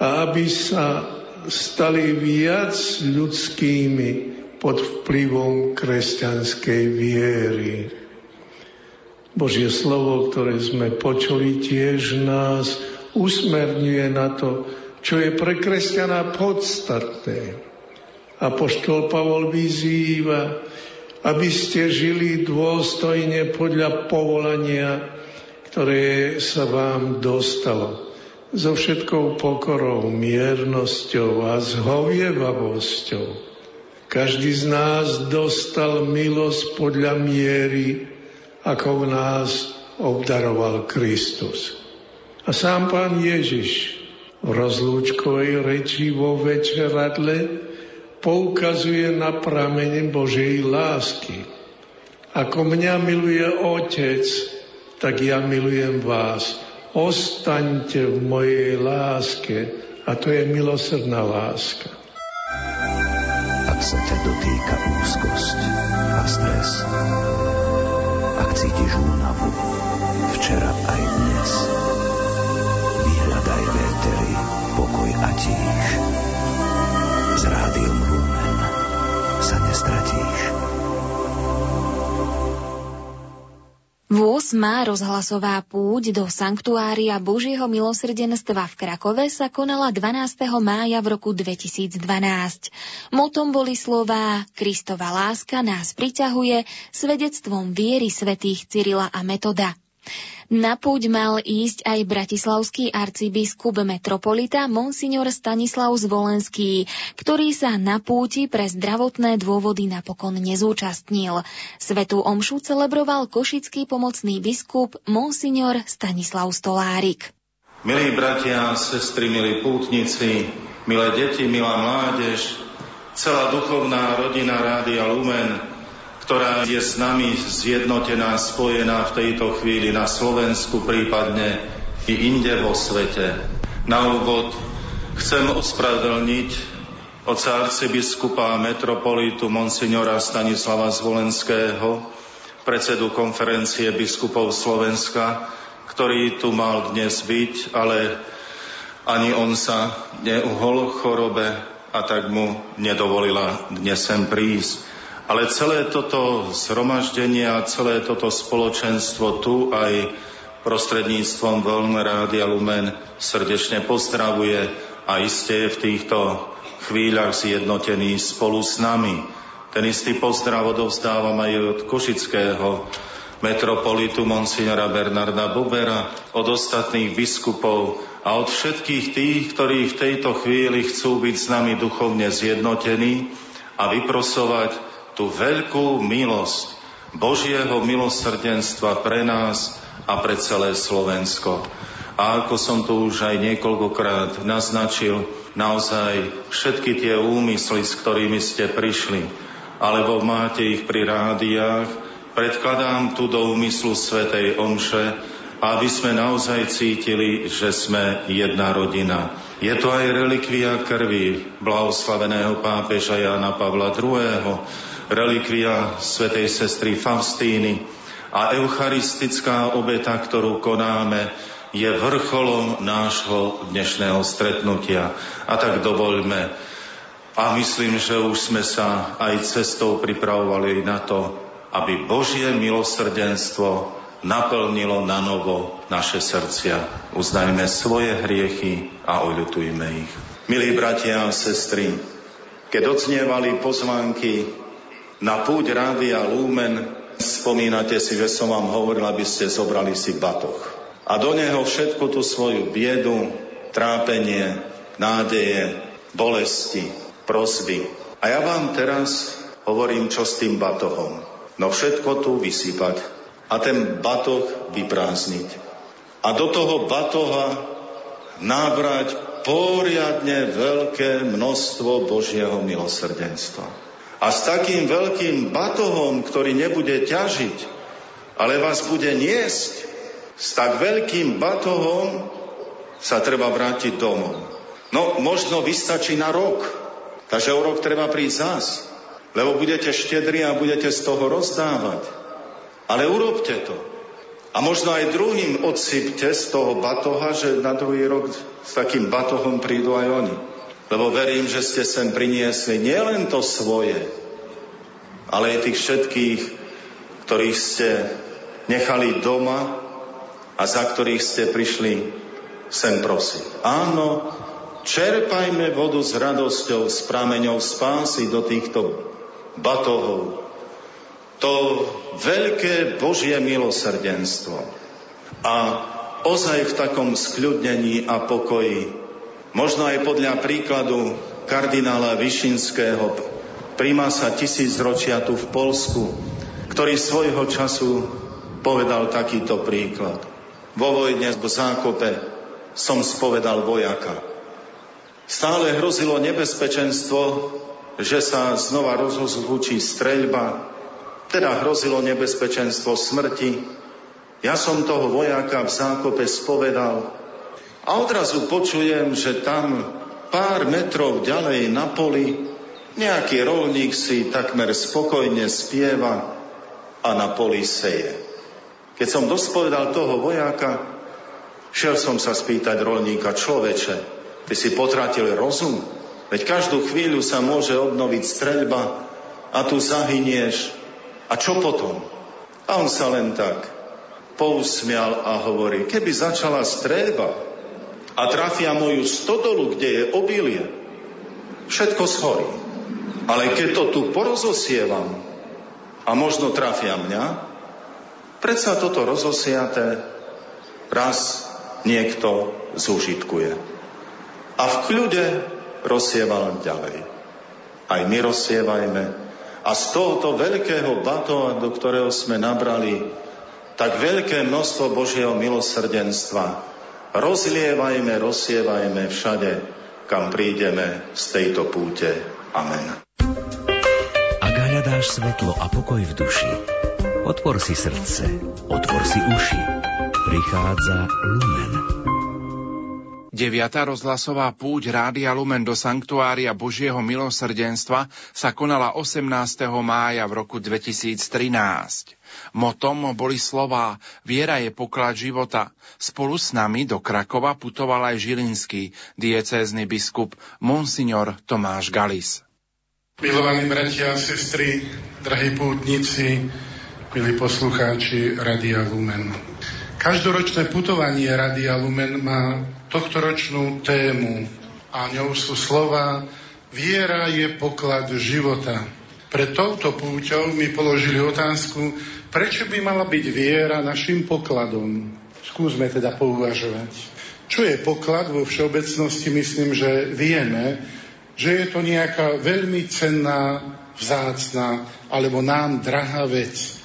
a aby sa stali viac ľudskými pod vplyvom kresťanskej viery. Božie slovo, ktoré sme počuli, tiež nás usmerňuje na to, čo je pre kresťana podstatné. Apoštol Pavol vyzýva, aby ste žili dôstojne podľa povolania, ktoré sa vám dostalo. So všetkou pokorou, miernosťou a zhovievavosťou. Každý z nás dostal milosť podľa miery, ako v nás obdaroval Kristus. A sám pán Ježiš rozlúčkovej reči vo večeradle poukazuje na pramene Božej lásky. Ako mňa miluje Otec, tak ja milujem vás. Ostaňte v mojej láske a to je milosrdná láska. Ak sa ťa dotýka úzkosť a stres, ak cítiš únavu, včera aj dnes, vyhľadaj v éteri pokoj a tíš. S rádiom Lumen sa nestratíš. 8. rozhlasová púť do Sanktuária Božieho milosrdenstva v Krakove sa konala 12. mája v roku 2012. Motom boli slová Kristova láska nás priťahuje svedectvom viery svätých Cyrila a Metoda. Na púť mal ísť aj bratislavský arcibiskup metropolita Monsignor Stanislav Zvolenský, ktorý sa na púti pre zdravotné dôvody napokon nezúčastnil. Svetú omšu celebroval košický pomocný biskup Monsignor Stanislav Stolárik. Milí bratia, sestry, milí pútnici, milé deti, milá mládež, celá duchovná rodina Rádia Lumen, ktorá je s nami zjednotená, spojená v tejto chvíli na Slovensku, prípadne i inde vo svete. Na úvod chcem ospravedlniť oca arcibiskupa a metropolitu monsignora Stanislava Zvolenského, predsedu konferencie biskupov Slovenska, ktorý tu mal dnes byť, ale ani on sa neuhol chorobe a tak mu nedovolila dnes sem prísť. Ale celé toto zhromaždenie a celé toto spoločenstvo tu aj prostredníctvom Vln Rádia Lumen srdečne pozdravuje a iste je v týchto chvíľach zjednotený spolu s nami. Ten istý pozdrav odovzdávam aj od košického metropolitu monsignora Bernarda Bubera, od ostatných biskupov a od všetkých tých, ktorí v tejto chvíli chcú byť s nami duchovne zjednotení a vyprosovať tú veľkú milosť Božieho milosrdenstva pre nás a pre celé Slovensko. A ako som tu už aj niekoľkokrát naznačil, naozaj všetky tie úmysly, s ktorými ste prišli, alebo máte ich pri rádiách, predkladám tu do úmyslu Svetej Omše, aby sme naozaj cítili, že sme jedna rodina. Je to aj relikvia krvi blahoslaveného pápeža Jana Pavla II., relikvia svätej sestry Faustíny a eucharistická obeta, ktorú konáme, je vrcholom nášho dnešného stretnutia. A tak dovoľme. A myslím, že už sme sa aj cestou pripravovali na to, aby Božie milosrdenstvo naplnilo na novo naše srdcia. Uznajme svoje hriechy a oľutujme ich. Milí bratia a sestry, keď odznievali pozvánky na púť Rádia Lumen spomínate si, že som vám hovoril, aby ste zobrali si batoh. A do neho všetku tú svoju biedu, trápenie, nádeje, bolesti, prosby. A ja vám teraz hovorím, čo s tým batohom. No všetko tu vysypať a ten batoh vyprázdniť. A do toho batoha nábrať poriadne veľké množstvo Božieho milosrdenstva. A s takým veľkým batohom, ktorý nebude ťažiť, ale vás bude niesť, s tak veľkým batohom sa treba vrátiť domov. No, možno vystačí na rok. Takže o rok treba prísť zás. Lebo budete štedri a budete z toho rozdávať. Ale urobte to. A možno aj druhým odsypte z toho batoha, že na druhý rok s takým batohom prídu aj oni. Lebo verím, že ste sem priniesli nielen to svoje, ale aj tých všetkých, ktorých ste nechali doma a za ktorých ste prišli sem prosiť. Áno, čerpajme vodu s radosťou, s prameňou spásy do týchto batohov. To veľké Božie milosrdenstvo. A ozaj v takom skľudnení a pokoji Možno aj podľa príkladu kardinála Višinského, primása tisícročia tu v Polsku, ktorý svojho času povedal takýto príklad. Vo vojne v zákope som spovedal vojaka. Stále hrozilo nebezpečenstvo, že sa znova rozhozvučí streľba, teda hrozilo nebezpečenstvo smrti. Ja som toho vojaka v zákope spovedal a odrazu počujem, že tam pár metrov ďalej na poli nejaký rolník si takmer spokojne spieva a na poli seje. Keď som dospovedal toho vojáka, šiel som sa spýtať rolníka, človeče, ty si potratil rozum? Veď každú chvíľu sa môže obnoviť streľba a tu zahynieš. A čo potom? A on sa len tak pousmial a hovorí, keby začala streľba a trafia moju stodolu, kde je obilie, všetko schorí. Ale keď to tu porozosievam a možno trafia mňa, predsa toto rozosiaté raz niekto zúžitkuje. A v kľude rozsieval ďalej. Aj my rozsievajme. A z tohoto veľkého batova, do ktorého sme nabrali tak veľké množstvo Božieho milosrdenstva, rozlievajme, rozsievajme všade, kam prídeme z tejto púte. Amen. Ak hľadáš svetlo a pokoj v duši, otvor si srdce, otvor si uši. Prichádza Lumen. 9. rozhlasová púť Rádia Lumen do Sanktuária Božieho milosrdenstva sa konala 18. mája v roku 2013. Motom boli slová Viera je poklad života. Spolu s nami do Krakova putoval aj žilinský diecézny biskup Monsignor Tomáš Galis. Milovaní bratia a sestry, drahí pútnici, milí poslucháči Radia Lumen. Každoročné putovanie Radia Lumen má tohtoročnú tému a ňou sú slova Viera je poklad života. Pre touto púťou mi položili otázku, prečo by mala byť viera našim pokladom. Skúsme teda pouvažovať. Čo je poklad vo všeobecnosti, myslím, že vieme, že je to nejaká veľmi cenná, vzácná alebo nám drahá vec.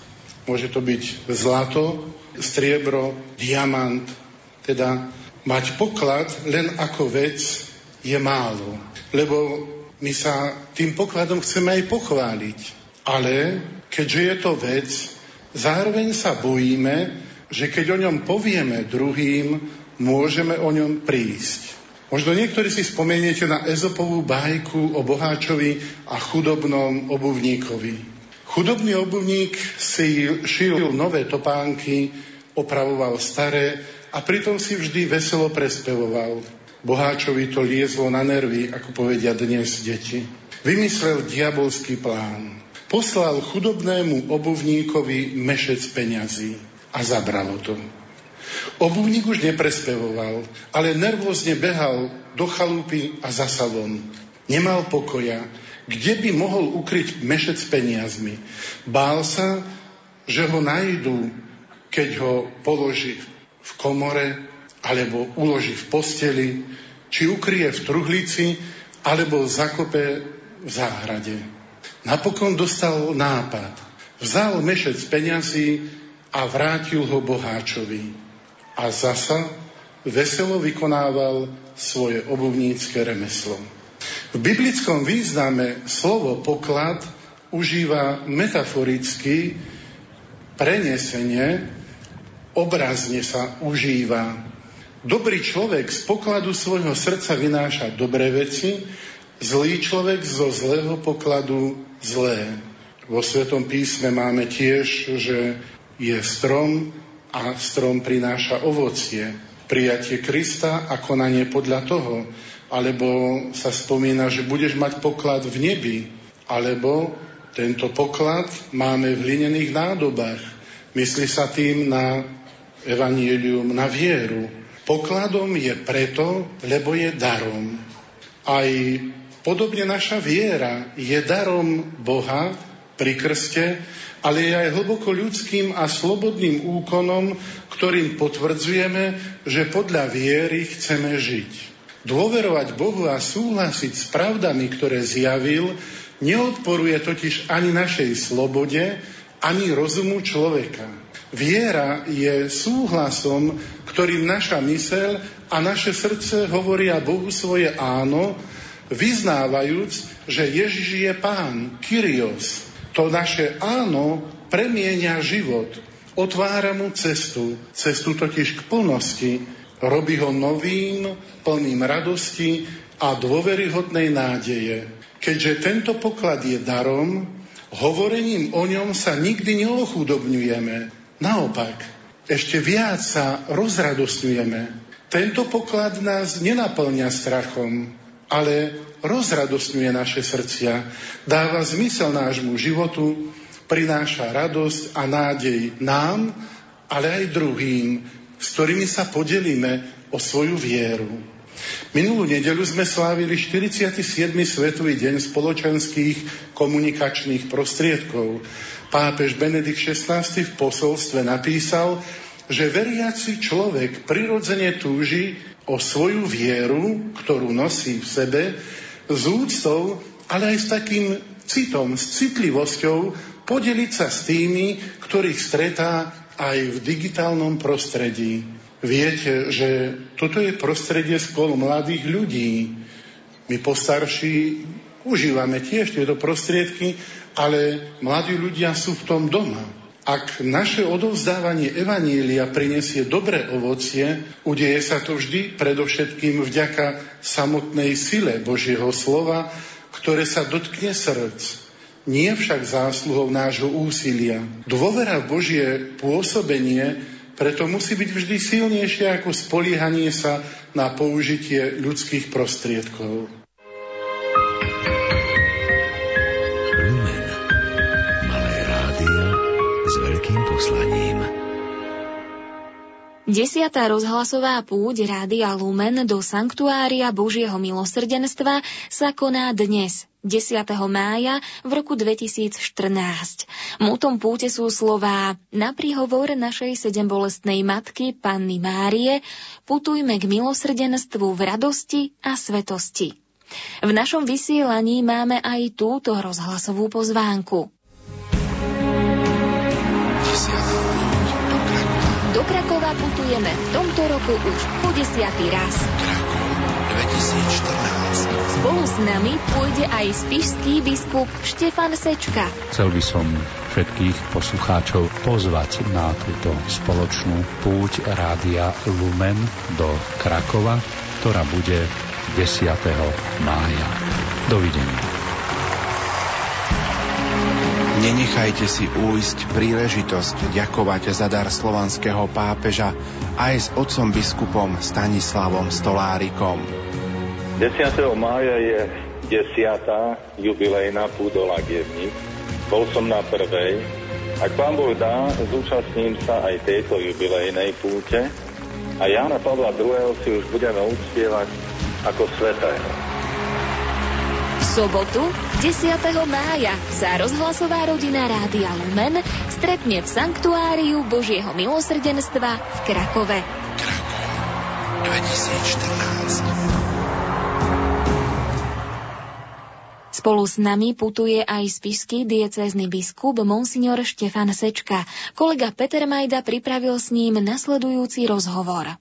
Môže to byť zlato, striebro, diamant. Teda mať poklad len ako vec je málo. Lebo my sa tým pokladom chceme aj pochváliť. Ale keďže je to vec, zároveň sa bojíme, že keď o ňom povieme druhým, môžeme o ňom prísť. Možno niektorí si spomeniete na Ezopovú bajku o boháčovi a chudobnom obuvníkovi. Chudobný obuvník si šil nové topánky, opravoval staré a pritom si vždy veselo prespevoval. Boháčovi to liezlo na nervy, ako povedia dnes deti. Vymyslel diabolský plán. Poslal chudobnému obuvníkovi mešec peňazí a zabralo to. Obuvník už neprespevoval, ale nervózne behal do chalúpy a za salon. Nemal pokoja, kde by mohol ukryť mešec peniazmi. Bál sa, že ho najdú, keď ho položí v komore, alebo uloží v posteli, či ukrie v truhlici, alebo zakope v záhrade. Napokon dostal nápad. Vzal mešec peňazí a vrátil ho boháčovi a zasa veselo vykonával svoje obuvnícke remeslo. V biblickom význame slovo poklad užíva metaforicky prenesenie, obrazne sa užíva. Dobrý človek z pokladu svojho srdca vynáša dobré veci, zlý človek zo zlého pokladu zlé. Vo Svetom písme máme tiež, že je strom, a strom prináša ovocie. Prijatie Krista a konanie podľa toho. Alebo sa spomína, že budeš mať poklad v nebi. Alebo tento poklad máme v hlinených nádobách. Myslí sa tým na evanielium, na vieru. Pokladom je preto, lebo je darom. Aj podobne naša viera je darom Boha pri krste, ale je aj hlboko ľudským a slobodným úkonom, ktorým potvrdzujeme, že podľa viery chceme žiť. Dôverovať Bohu a súhlasiť s pravdami, ktoré zjavil, neodporuje totiž ani našej slobode, ani rozumu človeka. Viera je súhlasom, ktorým naša mysel a naše srdce hovoria Bohu svoje áno, vyznávajúc, že Ježiš je Pán, Kyrios. To naše áno premienia život, otvára mu cestu, cestu totiž k plnosti, robí ho novým, plným radosti a dôveryhodnej nádeje. Keďže tento poklad je darom, hovorením o ňom sa nikdy neochudobňujeme. Naopak, ešte viac sa rozradostňujeme. Tento poklad nás nenaplňa strachom, ale rozradostňuje naše srdcia, dáva zmysel nášmu životu, prináša radosť a nádej nám, ale aj druhým, s ktorými sa podelíme o svoju vieru. Minulú nedelu sme slávili 47. svetový deň spoločenských komunikačných prostriedkov. Pápež Benedikt XVI v posolstve napísal, že veriaci človek prirodzene túži o svoju vieru, ktorú nosí v sebe, s úctou, ale aj s takým citom, s citlivosťou podeliť sa s tými, ktorých stretá aj v digitálnom prostredí. Viete, že toto je prostredie spolu mladých ľudí. My postarší užívame tiež tieto prostriedky, ale mladí ľudia sú v tom doma. Ak naše odovzdávanie Evanília prinesie dobré ovocie, udeje sa to vždy predovšetkým vďaka samotnej sile Božieho slova, ktoré sa dotkne srdc nie však zásluhou nášho úsilia. Dôvera Božie pôsobenie preto musí byť vždy silnejšie ako spoliehanie sa na použitie ľudských prostriedkov. Poslaním. Desiatá rozhlasová púť Rádia Lumen do Sanktuária Božieho milosrdenstva sa koná dnes, 10. mája v roku 2014. Mútom púte sú slová na príhovor našej sedembolestnej matky Panny Márie putujme k milosrdenstvu v radosti a svetosti. V našom vysielaní máme aj túto rozhlasovú pozvánku. Do Krakova putujeme v tomto roku už po desiatý raz. Krakov 2014. Spolu s nami pôjde aj spišský biskup Štefan Sečka. Chcel by som všetkých poslucháčov pozvať na túto spoločnú púť Rádia Lumen do Krakova, ktorá bude 10. mája. Dovidenia. Nenechajte si újsť príležitosť ďakovať za dar slovanského pápeža aj s otcom biskupom Stanislavom Stolárikom. 10. mája je 10. jubilejná púdola Gievnik. Bol som na prvej. Ak pán Boh dá, zúčastním sa aj tejto jubilejnej púte a Jana Pavla II. si už budeme uctievať ako svetého sobotu 10. mája sa rozhlasová rodina Rádia Lumen stretne v Sanktuáriu Božieho milosrdenstva v Krakove. Krakov 2014 Spolu s nami putuje aj spišský diecézny biskup Monsignor Štefan Sečka. Kolega Peter Majda pripravil s ním nasledujúci rozhovor.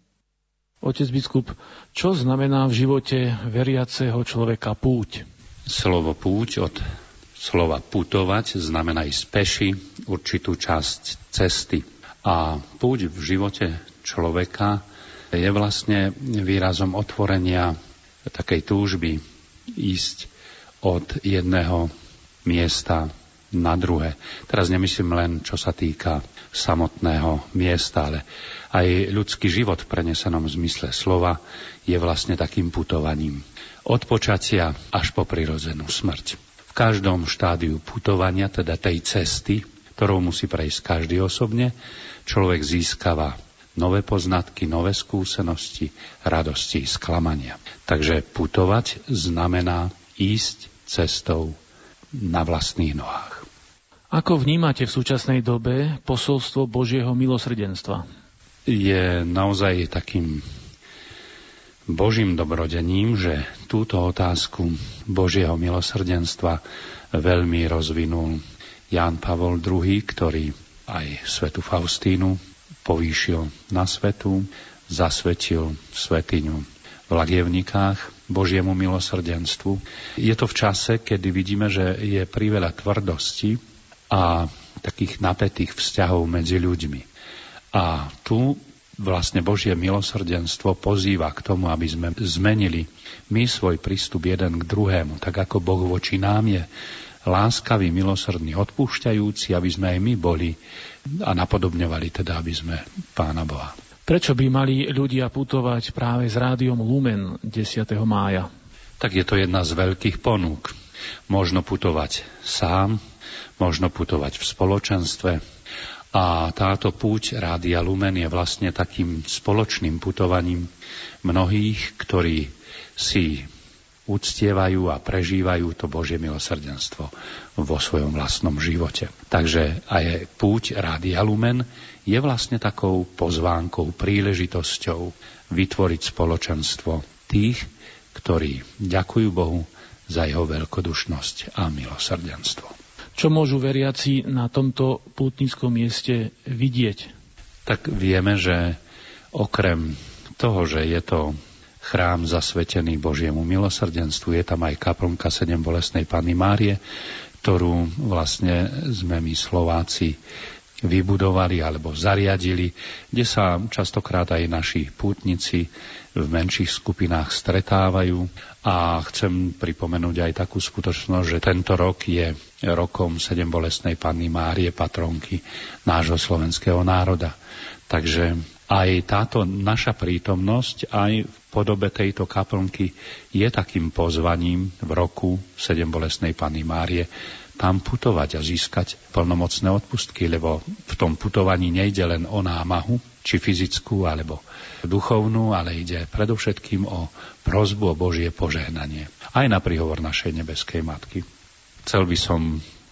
Otec biskup, čo znamená v živote veriaceho človeka púť? Slovo púť od slova putovať znamená aj speši určitú časť cesty. A púť v živote človeka je vlastne výrazom otvorenia takej túžby ísť od jedného miesta na druhé. Teraz nemyslím len, čo sa týka samotného miesta, ale aj ľudský život v prenesenom zmysle slova je vlastne takým putovaním od počatia až po prirodzenú smrť. V každom štádiu putovania, teda tej cesty, ktorou musí prejsť každý osobne, človek získava nové poznatky, nové skúsenosti, radosti, sklamania. Takže putovať znamená ísť cestou na vlastných nohách. Ako vnímate v súčasnej dobe posolstvo Božieho milosrdenstva? Je naozaj takým Božím dobrodením, že túto otázku Božieho milosrdenstva veľmi rozvinul Ján Pavol II, ktorý aj svetu Faustínu povýšil na svetu, zasvetil svetiňu v Lagievnikách Božiemu milosrdenstvu. Je to v čase, kedy vidíme, že je priveľa tvrdosti a takých napätých vzťahov medzi ľuďmi. A tu vlastne Božie milosrdenstvo pozýva k tomu, aby sme zmenili my svoj prístup jeden k druhému, tak ako Boh voči nám je láskavý, milosrdný, odpúšťajúci, aby sme aj my boli a napodobňovali teda, aby sme Pána Boha. Prečo by mali ľudia putovať práve s rádiom Lumen 10. mája? Tak je to jedna z veľkých ponúk. Možno putovať sám, možno putovať v spoločenstve, a táto púť Rádia Lumen je vlastne takým spoločným putovaním mnohých, ktorí si uctievajú a prežívajú to Božie milosrdenstvo vo svojom vlastnom živote. Takže aj púť Rádia Lumen je vlastne takou pozvánkou, príležitosťou vytvoriť spoločenstvo tých, ktorí ďakujú Bohu za jeho veľkodušnosť a milosrdenstvo. Čo môžu veriaci na tomto pútnickom mieste vidieť? Tak vieme, že okrem toho, že je to chrám zasvetený Božiemu milosrdenstvu, je tam aj kaplnka sedem bolesnej Panny Márie, ktorú vlastne sme my Slováci vybudovali alebo zariadili, kde sa častokrát aj naši pútnici v menších skupinách stretávajú a chcem pripomenúť aj takú skutočnosť, že tento rok je rokom sedem bolestnej Panny Márie, patronky nášho slovenského národa. Takže aj táto naša prítomnosť aj v podobe tejto kaplnky je takým pozvaním v roku sedem bolestnej Panny Márie tam putovať a získať plnomocné odpustky, lebo v tom putovaní nejde len o námahu, či fyzickú, alebo duchovnú, ale ide predovšetkým o prozbu o Božie požehnanie. Aj na príhovor našej nebeskej Matky. Chcel by som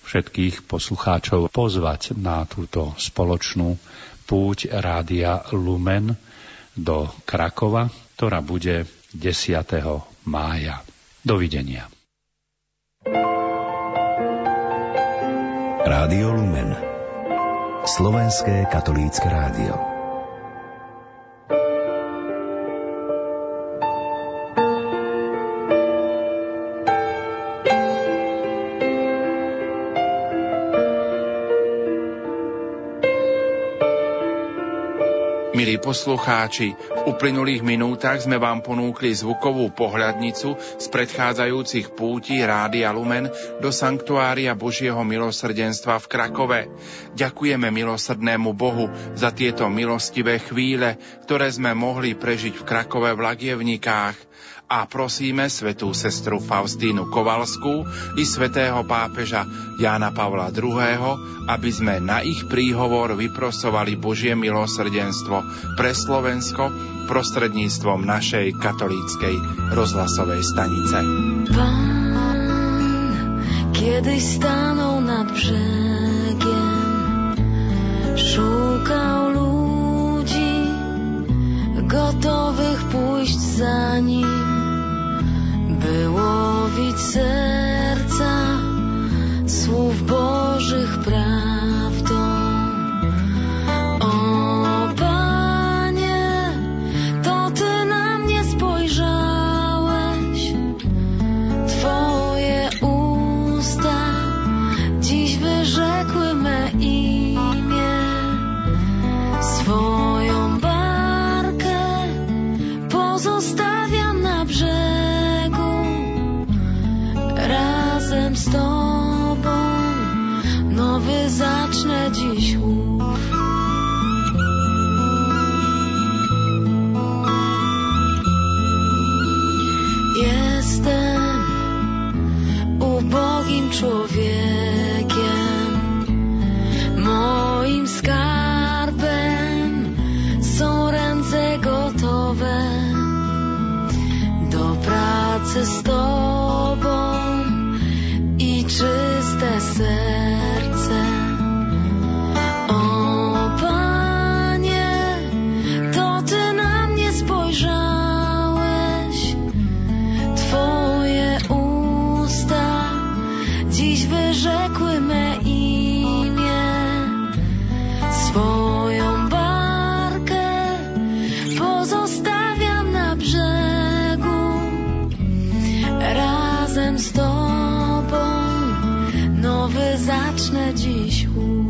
všetkých poslucháčov pozvať na túto spoločnú púť Rádia Lumen do Krakova, ktorá bude 10. mája. Dovidenia. Rádio Lumen Slovenské katolícke rádio Milí poslucháči, v uplynulých minútach sme vám ponúkli zvukovú pohľadnicu z predchádzajúcich pútí Rádia Lumen do Sanktuária Božieho milosrdenstva v Krakove. Ďakujeme milosrdnému Bohu za tieto milostivé chvíle, ktoré sme mohli prežiť v Krakove v Lagievnikách a prosíme svetú sestru Faustínu Kovalskú i svetého pápeža Jána Pavla II., aby sme na ich príhovor vyprosovali Božie milosrdenstvo pre Slovensko prostredníctvom našej katolíckej rozhlasovej stanice. Pán, kedy stanul nad brzegiem, szukał ludzi, gotowych pójść za nim by łowić serca słów Bożych prawdą. człowiekiem. Moim skarbem są ręce gotowe do pracy z Tobą i czyste serce. Dziś chłód.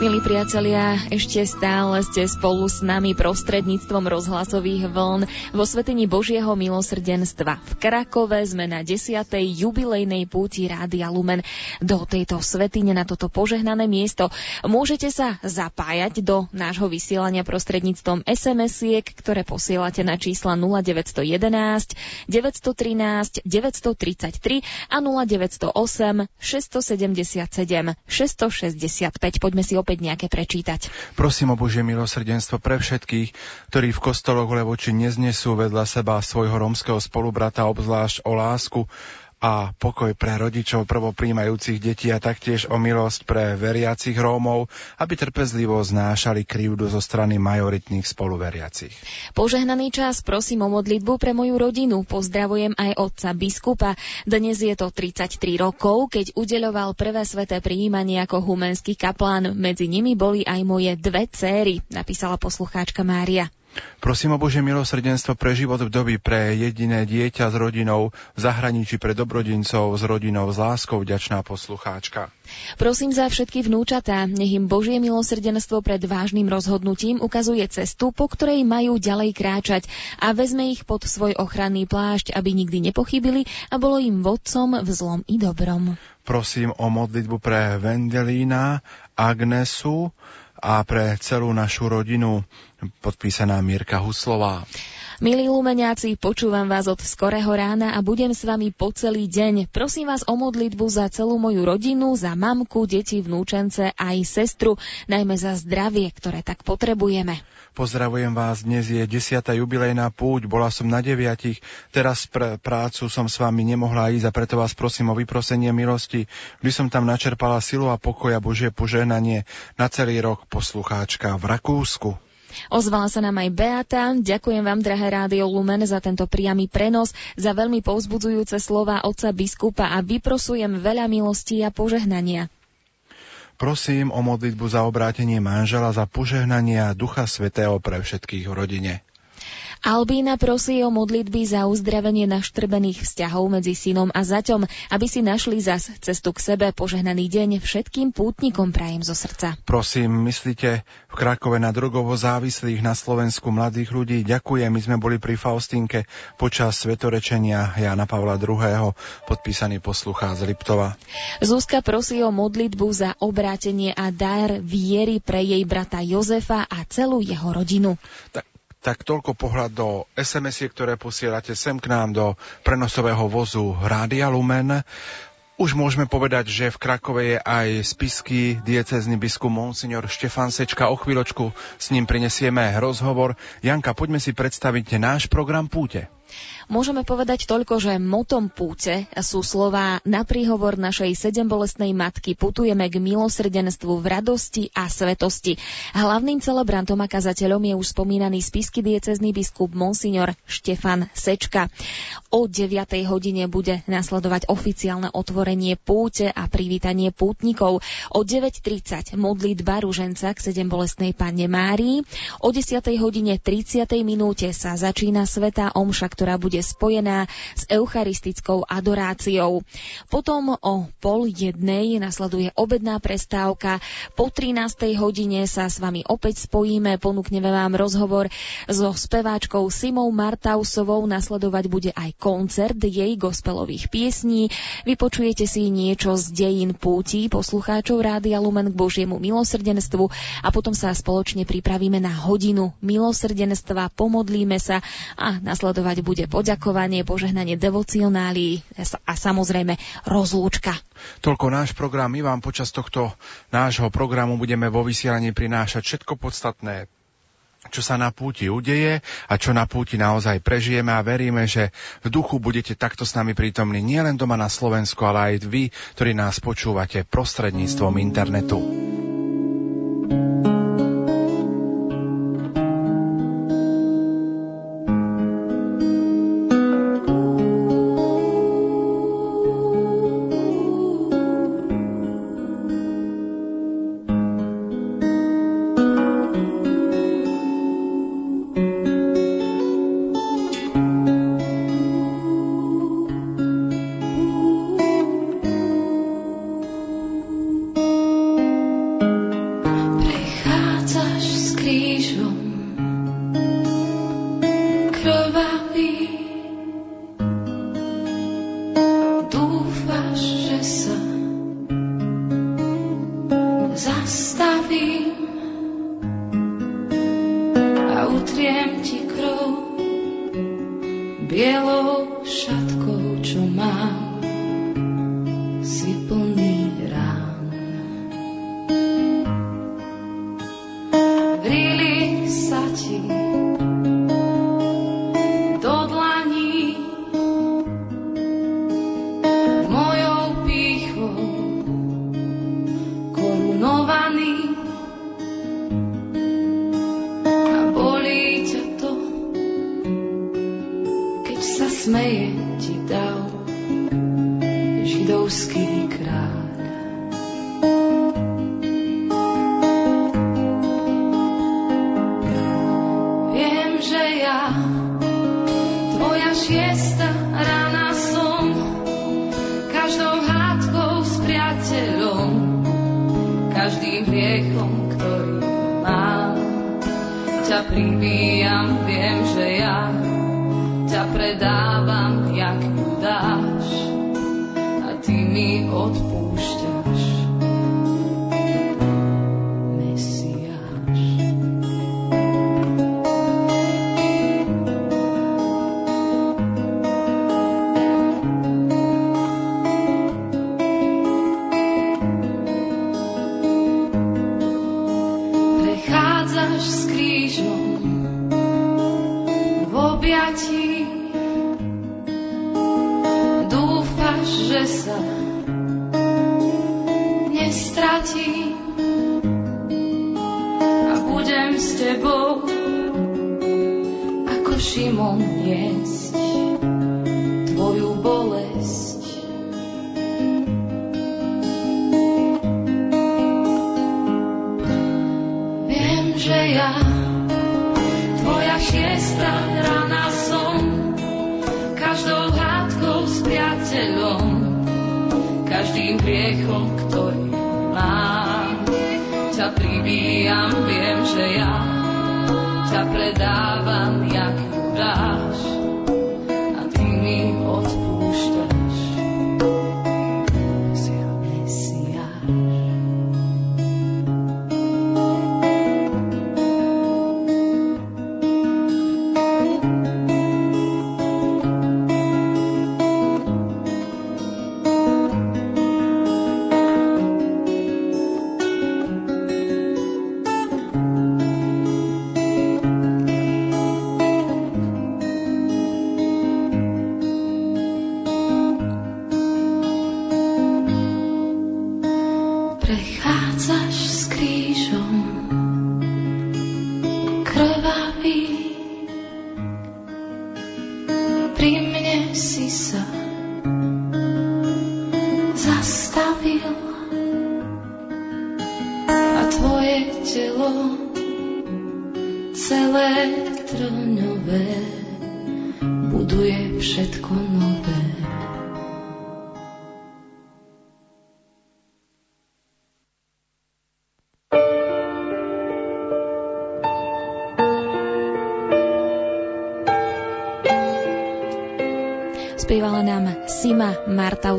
Milí priatelia, ešte stále ste spolu s nami prostredníctvom rozhlasových vln vo Svetini Božieho milosrdenstva. V Krakove sme na 10. jubilejnej púti Rádia Lumen do tejto svetine na toto požehnané miesto. Môžete sa zapájať do nášho vysielania prostredníctvom SMS-iek, ktoré posielate na čísla 0911 913 933 a 0908 677 665. Poďme si opäť opäť nejaké prečítať. Prosím o Božie milosrdenstvo pre všetkých, ktorí v kostoloch Levoči neznesú vedľa seba svojho romského spolubrata, obzvlášť o lásku a pokoj pre rodičov prvopríjmajúcich detí a taktiež o milosť pre veriacich Rómov, aby trpezlivo znášali krivdu zo strany majoritných spoluveriacich. Požehnaný čas prosím o modlitbu pre moju rodinu. Pozdravujem aj otca biskupa. Dnes je to 33 rokov, keď udeľoval prvé sveté prijímanie ako humenský kaplán. Medzi nimi boli aj moje dve céry, napísala poslucháčka Mária. Prosím o Bože milosrdenstvo pre život v doby, pre jediné dieťa s rodinou, v zahraničí pre dobrodincov s rodinou, s láskou vďačná poslucháčka. Prosím za všetky vnúčatá, nech im Božie milosrdenstvo pred vážnym rozhodnutím ukazuje cestu, po ktorej majú ďalej kráčať a vezme ich pod svoj ochranný plášť, aby nikdy nepochybili a bolo im vodcom v zlom i dobrom. Prosím o modlitbu pre Vendelína, Agnesu, a pre celú našu rodinu podpísaná Mirka Huslová. Milí lumeniaci, počúvam vás od skorého rána a budem s vami po celý deň. Prosím vás o modlitbu za celú moju rodinu, za mamku, deti, vnúčence aj sestru, najmä za zdravie, ktoré tak potrebujeme. Pozdravujem vás, dnes je 10. jubilejná púť, bola som na deviatich, teraz pre prácu som s vami nemohla ísť a preto vás prosím o vyprosenie milosti, by som tam načerpala silu a pokoja Božie požehnanie na celý rok poslucháčka v Rakúsku. Ozvala sa nám aj Beata. Ďakujem vám, drahé Rádio Lumen, za tento priamy prenos, za veľmi povzbudzujúce slova otca biskupa a vyprosujem veľa milostí a požehnania. Prosím o modlitbu za obrátenie manžela, za požehnanie a Ducha Svetého pre všetkých v rodine. Albína prosí o modlitby za uzdravenie naštrbených vzťahov medzi synom a zaťom, aby si našli zas cestu k sebe. Požehnaný deň všetkým pútnikom prajem zo srdca. Prosím, myslíte v Krakove na drogovo závislých na Slovensku mladých ľudí. Ďakujem, my sme boli pri Faustínke počas svetorečenia Jana Pavla II. podpísaný posluchá z Liptova. Zuzka prosí o modlitbu za obrátenie a dar viery pre jej brata Jozefa a celú jeho rodinu. Tak tak toľko pohľad do sms ktoré posielate sem k nám do prenosového vozu Rádia Lumen. Už môžeme povedať, že v Krakove je aj spisky diecezny biskup Monsignor Štefan Sečka. O chvíľočku s ním prinesieme rozhovor. Janka, poďme si predstaviť náš program Púte. Môžeme povedať toľko, že motom púte sú slová na príhovor našej sedembolestnej matky putujeme k milosrdenstvu v radosti a svetosti. Hlavným celebrantom a kazateľom je už spomínaný spisky diecezný biskup Monsignor Štefan Sečka. O 9. hodine bude nasledovať oficiálne otvorenie púte a privítanie pútnikov. O 9.30 modlitba ruženca k sedembolestnej panne Márii. O 10. hodine 30. minúte sa začína Svetá Omša, ktorá bude bude spojená s eucharistickou adoráciou. Potom o pol jednej nasleduje obedná prestávka. Po 13. hodine sa s vami opäť spojíme, ponúkneme vám rozhovor so speváčkou Simou Martausovou. Nasledovať bude aj koncert jej gospelových piesní. Vypočujete si niečo z dejín púti poslucháčov Rádia Lumen k Božiemu milosrdenstvu a potom sa spoločne pripravíme na hodinu milosrdenstva, pomodlíme sa a nasledovať bude poďakovanie poďakovanie, požehnanie devocionálií a samozrejme rozlúčka. Toľko náš program. My vám počas tohto nášho programu budeme vo vysielaní prinášať všetko podstatné, čo sa na púti udeje a čo na púti naozaj prežijeme a veríme, že v duchu budete takto s nami prítomní nielen doma na Slovensku, ale aj vy, ktorí nás počúvate prostredníctvom internetu.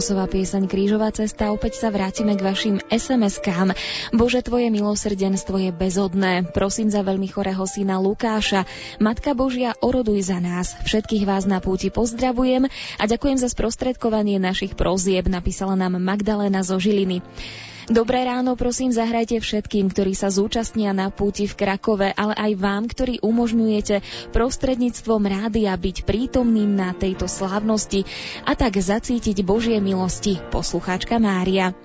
Martausová pieseň Krížová cesta. Opäť sa vrátime k vašim SMS-kám. Bože, tvoje milosrdenstvo je bezodné. Prosím za veľmi chorého syna Lukáša. Matka Božia, oroduj za nás. Všetkých vás na púti pozdravujem a ďakujem za sprostredkovanie našich prozieb, napísala nám Magdalena zo Žiliny. Dobré ráno, prosím, zahrajte všetkým, ktorí sa zúčastnia na púti v Krakove, ale aj vám, ktorí umožňujete prostredníctvom rádia byť prítomným na tejto slávnosti a tak zacítiť Božie milosti. Poslucháčka Mária.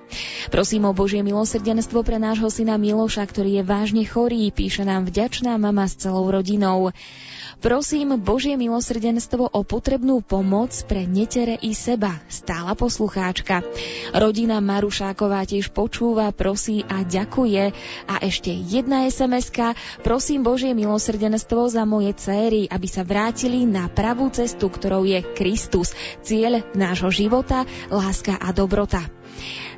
Prosím o Božie milosrdenstvo pre nášho syna Miloša, ktorý je vážne chorý, píše nám vďačná mama s celou rodinou. Prosím Božie milosrdenstvo o potrebnú pomoc pre netere i seba, stála poslucháčka. Rodina Marušáková tiež počúva, prosí a ďakuje. A ešte jedna sms prosím Božie milosrdenstvo za moje céry, aby sa vrátili na pravú cestu, ktorou je Kristus, cieľ nášho života, láska a dobrota.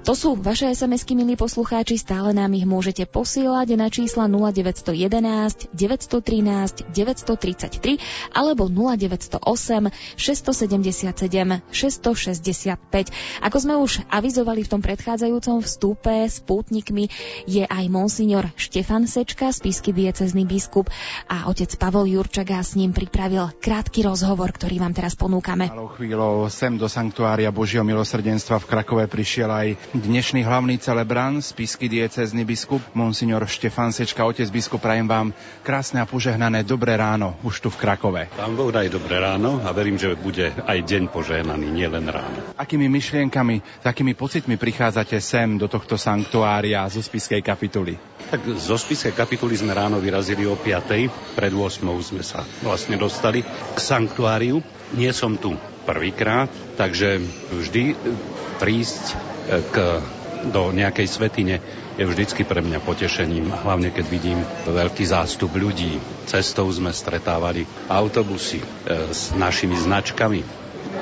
To sú vaše SMS-ky, milí poslucháči, stále nám ich môžete posielať na čísla 0911 913 933 alebo 0908 677 665. Ako sme už avizovali v tom predchádzajúcom vstupe s pútnikmi, je aj monsignor Štefan Sečka, spísky diecezný biskup a otec Pavol Jurčaga s ním pripravil krátky rozhovor, ktorý vám teraz ponúkame. Malou chvíľou sem do Sanktuária Božieho milosrdenstva v Krakove prišiel aj Dnešný hlavný celebrant, spisky diecezny biskup, monsignor Štefan Sečka, otec biskup, prajem vám krásne a požehnané dobré ráno už tu v Krakove. Pán Boh daj dobré ráno a verím, že bude aj deň požehnaný, nielen ráno. Akými myšlienkami, takými pocitmi prichádzate sem do tohto sanktuária zo spiskej kapituly? Tak zo spiskej kapituly sme ráno vyrazili o 5. Pred 8. sme sa vlastne dostali k sanktuáriu. Nie som tu prvýkrát, takže vždy prísť k, do nejakej svetine je vždycky pre mňa potešením, hlavne keď vidím veľký zástup ľudí. Cestou sme stretávali autobusy e, s našimi značkami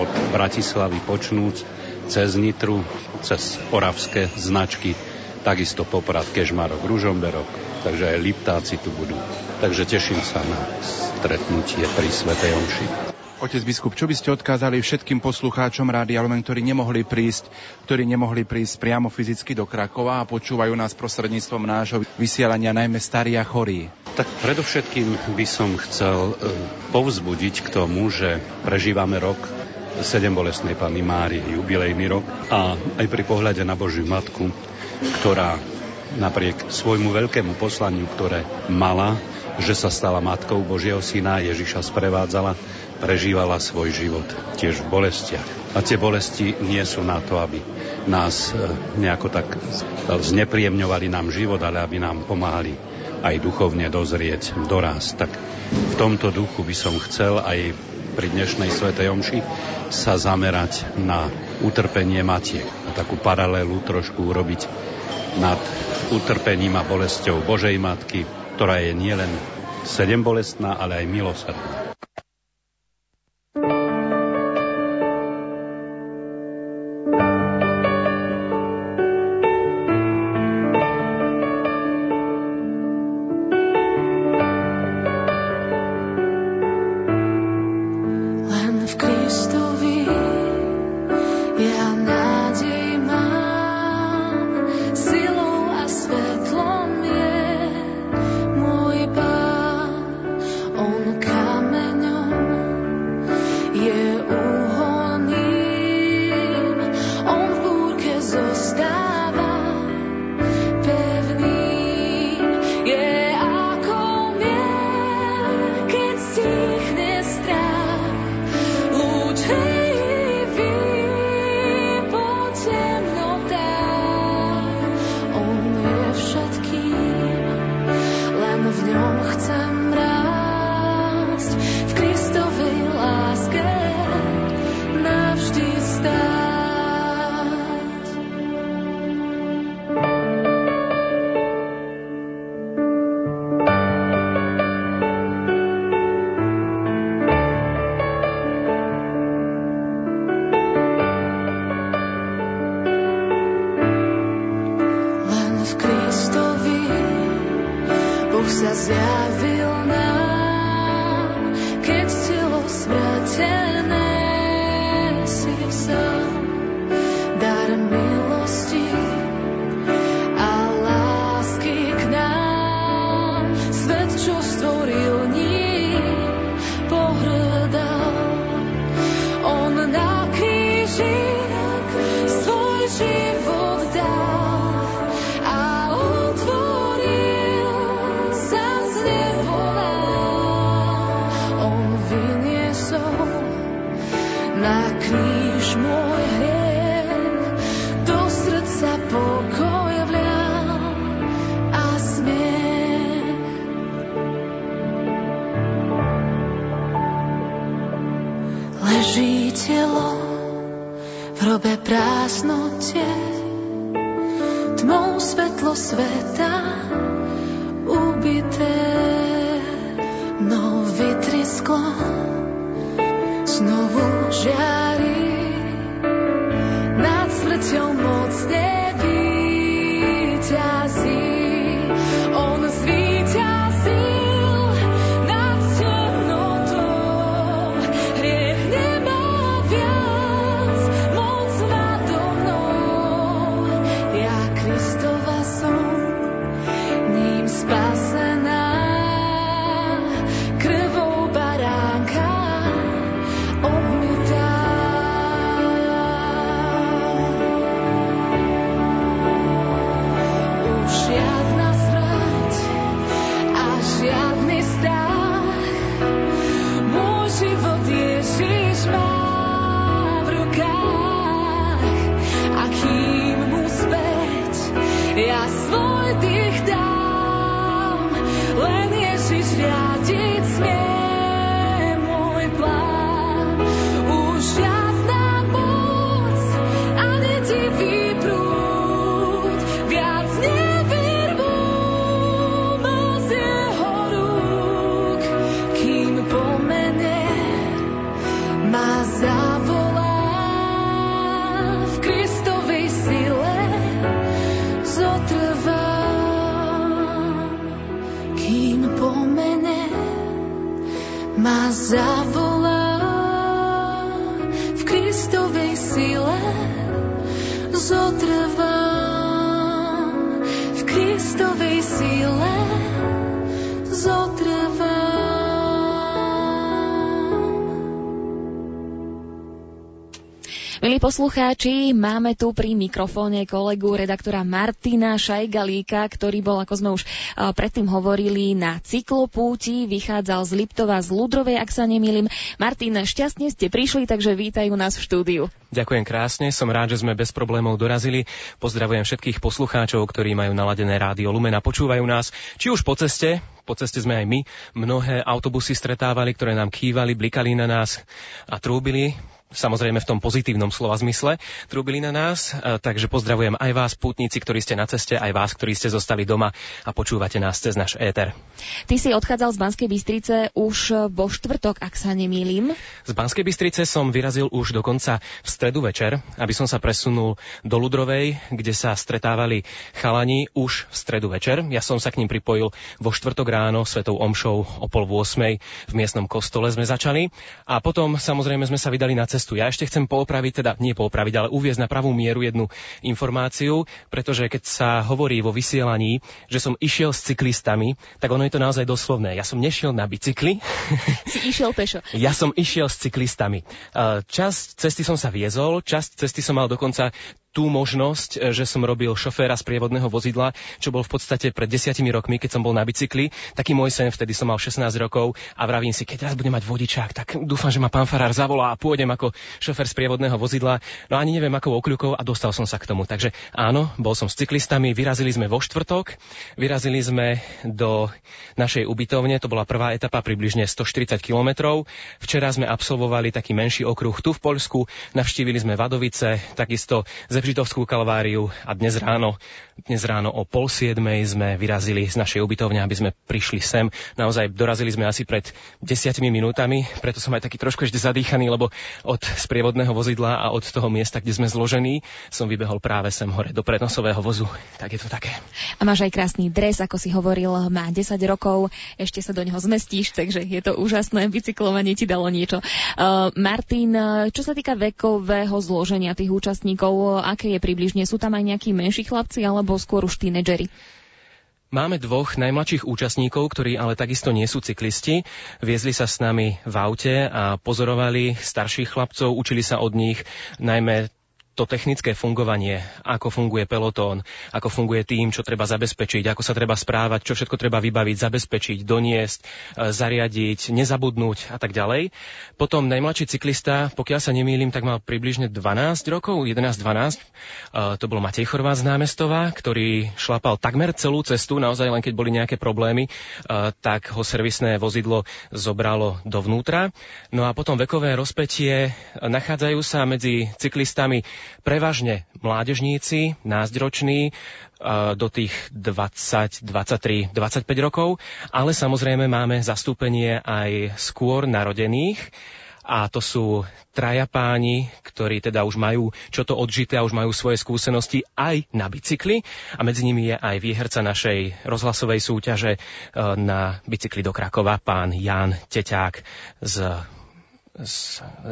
od Bratislavy počnúc cez Nitru, cez oravské značky, takisto Poprad, Kežmarok, Ružomberok, takže aj Liptáci tu budú. Takže teším sa na stretnutie pri Svetej Omši. Otec biskup, čo by ste odkázali všetkým poslucháčom Rádia Lumen, ktorí nemohli prísť, ktorí nemohli prísť priamo fyzicky do Krakova a počúvajú nás prostredníctvom nášho vysielania, najmä starí a chorí? Tak predovšetkým by som chcel e, povzbudiť k tomu, že prežívame rok sedem bolestnej Panny Mári, jubilejný rok a aj pri pohľade na Božiu Matku, ktorá napriek svojmu veľkému poslaniu, ktoré mala, že sa stala matkou Božieho syna, Ježiša sprevádzala, prežívala svoj život tiež v bolestiach. A tie bolesti nie sú na to, aby nás e, nejako tak znepríjemňovali nám život, ale aby nám pomáhali aj duchovne dozrieť, doraz. Tak v tomto duchu by som chcel aj pri dnešnej Svetej Omši sa zamerať na utrpenie matiek. A takú paralelu trošku urobiť nad utrpením a bolesťou Božej Matky, ktorá je nielen sedem bolestná, ale aj milosrdná. Poslucháči, máme tu pri mikrofóne kolegu redaktora Martina Šajgalíka, ktorý bol, ako sme už predtým hovorili, na cyklopúti, vychádzal z Liptova z Ludrovej, ak sa nemýlim. Martin, šťastne ste prišli, takže vítajú nás v štúdiu. Ďakujem krásne, som rád, že sme bez problémov dorazili. Pozdravujem všetkých poslucháčov, ktorí majú naladené rádio Lumen a počúvajú nás, či už po ceste, po ceste sme aj my. Mnohé autobusy stretávali, ktoré nám kývali, blikali na nás a trúbili samozrejme v tom pozitívnom slova zmysle, trúbili na nás, e, takže pozdravujem aj vás, pútnici, ktorí ste na ceste, aj vás, ktorí ste zostali doma a počúvate nás cez náš éter. Ty si odchádzal z Banskej Bystrice už vo štvrtok, ak sa nemýlim. Z Banskej Bystrice som vyrazil už dokonca v stredu večer, aby som sa presunul do Ludrovej, kde sa stretávali chalani už v stredu večer. Ja som sa k ním pripojil vo štvrtok ráno svetou omšou o pol v 8 v miestnom kostole sme začali a potom samozrejme sme sa vydali na cestu cestu. Ja ešte chcem poopraviť, teda nie poopraviť, ale uviezť na pravú mieru jednu informáciu, pretože keď sa hovorí vo vysielaní, že som išiel s cyklistami, tak ono je to naozaj doslovné. Ja som nešiel na bicykli. [laughs] Si išiel pešo. Ja som išiel s cyklistami. Časť cesty som sa viezol, časť cesty som mal dokonca tú možnosť, e, že som robil šoféra z prievodného vozidla, čo bol v podstate pred desiatimi rokmi, keď som bol na bicykli. Taký môj sen, vtedy som mal 16 rokov a vravím si, keď raz budem mať vodičák, tak dúfam, že ma pán Farár zavolá a pôjdem ako šofér z prievodného vozidla. No ani neviem, akou okľukou a dostal som sa k tomu. Takže áno, bol som s cyklistami, vyrazili sme vo štvrtok, vyrazili sme do našej ubytovne, to bola prvá etapa približne 140 kilometrov. Včera sme absolvovali taký menší okruh tu v Poľsku, navštívili sme Vadovice, takisto Židovskú kalváriu a dnes ráno, dnes ráno o pol siedmej sme vyrazili z našej ubytovne, aby sme prišli sem. Naozaj dorazili sme asi pred desiatimi minútami, preto som aj taký trošku ešte zadýchaný, lebo od sprievodného vozidla a od toho miesta, kde sme zložení, som vybehol práve sem hore do prednosového vozu. Tak je to také. A máš aj krásny dres, ako si hovoril, má 10 rokov, ešte sa do neho zmestíš, takže je to úžasné. Bicyklovanie ti dalo niečo. Uh, Martin, čo sa týka vekového zloženia tých účastníkov, aké je približne? Sú tam aj nejakí menší chlapci alebo skôr už tínedžeri? Máme dvoch najmladších účastníkov, ktorí ale takisto nie sú cyklisti. Viezli sa s nami v aute a pozorovali starších chlapcov, učili sa od nich najmä to technické fungovanie, ako funguje pelotón, ako funguje tým, čo treba zabezpečiť, ako sa treba správať, čo všetko treba vybaviť, zabezpečiť, doniesť, e, zariadiť, nezabudnúť a tak ďalej. Potom najmladší cyklista, pokiaľ sa nemýlim, tak mal približne 12 rokov, 11-12. E, to bol Matej Chorvát z námestova, ktorý šlapal takmer celú cestu, naozaj len keď boli nejaké problémy, e, tak ho servisné vozidlo zobralo dovnútra. No a potom vekové rozpetie nachádzajú sa medzi cyklistami prevažne mládežníci, názdroční, do tých 20, 23, 25 rokov, ale samozrejme máme zastúpenie aj skôr narodených. A to sú traja páni, ktorí teda už majú čo to odžité a už majú svoje skúsenosti aj na bicykli. A medzi nimi je aj výherca našej rozhlasovej súťaže e, na bicykli do Krakova, pán Jan Teťák z, z,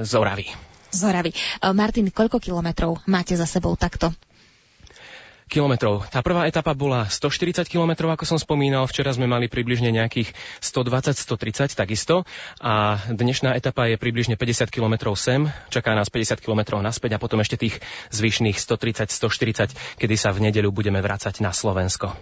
z Oravy z Horavy. E, Martin, koľko kilometrov máte za sebou takto? kilometrov. Tá prvá etapa bola 140 kilometrov, ako som spomínal. Včera sme mali približne nejakých 120-130 takisto. A dnešná etapa je približne 50 kilometrov sem. Čaká nás 50 kilometrov naspäť a potom ešte tých zvyšných 130-140, kedy sa v nedeľu budeme vrácať na Slovensko.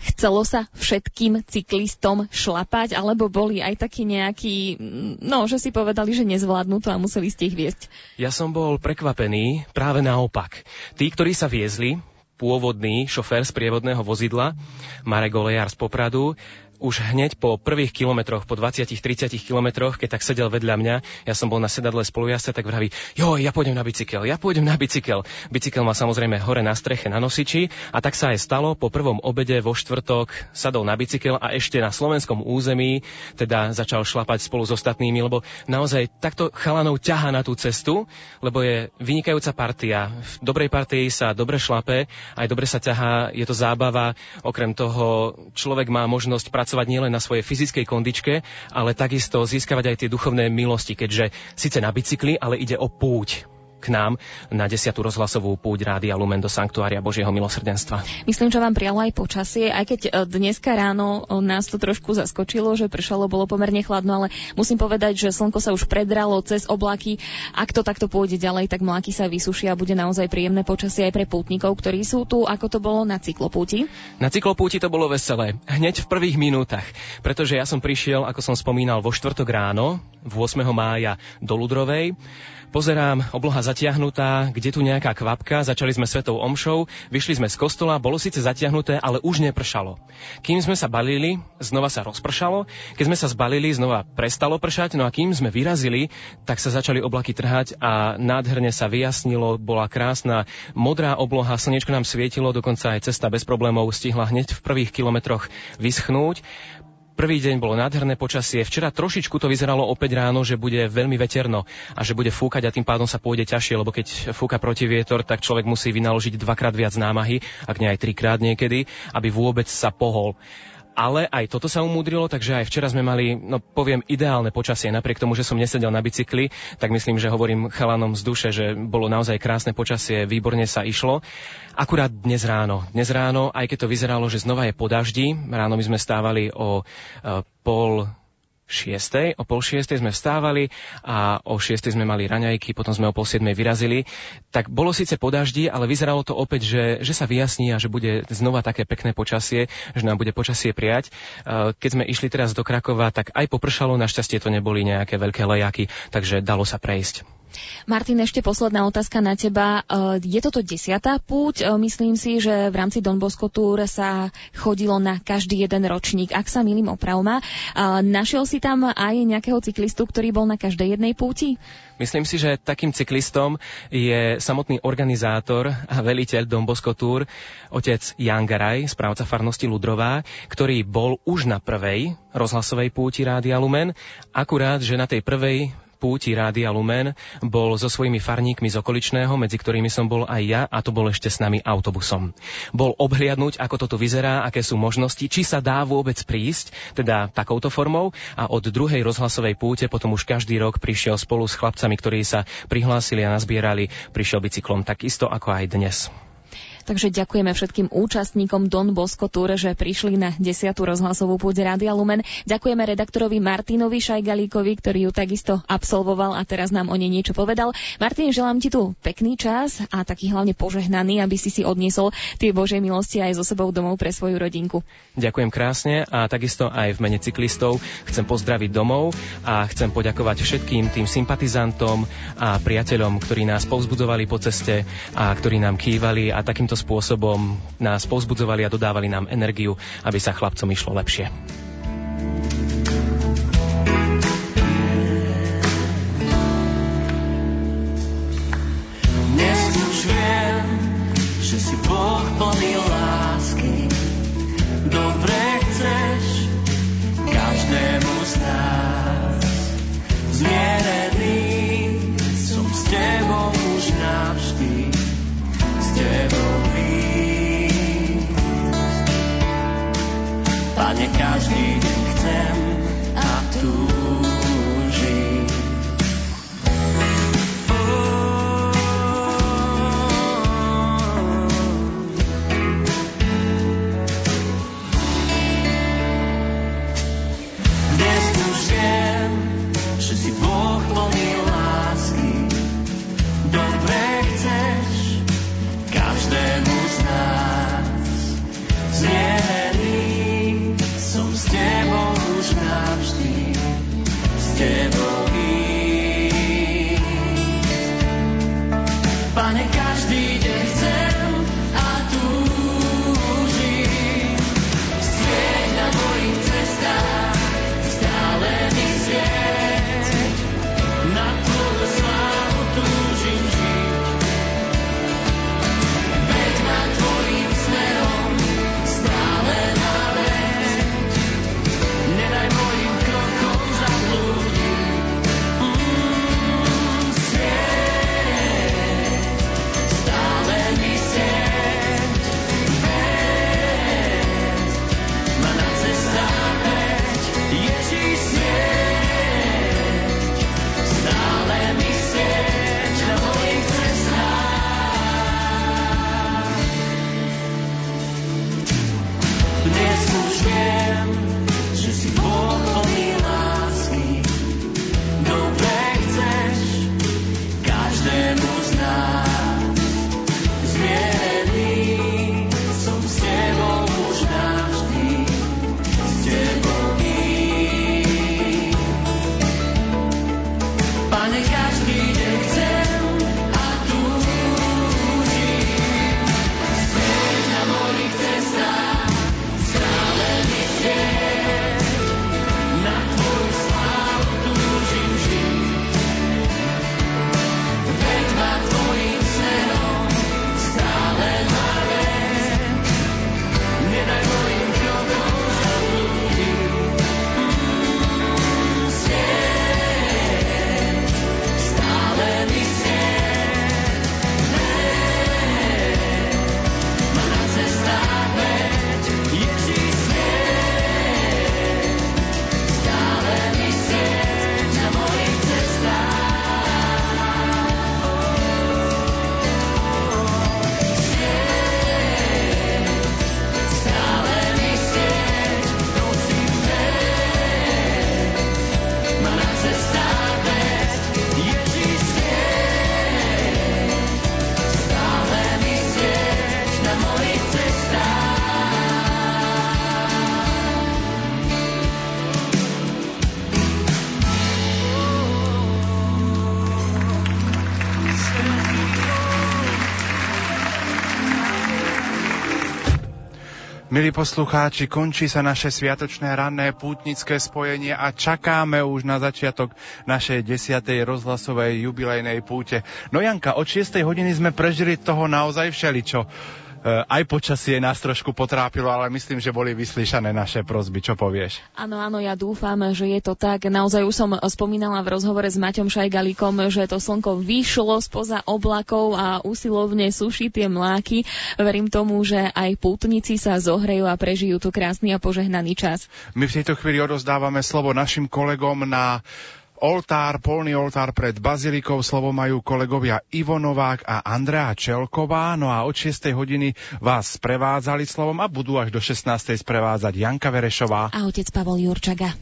Chcelo sa všetkým cyklistom šlapať, alebo boli aj takí nejakí, no, že si povedali, že nezvládnu to a museli ste ich viesť? Ja som bol prekvapený práve naopak. Tí, ktorí sa viezli, pôvodný šofér z prievodného vozidla, Marek Olejar z Popradu, už hneď po prvých kilometroch, po 20-30 kilometroch, keď tak sedel vedľa mňa, ja som bol na sedadle spolujazca, tak vraví, jo, ja pôjdem na bicykel, ja pôjdem na bicykel. Bicykel má samozrejme hore na streche na nosiči a tak sa aj stalo. Po prvom obede vo štvrtok sadol na bicykel a ešte na slovenskom území teda začal šlapať spolu s ostatnými, lebo naozaj takto chalanov ťaha na tú cestu, lebo je vynikajúca partia. V dobrej partii sa dobre šlape, aj dobre sa ťahá, je to zábava. Okrem toho človek má možnosť pracovať pracovať nielen na svojej fyzickej kondičke, ale takisto získavať aj tie duchovné milosti, keďže síce na bicykli, ale ide o púť. K nám na 10. rozhlasovú púť Rádia Lumen do Sanktuária Božieho milosrdenstva. Myslím, že vám prijalo aj počasie, aj keď e, dneska ráno e, nás to trošku zaskočilo, že pršalo, bolo pomerne chladno, ale musím povedať, že slnko sa už predralo cez oblaky. Ak to takto pôjde ďalej, tak mláky sa vysušia a bude naozaj príjemné počasie aj pre pútnikov, ktorí sú tu, ako to bolo na cyklopúti. Na cyklopúti to bolo veselé. Hneď v prvých minútach, pretože ja som prišiel, ako som spomínal, vo štvrtok ráno, 8. mája do Ludrovej. Pozerám, obloha zatiahnutá, kde tu nejaká kvapka, začali sme svetou omšou, vyšli sme z kostola, bolo síce zatiahnuté, ale už nepršalo. Kým sme sa balili, znova sa rozpršalo, keď sme sa zbalili, znova prestalo pršať, no a kým sme vyrazili, tak sa začali oblaky trhať a nádherne sa vyjasnilo, bola krásna modrá obloha, slnečko nám svietilo, dokonca aj cesta bez problémov stihla hneď v prvých kilometroch vyschnúť. Prvý deň bolo nádherné počasie. Včera trošičku to vyzeralo opäť ráno, že bude veľmi veterno a že bude fúkať a tým pádom sa pôjde ťažšie, lebo keď fúka protivietor, tak človek musí vynaložiť dvakrát viac námahy, ak nie aj trikrát niekedy, aby vôbec sa pohol ale aj toto sa umúdrilo, takže aj včera sme mali, no poviem, ideálne počasie. Napriek tomu, že som nesedel na bicykli, tak myslím, že hovorím chalanom z duše, že bolo naozaj krásne počasie, výborne sa išlo. Akurát dnes ráno. Dnes ráno, aj keď to vyzeralo, že znova je po daždi, ráno my sme stávali o e, pol šiestej. O pol šiestej sme vstávali a o šiestej sme mali raňajky, potom sme o pol siedmej vyrazili. Tak bolo síce po daždi, ale vyzeralo to opäť, že, že sa vyjasní a že bude znova také pekné počasie, že nám bude počasie prijať. E, keď sme išli teraz do Krakova, tak aj popršalo, našťastie to neboli nejaké veľké lejaky, takže dalo sa prejsť. Martin, ešte posledná otázka na teba. E, je toto desiatá púť? E, myslím si, že v rámci Don Tour sa chodilo na každý jeden ročník. Ak sa milím opravma, e, našiel si tam aj nejakého cyklistu, ktorý bol na každej jednej púti? Myslím si, že takým cyklistom je samotný organizátor a veliteľ Don Tour, otec Jan Garaj, správca farnosti Ludrová, ktorý bol už na prvej rozhlasovej púti Rádia Lumen, akurát, že na tej prvej púti Rádia Lumen bol so svojimi farníkmi z okoličného, medzi ktorými som bol aj ja a to bol ešte s nami autobusom. Bol obhliadnúť, ako toto vyzerá, aké sú možnosti, či sa dá vôbec prísť, teda takouto formou a od druhej rozhlasovej púte potom už každý rok prišiel spolu s chlapcami, ktorí sa prihlásili a nazbierali, prišiel bicyklom takisto ako aj dnes. Takže ďakujeme všetkým účastníkom Don Bosco Tour, že prišli na 10. rozhlasovú púde Rádia Lumen. Ďakujeme redaktorovi Martinovi Šajgalíkovi, ktorý ju takisto absolvoval a teraz nám o nej niečo povedal. Martin, želám ti tu pekný čas a taký hlavne požehnaný, aby si si odniesol tie Božie milosti aj so sebou domov pre svoju rodinku. Ďakujem krásne a takisto aj v mene cyklistov chcem pozdraviť domov a chcem poďakovať všetkým tým sympatizantom a priateľom, ktorí nás povzbudovali po ceste a ktorí nám kývali a takým takýmto spôsobom nás povzbudzovali a dodávali nám energiu, aby sa chlapcom išlo lepšie. Dnes že si Boh lásky, dobre chceš z nás. Zmierený som s už navždy, Pane, každý deň chcem a túžim. Dnes už viem, že si Boh plný. Dobre chceš každému z nás. Zmierený stenou. Milí poslucháči, končí sa naše sviatočné ranné pútnické spojenie a čakáme už na začiatok našej desiatej rozhlasovej jubilejnej púte. No Janka, od 6. hodiny sme prežili toho naozaj všeličo. Eh, aj počasie nás trošku potrápilo, ale myslím, že boli vyslyšané naše prozby. Čo povieš? Áno, áno, ja dúfam, že je to tak. Naozaj už som spomínala v rozhovore s Maťom Šajgalikom, že to slnko vyšlo spoza oblakov a usilovne suší tie mláky. Verím tomu, že aj pútnici sa zohrejú a prežijú tu krásny a požehnaný čas. My v tejto chvíli odozdávame slovo našim kolegom na oltár, polný oltár pred bazilikou. Slovo majú kolegovia Ivo Novák a Andrea Čelková. No a od 6. hodiny vás sprevádzali slovom a budú až do 16. sprevádzať Janka Verešová a otec Pavol Jurčaga.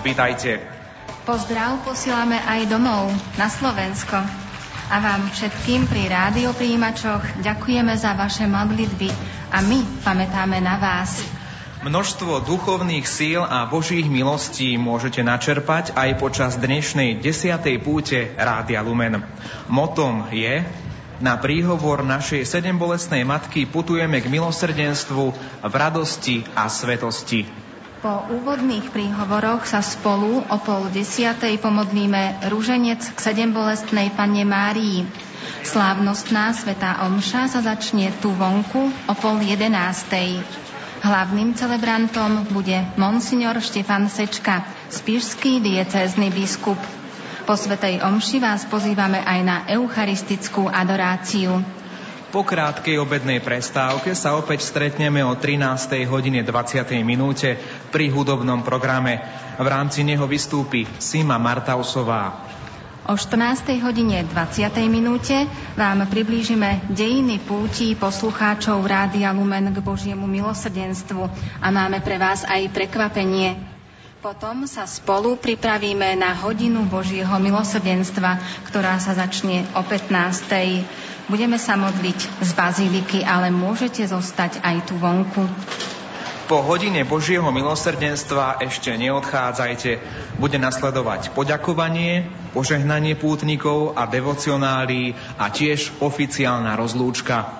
Vítajte. Pozdrav posielame aj domov na Slovensko. A vám všetkým pri rádiopríjimačoch ďakujeme za vaše modlitby a my pamätáme na vás. Množstvo duchovných síl a božích milostí môžete načerpať aj počas dnešnej desiatej púte Rádia Lumen. Motom je na príhovor našej sedembolesnej matky putujeme k milosrdenstvu v radosti a svetosti. Po úvodných príhovoroch sa spolu o pol desiatej pomodlíme rúženec k sedembolestnej Panne Márii. Slávnostná svetá omša sa začne tu vonku o pol jedenástej. Hlavným celebrantom bude monsignor Štefan Sečka, spišský diecézny biskup. Po svetej omši vás pozývame aj na eucharistickú adoráciu. Po krátkej obednej prestávke sa opäť stretneme o 13. hodine 20. minúte pri hudobnom programe. V rámci neho vystúpi Sima Martausová. O 14. hodine 20. minúte vám priblížime dejiny púti poslucháčov Rádia Lumen k Božiemu milosrdenstvu a máme pre vás aj prekvapenie. Potom sa spolu pripravíme na hodinu Božieho milosrdenstva, ktorá sa začne o 15. Budeme sa modliť z bazíliky, ale môžete zostať aj tu vonku. Po hodine Božieho milosrdenstva ešte neodchádzajte. Bude nasledovať poďakovanie, požehnanie pútnikov a devocionály a tiež oficiálna rozlúčka.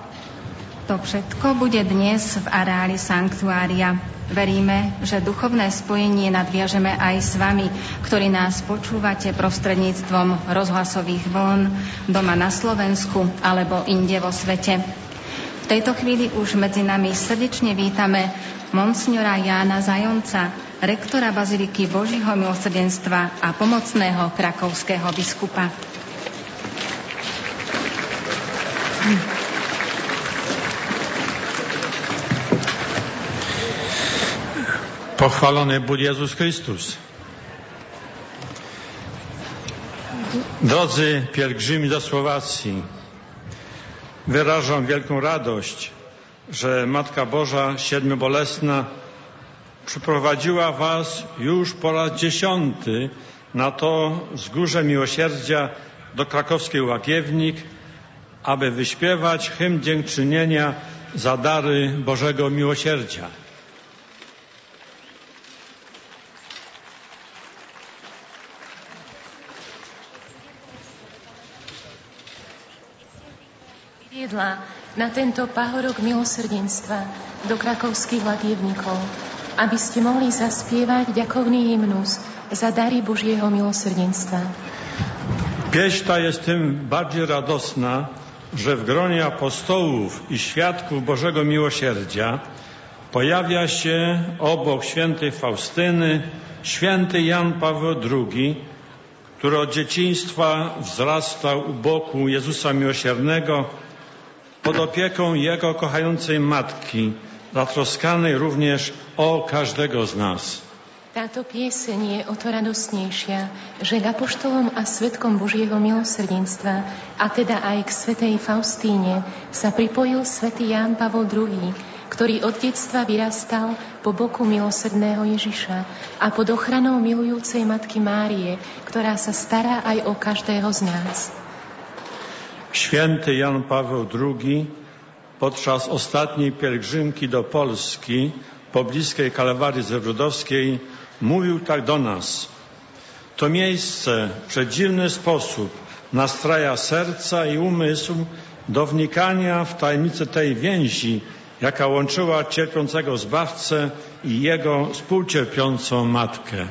To všetko bude dnes v areáli sanktuária. Veríme, že duchovné spojenie nadviažeme aj s vami, ktorí nás počúvate prostredníctvom rozhlasových vln doma na Slovensku alebo inde vo svete. V tejto chvíli už medzi nami srdečne vítame monsignora Jána Zajonca, rektora Baziliky Božího milosrdenstva a pomocného krakovského biskupa. Hm. Pochwalony był Jezus Chrystus. Drodzy pielgrzymi do Słowacji, wyrażam wielką radość, że Matka Boża Siedmiobolesna przyprowadziła Was już po raz dziesiąty na to wzgórze miłosierdzia do krakowskiej Łagiewnik, aby wyśpiewać hymn dziękczynienia za dary Bożego Miłosierdzia. Viedla na tento pahorok milosrdenstva do krakovských latievnikov, aby ste mohli zaspievať ďakovný hymnus za dary Božieho milosrdenstva. Pieśń ta jest tym bardziej radosna, że w gronie apostołów i świadków Bożego Miłosierdzia pojawia się obok świętej Faustyny święty Jan Paweł II, który od dzieciństwa wzrastał u boku Jezusa Miłosiernego pod opieką Jego kochającej Matki, zatroskanej również o každého z nás. Táto pieseň je o to radostnejšia, že k apoštolom a svetkom Božieho milosrdenstva, a teda aj k svetej Faustíne, sa pripojil svätý Ján Pavol II, ktorý od detstva vyrastal po boku milosrdného Ježiša a pod ochranou milujúcej Matky Márie, ktorá sa stará aj o každého z nás. Święty Jan Paweł II podczas ostatniej pielgrzymki do Polski pobliskiej Kalwarii Zewrodowskiej mówił tak do nas. To miejsce w przedziwny sposób nastraja serca i umysł do wnikania w tajemnicę tej więzi, jaka łączyła cierpiącego Zbawcę i jego współcierpiącą matkę.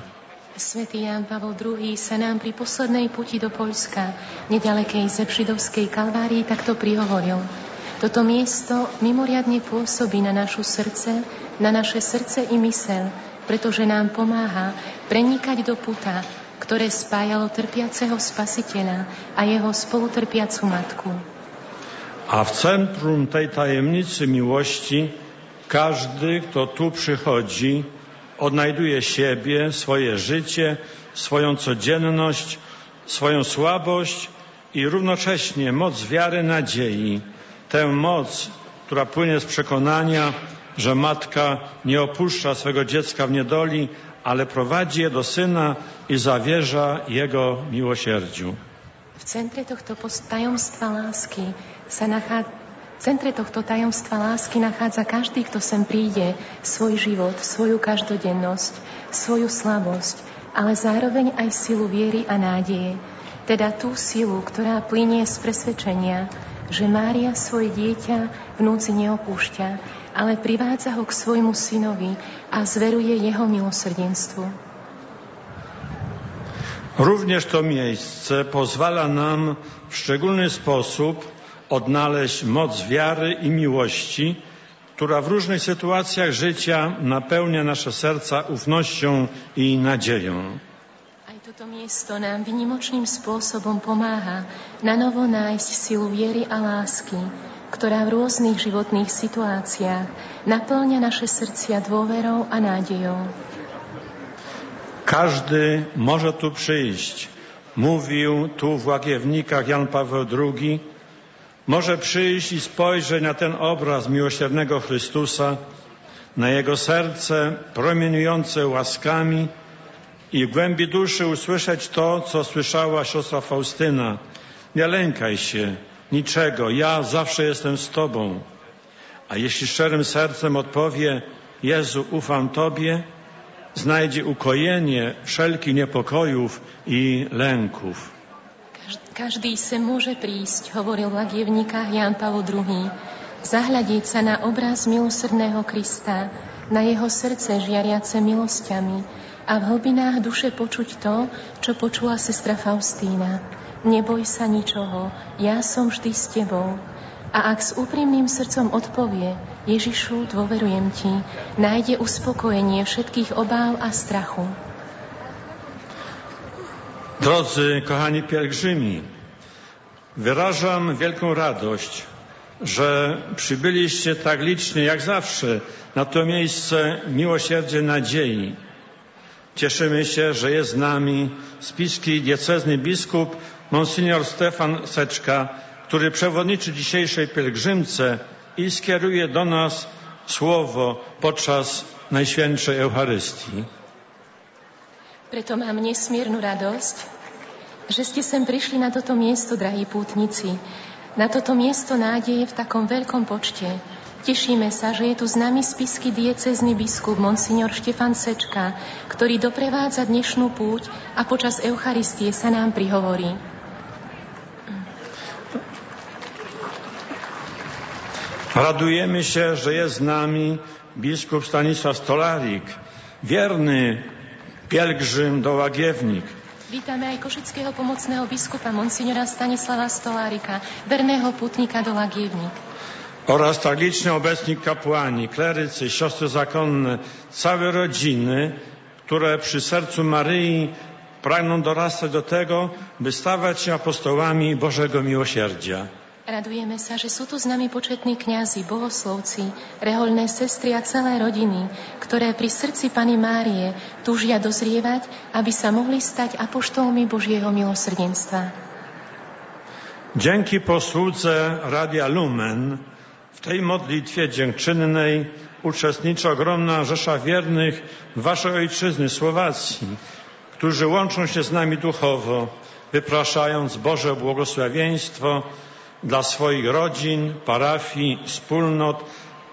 Svetý Jan Pavel II sa nám pri poslednej puti do Poľska, nedalekej Zepšidovskej kalvárii, takto prihovoril. Toto miesto mimoriadne pôsobí na našu srdce, na naše srdce i mysel, pretože nám pomáha prenikať do puta, ktoré spájalo trpiaceho spasiteľa a jeho spolutrpiacu matku. A w centrum tej tajemnicy miłości każdy, kto tu przychodzi, odnajduje siebie, swoje życie, swoją codzienność, swoją słabość i równocześnie moc wiary, nadziei. Tę moc, która płynie z przekonania, że matka nie opuszcza swego dziecka w niedoli, ale prowadzi je do syna i zawierza jego miłosierdziu. W centre tohto tajomstva lásky sa nachádza v centre tohto tajomstva lásky nachádza každý, kto sem príde, svoj život, svoju každodennosť, svoju slabosť, ale zároveň aj silu viery a nádeje. Teda tú silu, ktorá plinie z presvedčenia, že Mária svoje dieťa v núci neopúšťa, ale privádza ho k svojmu synovi a zveruje jeho milosrdenstvu. Również to miejsce pozwala nam w szczególny sposób odnaleźć moc wiary i miłości, która w różnych sytuacjach życia napełnia nasze serca ufnością i nadzieją. Toto miesto nám vynimočným spôsobom pomáha na novo nájsť silu viery a lásky, ktorá v rôznych životných situáciách naplňa naše srdcia dôverou a nádejou. Każdy może tu przyjść, mówił tu w Łagiewnikach Jan Paweł II, może przyjść i spojrzeć na ten obraz miłosiernego Chrystusa, na Jego serce promieniujące łaskami i w głębi duszy usłyszeć to, co słyszała siostra Faustyna. Nie lękaj się niczego, ja zawsze jestem z Tobą. A jeśli szczerym sercem odpowie, Jezu, ufam Tobie, znajdzie ukojenie wszelkich niepokojów i lęków. Každý sem môže prísť, hovoril v lagievnikách Ján Pavel II, zahľadiť sa na obraz milosrdného Krista, na jeho srdce žiariace milosťami a v hlbinách duše počuť to, čo počula sestra Faustína. Neboj sa ničoho, ja som vždy s tebou. A ak s úprimným srdcom odpovie, Ježišu, dôverujem ti, nájde uspokojenie všetkých obáv a strachu. Drodzy, kochani pielgrzymi, wyrażam wielką radość, że przybyliście tak licznie jak zawsze na to miejsce miłosierdzie nadziei. Cieszymy się, że jest z nami spiski diecezny biskup Monsignor Stefan Seczka, który przewodniczy dzisiejszej pielgrzymce i skieruje do nas słowo podczas Najświętszej Eucharystii. Preto mám nesmiernu radosť, že ste sem prišli na toto miesto, drahí pútnici. Na toto miesto nádeje v takom veľkom počte. Tešíme sa, že je tu s nami spisky diecezny biskup Monsignor Štefan Sečka, ktorý doprevádza dnešnú púť a počas Eucharistie sa nám prihovorí. Radujemy się, że jest z nami biskup Stanisław Stolarik, wierny pielgrzym do Łagiewnik. Vítame aj košického pomocného biskupa Monsignora Stanislava Stolárika, verného putnika do Lagievnik. Oraz tak liczni obecni kapłani, klerycy, siostry zakonne, całe rodziny, które przy sercu Maryi pragną dorastać do tego, by stawać się apostołami Bożego Miłosierdzia. Radujeme sa, že sú tu s nami početní kňazi, bohoslovci, reholné sestry a celé rodiny, ktoré pri srdci Pany Márie túžia dozrievať, aby sa mohli stať apoštolmi Božieho milosrdenstva. Dzięki posłudze Radia Lumen w tej modlitwie dziękczynnej uczestniczy ogromna rzesza wiernych Waszej ojczyzny, Słowacji, którzy łączą się z nami duchowo, wypraszając Boże błogosławieństwo dla swoich rodzin, parafii, wspólnot,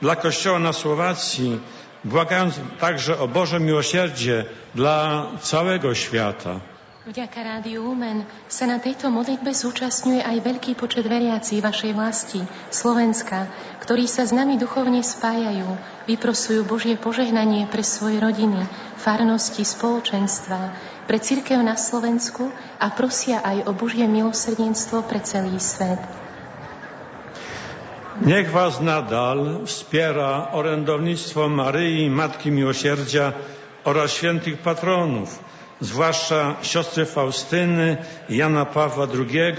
dla Kościoła na Słowacji, błagając także o Boże miłosierdzie dla całego świata. Vďaka Rádiu Lumen sa na tejto modlitbe zúčastňuje aj veľký počet veriací vašej vlasti, Slovenska, ktorí sa s nami duchovne spájajú, vyprosujú Božie požehnanie pre svoje rodiny, farnosti, spoločenstva, pre církev na Slovensku a prosia aj o Božie milosrdenstvo pre celý svet. Niech Was nadal wspiera orędownictwo Maryi, Matki Miłosierdzia oraz świętych patronów, zwłaszcza siostry Faustyny i Jana Pawła II,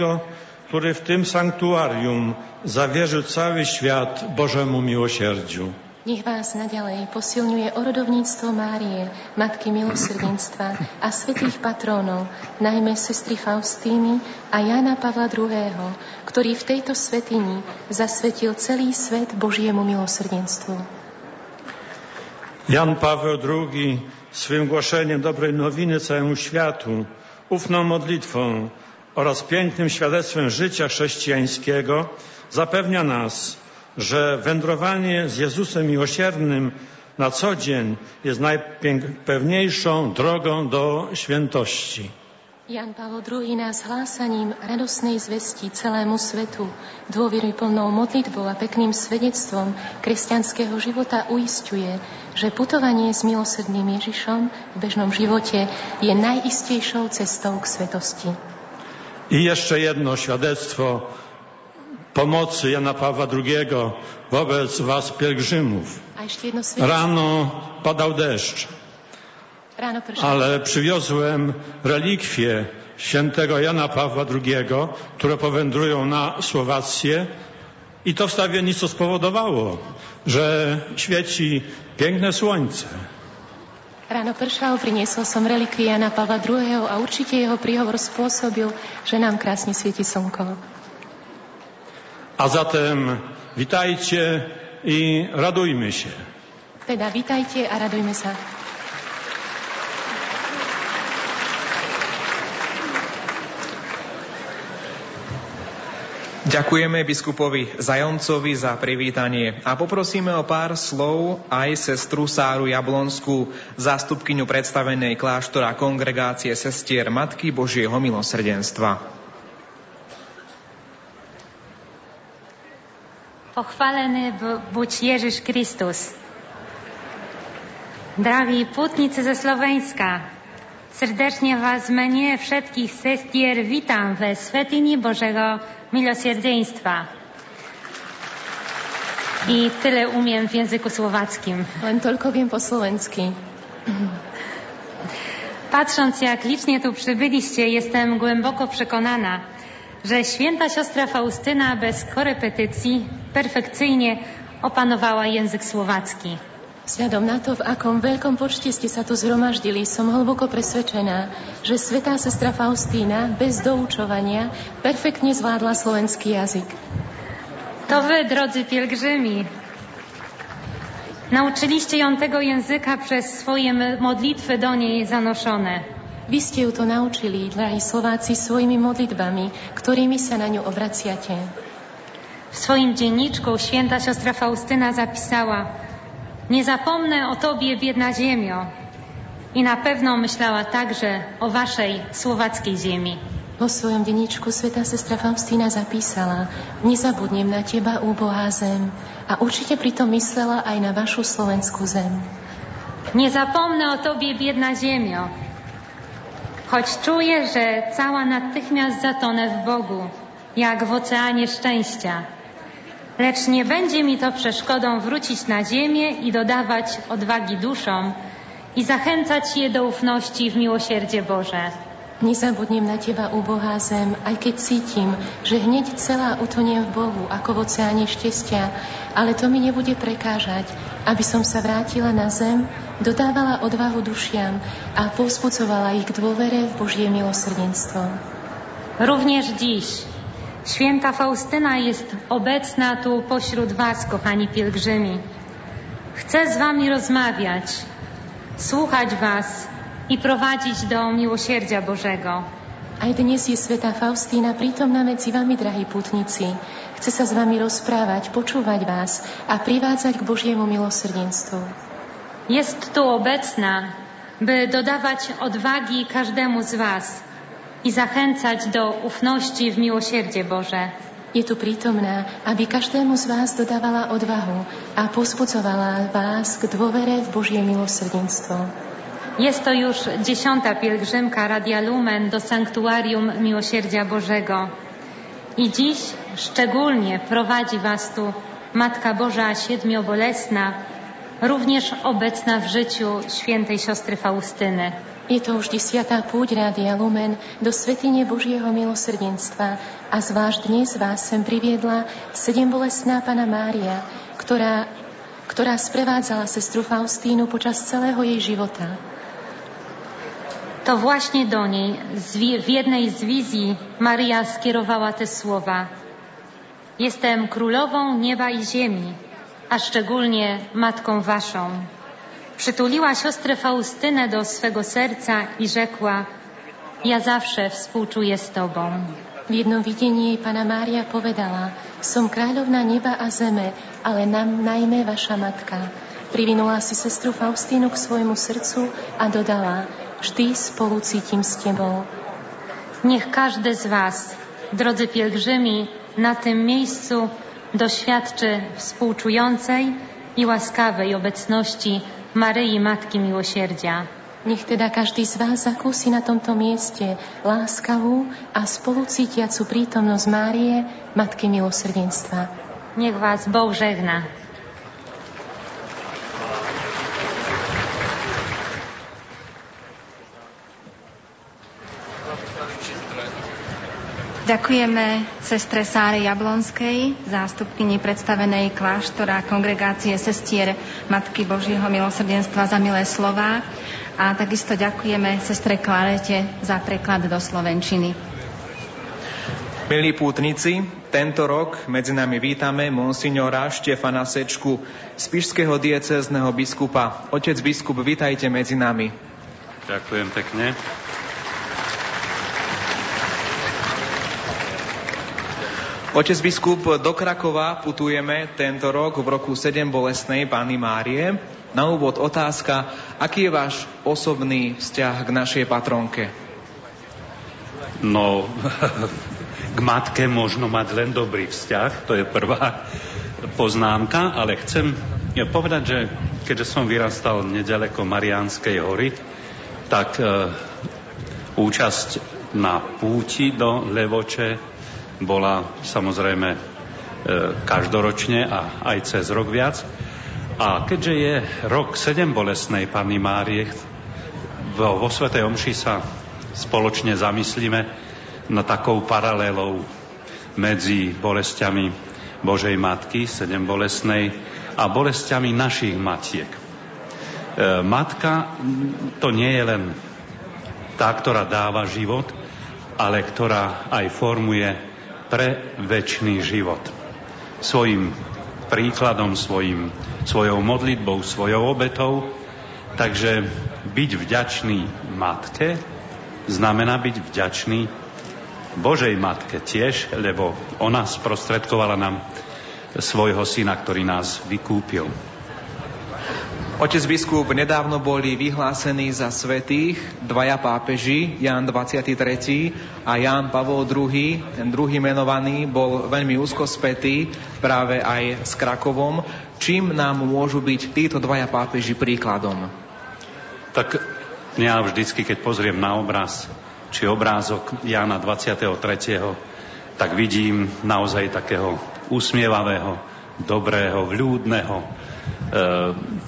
który w tym sanktuarium zawierzył cały świat Bożemu miłosierdziu. Nech vás naďalej posilňuje orodovníctvo Márie, Matky milosrdenstva a svetých patrónov, najmä sestry Faustíny a Jana Pavla II., ktorý v tejto svetini zasvetil celý svet Božiemu milosrdenstvu. Jan Paweł II swym głoszeniem dobrej nowiny całemu światu, ufną modlitwą oraz pięknym świadectwem życia chrześcijańskiego zapewnia nas, że wędrowanie z Jezusem Miłosiernym na co dzień jest najpewniejszą drogą do świętości. Jan Pavel II nás hlásaním radosnej zvesti celému svetu, dôvery plnou modlitbou a pekným svedectvom kresťanského života uistuje, že putovanie s milosrdným Ježišom v bežnom živote je najistejšou cestou k svetosti. I jeszcze jedno świadectwo pomocy Jana Pawła II wobec was pielgrzymów. Rano padał deszcz, ale przywiozłem relikwie świętego Jana Pawła II, które powędrują na Słowację i to wstawiennictwo spowodowało, że świeci piękne słońce. Ráno pršalo, priniesol som relikvie Jana Pavla II. a určite jeho príhovor spôsobil, že nám krásne svieti slnko. A zatem witajcie i radujmy się. Teda vítajte a radujme sa. Ďakujeme biskupovi Zajoncovi za privítanie a poprosíme o pár slov aj sestru Sáru Jablonskú, zástupkyňu predstavenej kláštora kongregácie sestier Matky Božieho milosrdenstva. Pochválený buď Ježiš Kristus. Draví putnicy ze Slovenska, serdecznie Was imieniu wszystkich sestier witam we Swetyni Bożego Milosierdzieństwa. I tyle umiem w języku słowackim. Len toľko viem po slovensky. Patrząc, jak licznie tu przybyliście, jestem głęboko przekonana, że święta siostra Faustyna bez korepetycji perfekcyjnie opanowała język słowacki. Vzhľadom na to, v akom veľkom počte ste sa tu zhromaždili, som hlboko presvedčená, že svetá sestra Faustína bez doučovania perfektne zvládla slovenský jazyk. To wy, drodzy pielgrzymi, nauczyliście ją tego języka przez swoje modlitwy do niej zanoszone. Vy ste ju to naučili, drahí Slováci, svojimi modlitbami, ktorými sa na ňu obraciate. W swoim dzienniczku święta siostra Faustyna zapisała Nie zapomnę o Tobie, biedna ziemio. I na pewno myślała także o Waszej słowackiej ziemi. Vo svojom denníčku sveta sestra Faustína zapísala Nezabudnem na teba, úbohá zem. A určite pritom myslela aj na vašu slovenskú zem. Nie zapomnę o Tobie, biedna ziemio. Choć czuję, że cała natychmiast zatonę w Bogu, jak w oceanie szczęścia. Lecz nie będzie mi to przeszkodą wrócić na ziemię i dodawać odwagi duszom i zachęcać je do ufności w miłosierdzie Boże. Nezabudnem na teba, ubohá zem, aj keď cítim, že hneď celá utoniem v Bohu, ako v oceáne štestia, ale to mi nebude prekážať, aby som sa vrátila na zem, dodávala odvahu dušiam a povzbudzovala ich k dôvere v Božie milosrdenstvo. Również dziś Święta Faustyna jest obecna tu pośród Was, kochani pielgrzymi. Chcę z Wami rozmawiać, słuchać Was i prowadzić do miłosierdzia Bożego. Aj dnes je Sveta Faustína prítomná medzi vami, drahí putníci. Chce sa s vami rozprávať, počúvať vás a privádzať k Božiemu milosrdenstvu. Jest tu obecna, by dodawać odwagi każdemu z Was i zachęcać do ufności w miłosierdzie Boże. Je tu prítomná, aby každému z vás dodávala odvahu a pozbudzovala vás k dôvere v Božie milosrdenstvo. Jest to już dziesiąta pielgrzymka Radia Lumen do Sanktuarium Miłosierdzia Bożego. I dziś szczególnie prowadzi Was tu Matka Boża Siedmiobolesna, również obecna w życiu świętej siostry Faustyny. Je to už desiatá púť Rádia Lumen do Svetine Božieho milosrdenstva a zvlášť dnes vás sem priviedla sedembolesná Pana Mária, ktorá, ktorá sprevádzala sestru Faustínu počas celého jej života. To właśnie do niej w jednej z wizji Maria skierowała te słowa. Jestem królową nieba i ziemi, a szczególnie matką waszą. Przytuliła siostrę Faustynę do swego serca i rzekła: Ja zawsze współczuję z tobą. V jednom videní jej Pana Mária povedala, som kráľovná neba a zeme, ale nám najmä vaša matka. Privinula si sestru Faustínu k svojmu srdcu a dodala, vždy spolu cítim s tebou. Niech każdy z Was, drodzy pielgrzymi, na tym miejscu doświadczy współczującej i łaskawej obecności Maryi Matky Miłosierdzia. Nech teda každý z vás zakúsi na tomto mieste láskavú a spolucítiacu prítomnosť Márie, Matky Milosrdenstva. Niech vás Boh žehna. Ďakujeme sestre Sáre Jablonskej, zástupkyni predstavenej kláštora kongregácie sestier Matky Božieho milosrdenstva za milé slova a takisto ďakujeme sestre Klarete za preklad do Slovenčiny. Milí pútnici, tento rok medzi nami vítame monsignora Štefana Sečku z Pišského diecézneho biskupa. Otec biskup, vítajte medzi nami. Ďakujem pekne. Otec biskup, do Krakova putujeme tento rok v roku 7 bolestnej Pány Márie. Na úvod otázka, aký je váš osobný vzťah k našej patronke? No, [laughs] k matke možno mať len dobrý vzťah, to je prvá poznámka, ale chcem povedať, že keďže som vyrastal nedaleko Mariánskej hory, tak e, účasť na púti do Levoče bola samozrejme e, každoročne a aj cez rok viac. A keďže je rok sedem bolesnej Panny Márie, vo, vo Svetej Omši sa spoločne zamyslíme na takou paralelou medzi bolestiami Božej Matky, sedem bolesnej, a bolestiami našich matiek. E, matka to nie je len tá, ktorá dáva život, ale ktorá aj formuje pre väčší život. Svojim príkladom, svojim, svojou modlitbou, svojou obetou. Takže byť vďačný matke znamená byť vďačný Božej matke tiež, lebo ona sprostredkovala nám svojho syna, ktorý nás vykúpil. Otec biskup, nedávno boli vyhlásení za svetých dvaja pápeži, Jan 23. a Jan Pavol II. Ten druhý menovaný bol veľmi úzko spätý práve aj s Krakovom. Čím nám môžu byť títo dvaja pápeži príkladom? Tak ja vždycky, keď pozriem na obraz, či obrázok Jana 23., tak vidím naozaj takého usmievavého, dobrého, vľúdneho,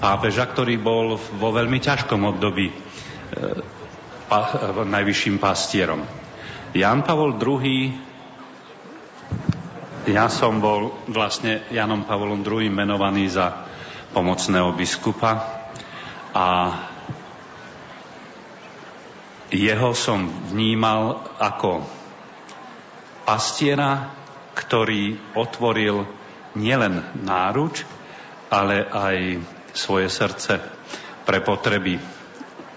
pápeža, ktorý bol vo veľmi ťažkom období e, najvyšším pastierom. Jan Pavol II, ja som bol vlastne Janom Pavlom II menovaný za pomocného biskupa a jeho som vnímal ako pastiera, ktorý otvoril nielen náruč, ale aj svoje srdce pre potreby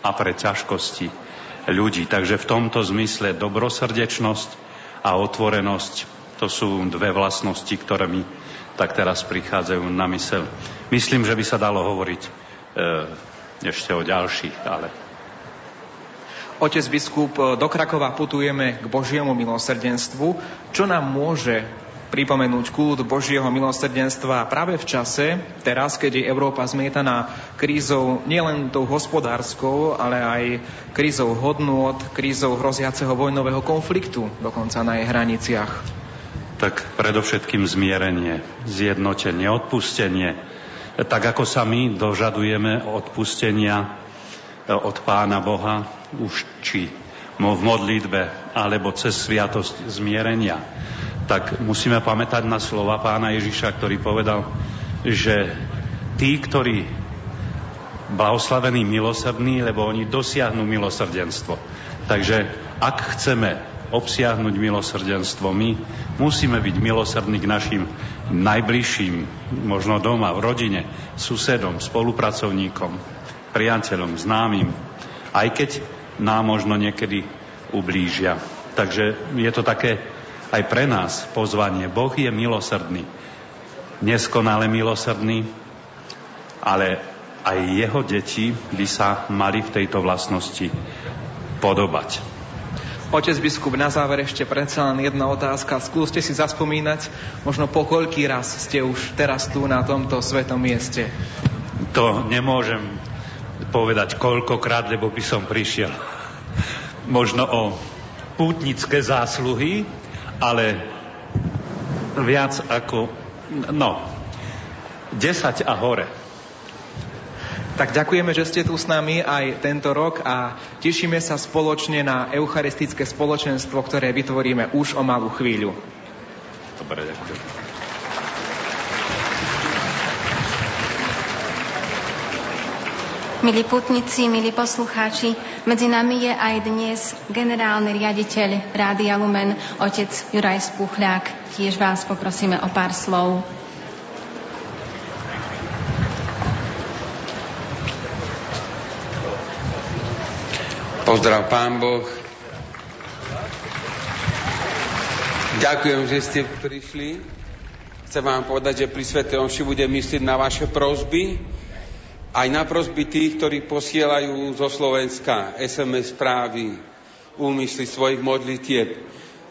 a pre ťažkosti ľudí. Takže v tomto zmysle dobrosrdečnosť a otvorenosť to sú dve vlastnosti, ktoré mi tak teraz prichádzajú na mysel. Myslím, že by sa dalo hovoriť e, ešte o ďalších, ale Otec biskup, do Krakova putujeme k Božiemu milosrdenstvu. Čo nám môže pripomenúť kult Božieho milosrdenstva práve v čase, teraz, keď je Európa zmietaná krízou nielen tou hospodárskou, ale aj krízou hodnôt, krízou hroziaceho vojnového konfliktu, dokonca na jej hraniciach. Tak predovšetkým zmierenie, zjednotenie, odpustenie. Tak ako sa my dožadujeme odpustenia od Pána Boha, už či v modlitbe, alebo cez sviatosť zmierenia tak musíme pamätať na slova pána Ježiša, ktorý povedal, že tí, ktorí blahoslavení milosrdní, lebo oni dosiahnu milosrdenstvo. Takže ak chceme obsiahnuť milosrdenstvo my, musíme byť milosrdní k našim najbližším, možno doma, v rodine, susedom, spolupracovníkom, priateľom, známym, aj keď nám možno niekedy ublížia. Takže je to také aj pre nás pozvanie. Boh je milosrdný. Neskonale milosrdný, ale aj jeho deti by sa mali v tejto vlastnosti podobať. Otec biskup, na záver ešte predsa len jedna otázka. Skúste si zaspomínať, možno po koľký raz ste už teraz tu na tomto svetom mieste. To nemôžem povedať koľkokrát, lebo by som prišiel. Možno o pútnické zásluhy, ale viac ako, no, 10 a hore. Tak ďakujeme, že ste tu s nami aj tento rok a tešíme sa spoločne na eucharistické spoločenstvo, ktoré vytvoríme už o malú chvíľu. Dobre, ďakujem. Milí putníci, milí poslucháči, medzi nami je aj dnes generálny riaditeľ Rádia Lumen, otec Juraj Spuchľák. Tiež vás poprosíme o pár slov. Pozdrav Pán Boh. Ďakujem, že ste prišli. Chcem vám povedať, že pri Svete Omši budem myslieť na vaše prosby, aj na prosby tých, ktorí posielajú zo Slovenska SMS správy, úmysly svojich modlitieb.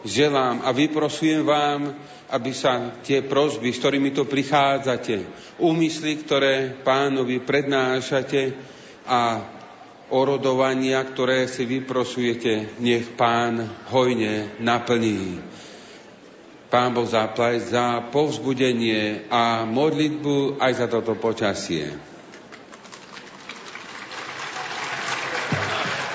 Želám a vyprosujem vám, aby sa tie prosby, s ktorými to prichádzate, úmysly, ktoré pánovi prednášate a orodovania, ktoré si vyprosujete, nech pán hojne naplní. Pán Boh zaplať za povzbudenie a modlitbu aj za toto počasie.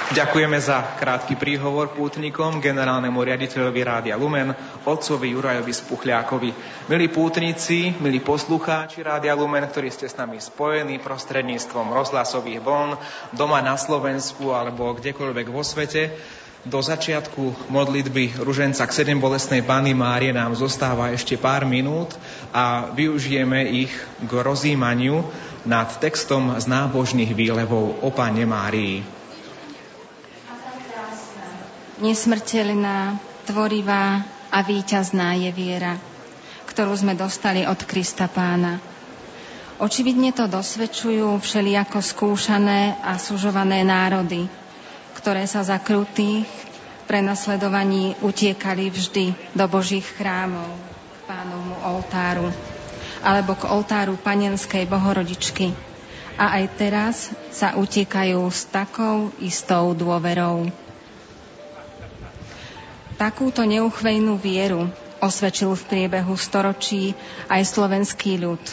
Ďakujeme za krátky príhovor pútnikom, generálnemu riaditeľovi Rádia Lumen, otcovi Jurajovi Spuchľákovi. Milí pútnici, milí poslucháči Rádia Lumen, ktorí ste s nami spojení prostredníctvom rozhlasových vln, doma na Slovensku alebo kdekoľvek vo svete, do začiatku modlitby ruženca k sedem bolestnej Pany Márie nám zostáva ešte pár minút a využijeme ich k rozímaniu nad textom z nábožných výlevov o Pane Márii nesmrteľná, tvorivá a víťazná je viera, ktorú sme dostali od Krista Pána. Očividne to dosvedčujú všelijako skúšané a sužované národy, ktoré sa za krutých prenasledovaní utiekali vždy do Božích chrámov, k pánovmu oltáru, alebo k oltáru panenskej bohorodičky. A aj teraz sa utiekajú s takou istou dôverou. Takúto neuchvejnú vieru osvedčil v priebehu storočí aj slovenský ľud,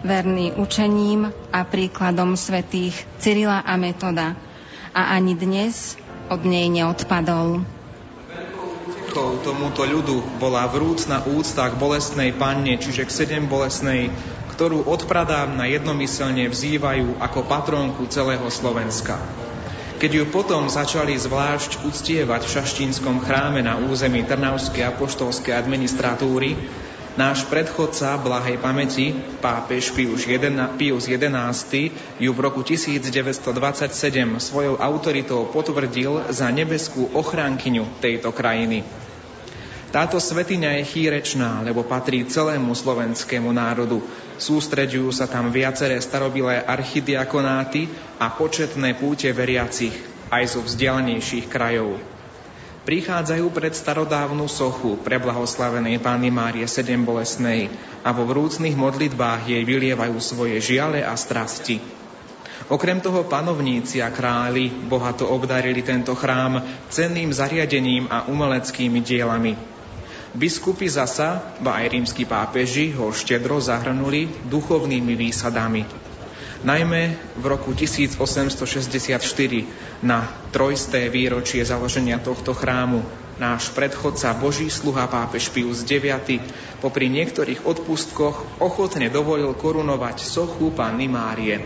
verný učením a príkladom svetých Cyrila a Metoda. A ani dnes od nej neodpadol. Veľkou tomuto ľudu bola vrúcna úcta k bolestnej panne, čiže k sedem bolestnej, ktorú odpradám na jednomyselne vzývajú ako patrónku celého Slovenska. Keď ju potom začali zvlášť uctievať v šaštínskom chráme na území Trnavskej apoštolskej administratúry, náš predchodca blahej pamäti, pápež Pius XI, ju v roku 1927 svojou autoritou potvrdil za nebeskú ochránkyňu tejto krajiny. Táto svetiňa je chýrečná, lebo patrí celému slovenskému národu. Sústreďujú sa tam viaceré starobilé archidiakonáty a početné púte veriacich aj zo vzdialenejších krajov. Prichádzajú pred starodávnu sochu preblahoslavenej Pány Márie Sedem Bolesnej a vo vrúcných modlitbách jej vylievajú svoje žiale a strasti. Okrem toho panovníci a králi bohato obdarili tento chrám cenným zariadením a umeleckými dielami. Biskupy zasa, ba aj rímsky pápeži ho štedro zahrnuli duchovnými výsadami. Najmä v roku 1864 na trojsté výročie založenia tohto chrámu náš predchodca Boží sluha pápež Pius IX popri niektorých odpustkoch ochotne dovolil korunovať sochu Panny Márie.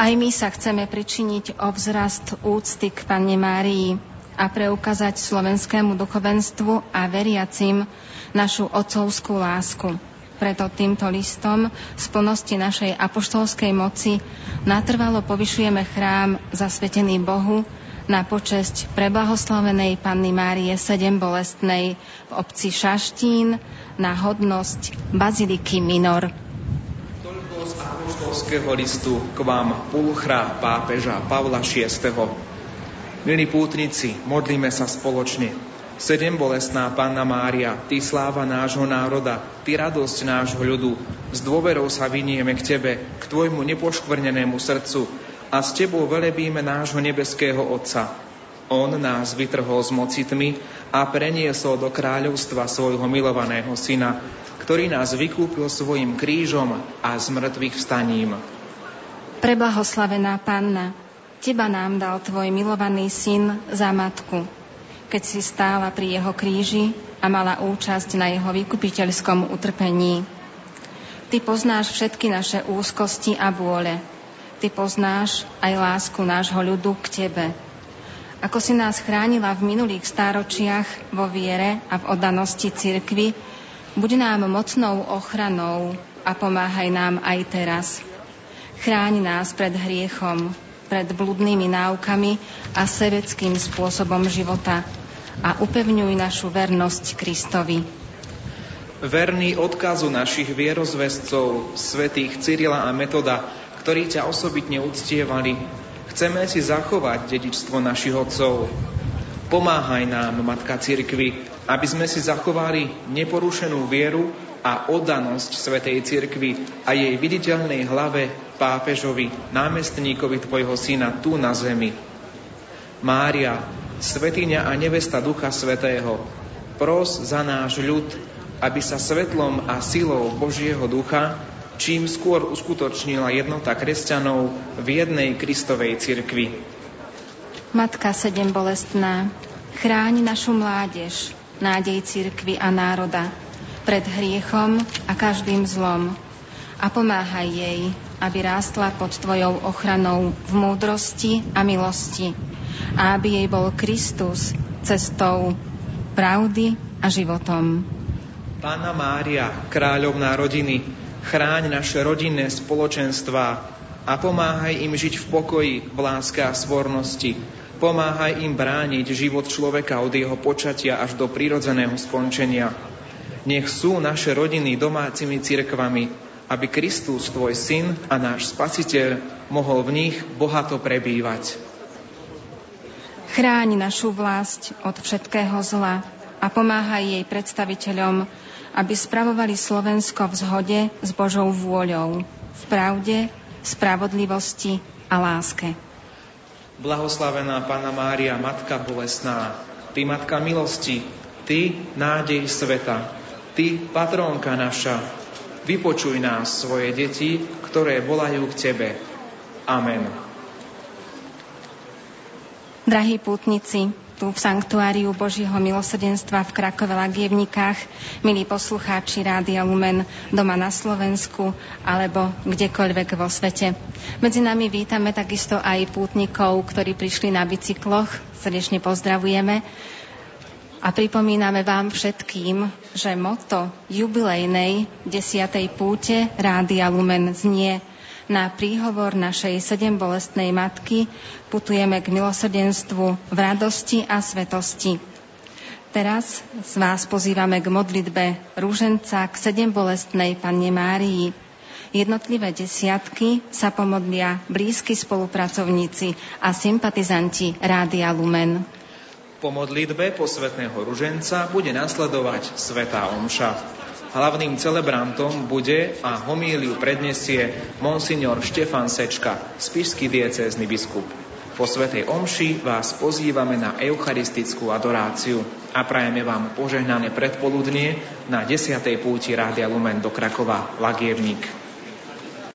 Aj my sa chceme pričiniť o vzrast úcty k Panne Márii, a preukázať slovenskému duchovenstvu a veriacim našu otcovskú lásku. Preto týmto listom z plnosti našej apoštolskej moci natrvalo povyšujeme chrám zasvetený Bohu na počesť preblahoslavenej Panny Márie Sedem Bolestnej v obci Šaštín na hodnosť Baziliky Minor. Toľko z apoštolského listu k vám pápeža Pavla VI. Milí pútnici, modlíme sa spoločne. Sedem bolestná Panna Mária, Ty sláva nášho národa, Ty radosť nášho ľudu, s dôverou sa vynieme k Tebe, k Tvojmu nepoškvrnenému srdcu a s Tebou velebíme nášho nebeského Otca. On nás vytrhol z moci tmy a preniesol do kráľovstva svojho milovaného Syna, ktorý nás vykúpil svojim krížom a zmrtvých vstaním. Preblahoslavená Panna, Teba nám dal tvoj milovaný syn za matku, keď si stála pri jeho kríži a mala účasť na jeho vykupiteľskom utrpení. Ty poznáš všetky naše úzkosti a bôle. Ty poznáš aj lásku nášho ľudu k Tebe. Ako si nás chránila v minulých stáročiach vo viere a v oddanosti cirkvi, buď nám mocnou ochranou a pomáhaj nám aj teraz. Chráň nás pred hriechom, pred bludnými náukami a sebeckým spôsobom života a upevňuj našu vernosť Kristovi. Verný odkazu našich vierozvescov, svetých Cyrila a Metoda, ktorí ťa osobitne uctievali, chceme si zachovať dedičstvo našich otcov. Pomáhaj nám, Matka Cirkvi, aby sme si zachovali neporušenú vieru a oddanosť Svetej Cirkvi a jej viditeľnej hlave pápežovi, námestníkovi Tvojho syna tu na zemi. Mária, svetiňa a nevesta Ducha Svetého, pros za náš ľud, aby sa svetlom a silou Božieho Ducha čím skôr uskutočnila jednota kresťanov v jednej Kristovej cirkvi. Matka sedem bolestná, chráň našu mládež, nádej cirkvi a národa, pred hriechom a každým zlom a pomáhaj jej, aby rástla pod Tvojou ochranou v múdrosti a milosti a aby jej bol Kristus cestou pravdy a životom. Pána Mária, kráľovná rodiny, chráň naše rodinné spoločenstva a pomáhaj im žiť v pokoji, v láske a svornosti. Pomáhaj im brániť život človeka od jeho počatia až do prirodzeného skončenia nech sú naše rodiny domácimi cirkvami, aby Kristus, tvoj syn a náš spasiteľ, mohol v nich bohato prebývať. Chráň našu vlast od všetkého zla a pomáhaj jej predstaviteľom, aby spravovali Slovensko v zhode s Božou vôľou, v pravde, spravodlivosti a láske. Blahoslavená Pána Mária, Matka bolesná, Ty Matka milosti, Ty nádej sveta, Ty, patrónka naša, vypočuj nás, svoje deti, ktoré volajú k Tebe. Amen. Drahí pútnici, tu v Sanktuáriu Božieho milosrdenstva v Krakove Lagievnikách, milí poslucháči Rádia Lumen doma na Slovensku alebo kdekoľvek vo svete. Medzi nami vítame takisto aj pútnikov, ktorí prišli na bicykloch. Srdečne pozdravujeme. A pripomíname vám všetkým, že moto jubilejnej desiatej púte Rádia Lumen znie na príhovor našej sedembolestnej matky putujeme k milosrdenstvu v radosti a svetosti. Teraz z vás pozývame k modlitbe rúženca k sedem bolestnej Panne Márii. Jednotlivé desiatky sa pomodlia blízki spolupracovníci a sympatizanti Rádia Lumen. Po modlitbe posvetného ruženca bude nasledovať Svetá Omša. Hlavným celebrantom bude a homíliu predniesie monsignor Štefan Sečka, spišský diecézny biskup. Po Svetej Omši vás pozývame na eucharistickú adoráciu a prajeme vám požehnané predpoludnie na 10. púti Rádia Lumen do Krakova Lagievník.